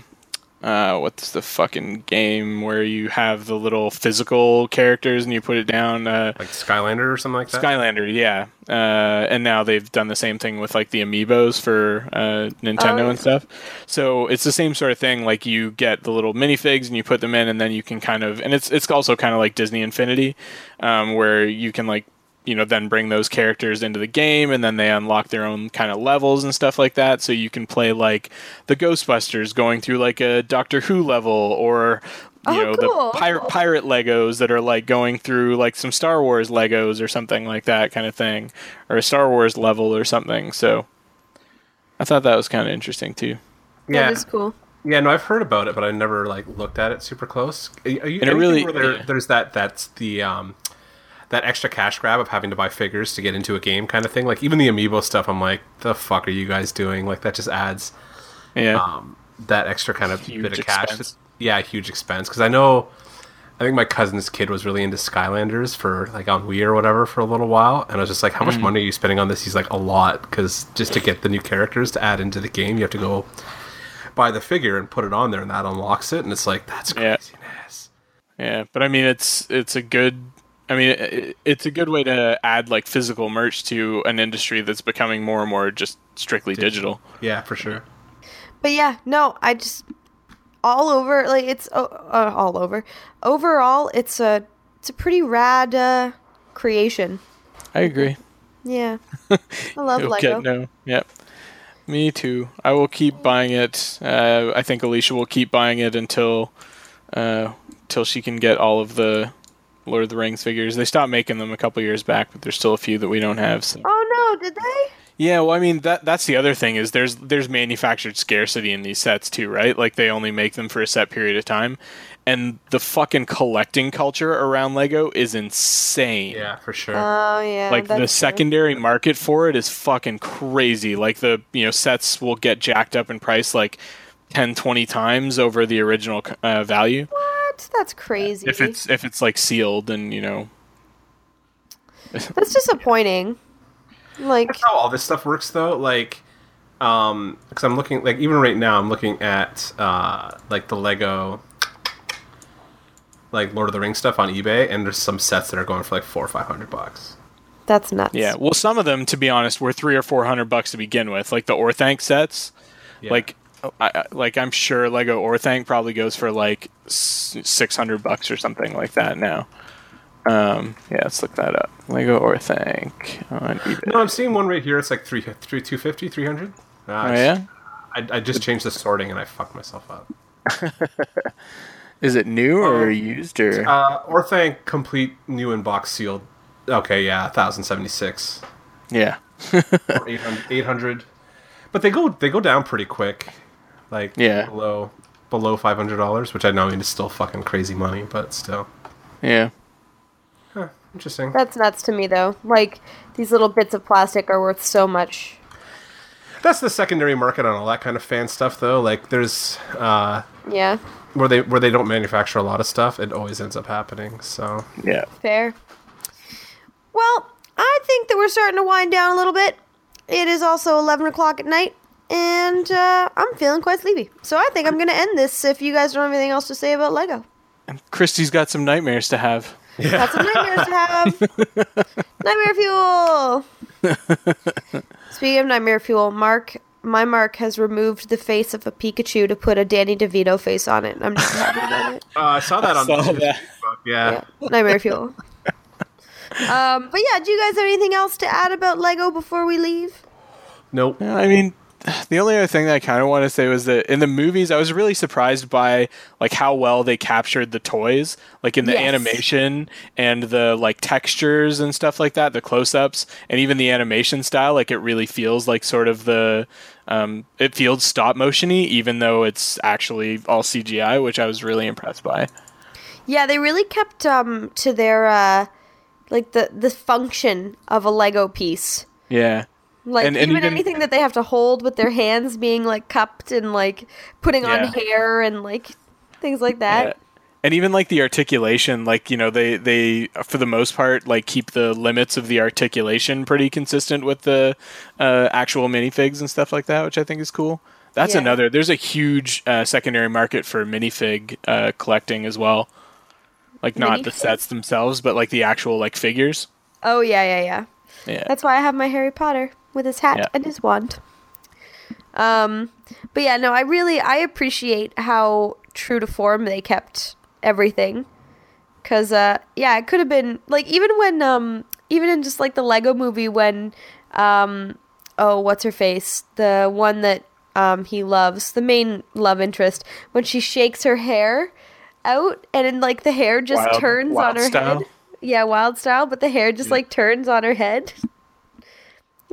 uh, what's the fucking game where you have the little physical characters and you put it down. Uh, Like Skylander or something like that. Skylander, yeah. Uh, and now they've done the same thing with like the amiibos for uh, Nintendo Oh, and stuff. So it's the same sort of thing. Like you get the little minifigs and you put them in, and then you can kind of, and it's it's also kind of like Disney Infinity, um, where you can like you know then bring those characters into the game, and then they unlock their own kind of levels and stuff like that. So you can play like the Ghostbusters going through like a Doctor Who level, or you Oh, know cool. the pirate pirate Legos that are like going through like some Star Wars Legos or something like that kind of thing, or a Star Wars level or something. So I thought that was kind of interesting too. yeah, That is cool. yeah. No, I've heard about it, but I never like looked at it super close. Are you, And it really- where there, yeah. there's that that's the um that extra cash grab of having to buy figures to get into a game kind of thing. Like even the amiibo stuff, I'm like, the fuck are you guys doing? Like that just adds Yeah, um, that extra kind of Huge bit of cash. expense. Yeah, huge expense. Because I know, I think my cousin's kid was really into Skylanders for like on Wii or whatever for a little while, and I was just like, how Mm. much money are you spending on this? He's like, a lot, because just to get the new characters to add into the game, you have to go buy the figure and put it on there, and that unlocks it, and it's like that's Yeah. craziness. yeah. But I mean, it's it's a good. I mean, it, it's a good way to add like physical merch to an industry that's becoming more and more just strictly digital. Yeah, for sure. But yeah, no, I just all over like it's uh, uh, all over. Overall, it's a it's a pretty rad uh, creation. I agree. Yeah, <laughs> I love Lego. get no. Yep. Me too. I will keep buying it. Uh, I think Alicia will keep buying it until uh, till she can get all of the Lord of the Rings figures. They stopped making them a couple years back, but there's still a few that we don't have. So. Oh no, did they? Yeah, well, I mean that that's the other thing is there's there's manufactured scarcity in these sets too, right? Like they only make them for a set period of time, and the fucking collecting culture around Lego is insane. Yeah, for sure. Oh yeah, like that's the true. secondary market for it is fucking crazy like the you know sets will get jacked up in price like 10 20 times over the original uh, value What? That's crazy. if it's if it's like sealed and you know <laughs> That's disappointing. Like, That's how all this stuff works though like um because i'm looking like even right now i'm looking at uh like the lego like lord of the rings stuff on ebay and there's some sets that are going for like four or five hundred bucks that's nuts. yeah well some of them to be honest were three or four hundred bucks to begin with like the orthanc sets Yeah. like I, I- like i'm sure lego orthanc probably goes for like 600 bucks or something like that now. Um yeah let's look that up. Lego orthanc on ebay. No i'm seeing one right here. It's like three, three 250 300 Ah, oh it's- yeah? I, I just changed the sorting and i fucked myself up. <laughs> Is it new or Um, used or? uh orthanc complete new in box sealed. Okay yeah 1076 yeah. <laughs> 800, 800 but they go they go down pretty quick like Yeah. below below $500 which i know is still fucking crazy money but still Yeah. Huh, interesting That's nuts to me though. Like these little bits of plastic are worth so much. that's the secondary market on all that kind of fan stuff though like there's uh Yeah, where they where they don't manufacture a lot of stuff it always ends up happening so Yeah. fair. Well, I think that we're starting to wind down a little bit. It is also eleven o'clock at night, and uh, I'm feeling quite sleepy. So I think I'm going to end this. If you guys don't have anything else to say about Lego, And Christy's got some nightmares to have. got some nightmares to have. <laughs> Nightmare fuel. <laughs> Speaking of nightmare fuel, Mark, my Mark has removed the face of a Pikachu to put a Danny DeVito face on it. I'm just happy about it. <laughs> uh, i saw that on Saw the that. Yeah. Yeah, nightmare fuel. Um, but yeah, do you guys have anything else to add about Lego before we leave? nope I mean, the only other thing that I kind of want to say was that in the movies, I was really surprised by like how well they captured the toys, like in the Yes. animation and the like textures and stuff like that, the close-ups, and even the animation style. Like it really feels like sort of the um, it feels stop motiony, even though it's actually all CGI, which I was really impressed by. Yeah, they really kept um to their uh like the the function of a Lego piece. Yeah. Like And- and even, even- anything that they have to hold with their hands being like cupped and like putting Yeah. on hair and like things like that. Yeah. And even like the articulation, like you know, they they for the most part like keep the limits of the articulation pretty consistent with the uh, actual minifigs and stuff like that, which I think is cool. That's Yeah. another. There's a huge uh, secondary market for minifig uh, collecting as well. Like not the sets themselves, but like the actual like figures. Oh yeah, yeah, yeah. Yeah. That's why I have my Harry Potter with his hat Yeah. and his wand. Um, but yeah, no, I really I appreciate how true to form they kept everything. Cause uh, yeah, it could have been like even when um even in just like the Lego Movie when um oh what's her face the one that um he loves the main love interest when she shakes her hair out and then like the hair just Wild- turns wild on her style? head. Yeah, Wyldstyle, but the hair just like turns on her head. <laughs>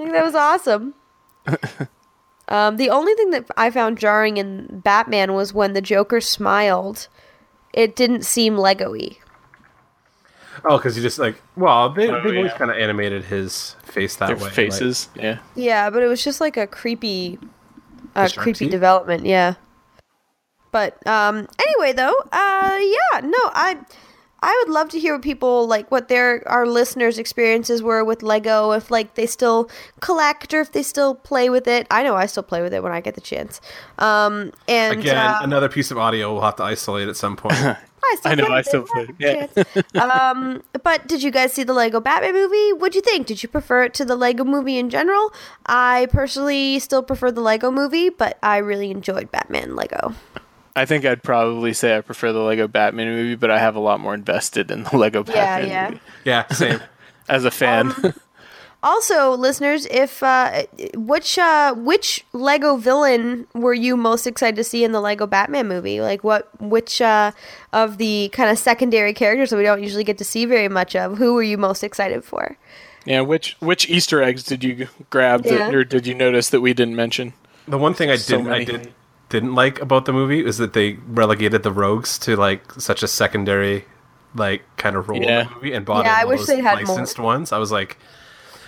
I think that was awesome. <laughs> um, the only thing that I found jarring in Batman was when the Joker smiled. It didn't seem Lego-y. Oh, because you just like well, they, Oh, they've always kind of animated his face that Their way. like- faces. yeah. Yeah, but it was just like a creepy, uh, creepy Sharpsie? development. Yeah. But um, anyway, though, uh, yeah, no, I, I would love to hear what people like, what their our listeners' experiences were with Lego. If like they still collect or if they still play with it. I know I still play with it when I get the chance. Um, and Again, uh, another piece of audio we'll have to isolate at some point. <laughs> I, still I know, I still play- when I get the chance. <laughs> um, but did you guys see the Lego Batman movie? What'd you think? Did you prefer it to the Lego movie in general? I personally still prefer the Lego movie, but I really enjoyed Batman Lego. I think I'd probably say I prefer the Lego Batman movie, but I have a lot more invested in the Lego Batman yeah. movie yeah, same. <laughs> as a fan. Also, listeners, if uh, which uh, which Lego villain were you most excited to see in the Lego Batman movie? Like, what which uh, of the kind of secondary characters that we don't usually get to see very much of? Who were you most excited for? yeah, which which Easter eggs did you grab that, Yeah. or did you notice that we didn't mention? The one thing I So didn't I many. did didn't like about the movie is that they relegated the rogues to like such a secondary like kind of role Yeah. in the movie and bought Yeah, I wish they'd had more. licensed ones. I was like,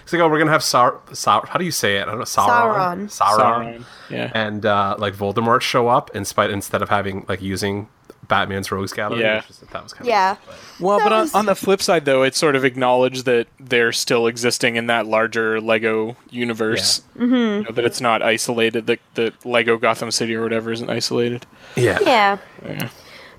it's like oh we're gonna have Sar, Sar how do you say it? I don't know Sauron Sauron. Sauron, Sauron, yeah. and uh, like Voldemort show up in spite instead of having like using Batman's rogues gallery. Yeah. which is- that was kind Yeah. Well, That but on, was- on the flip side, though, it sort of acknowledged that they're still existing in that larger Lego universe. Mm-hmm. You know, that it's not isolated. That the Lego Gotham City or whatever isn't isolated. yeah. Yeah. Yeah.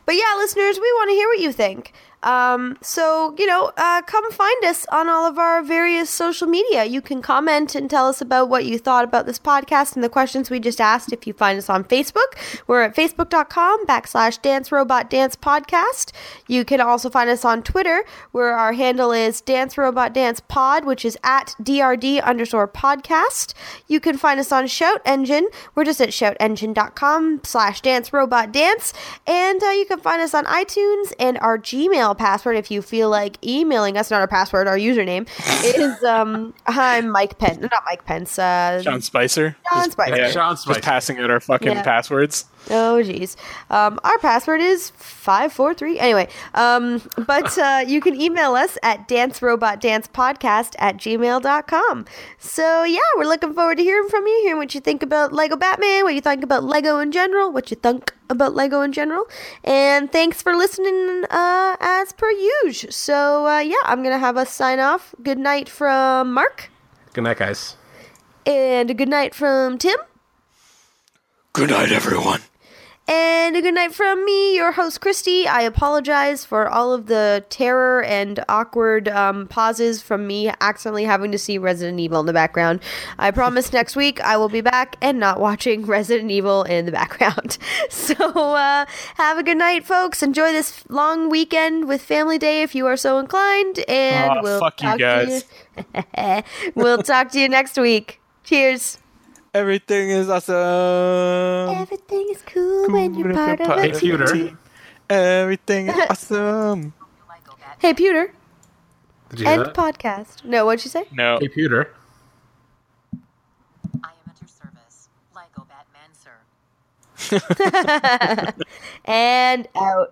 But yeah, listeners, we want to hear what you think. Um, so, you know, uh, come find us on all of our various social media. You can comment and tell us about what you thought about this podcast and the questions we just asked. If you find us on Facebook, we're at facebook.com backslash dance robot dance podcast. You can also find us on Twitter, where our handle is dance robot dance pod, which is at drd underscore podcast. You can find us on Shout Engine. We're just at shoutengine.com slash dance robot dance. And uh, you can find us on iTunes and our Gmail password if you feel like emailing us. Not our password, our username is um <laughs> I'm Mike Pence. Not Mike Pence. Uh, John Spicer. John Spicer. yeah, John Just passing out our fucking Yeah. passwords. Oh geez. Um, our password is five four three. Anyway, um, but uh, you can email us at dancerobotdancepodcast at gmail.com. So yeah, we're looking forward to hearing from you, hearing what you think about Lego Batman, what you think about Lego in general, what you think about Lego in general. And thanks for listening uh, as per usual. So uh, yeah, I'm gonna have us sign off. Good night from Mark. Good night, guys. And a good night from Tim. Good night, everyone. And a good night from me, your host, Christy. I apologize for all of the terror and awkward um, pauses from me accidentally having to see Resident Evil in the background. I promise <laughs> next week I will be back and not watching <laughs> Resident Evil in the background. <laughs> So uh, have a good night, folks. Enjoy this long weekend with Family Day if you are so inclined. And Aw, we'll fuck you guys. To you. we'll talk to you next week. Cheers. Everything is awesome. Everything is cool when you're part of Hey, it. Puter. Everything is <laughs> awesome. Hey, Puter. Did you hear End that? podcast. No, what'd you say? No. Hey, Puter. I am at your service. Lego Batman, sir. and out.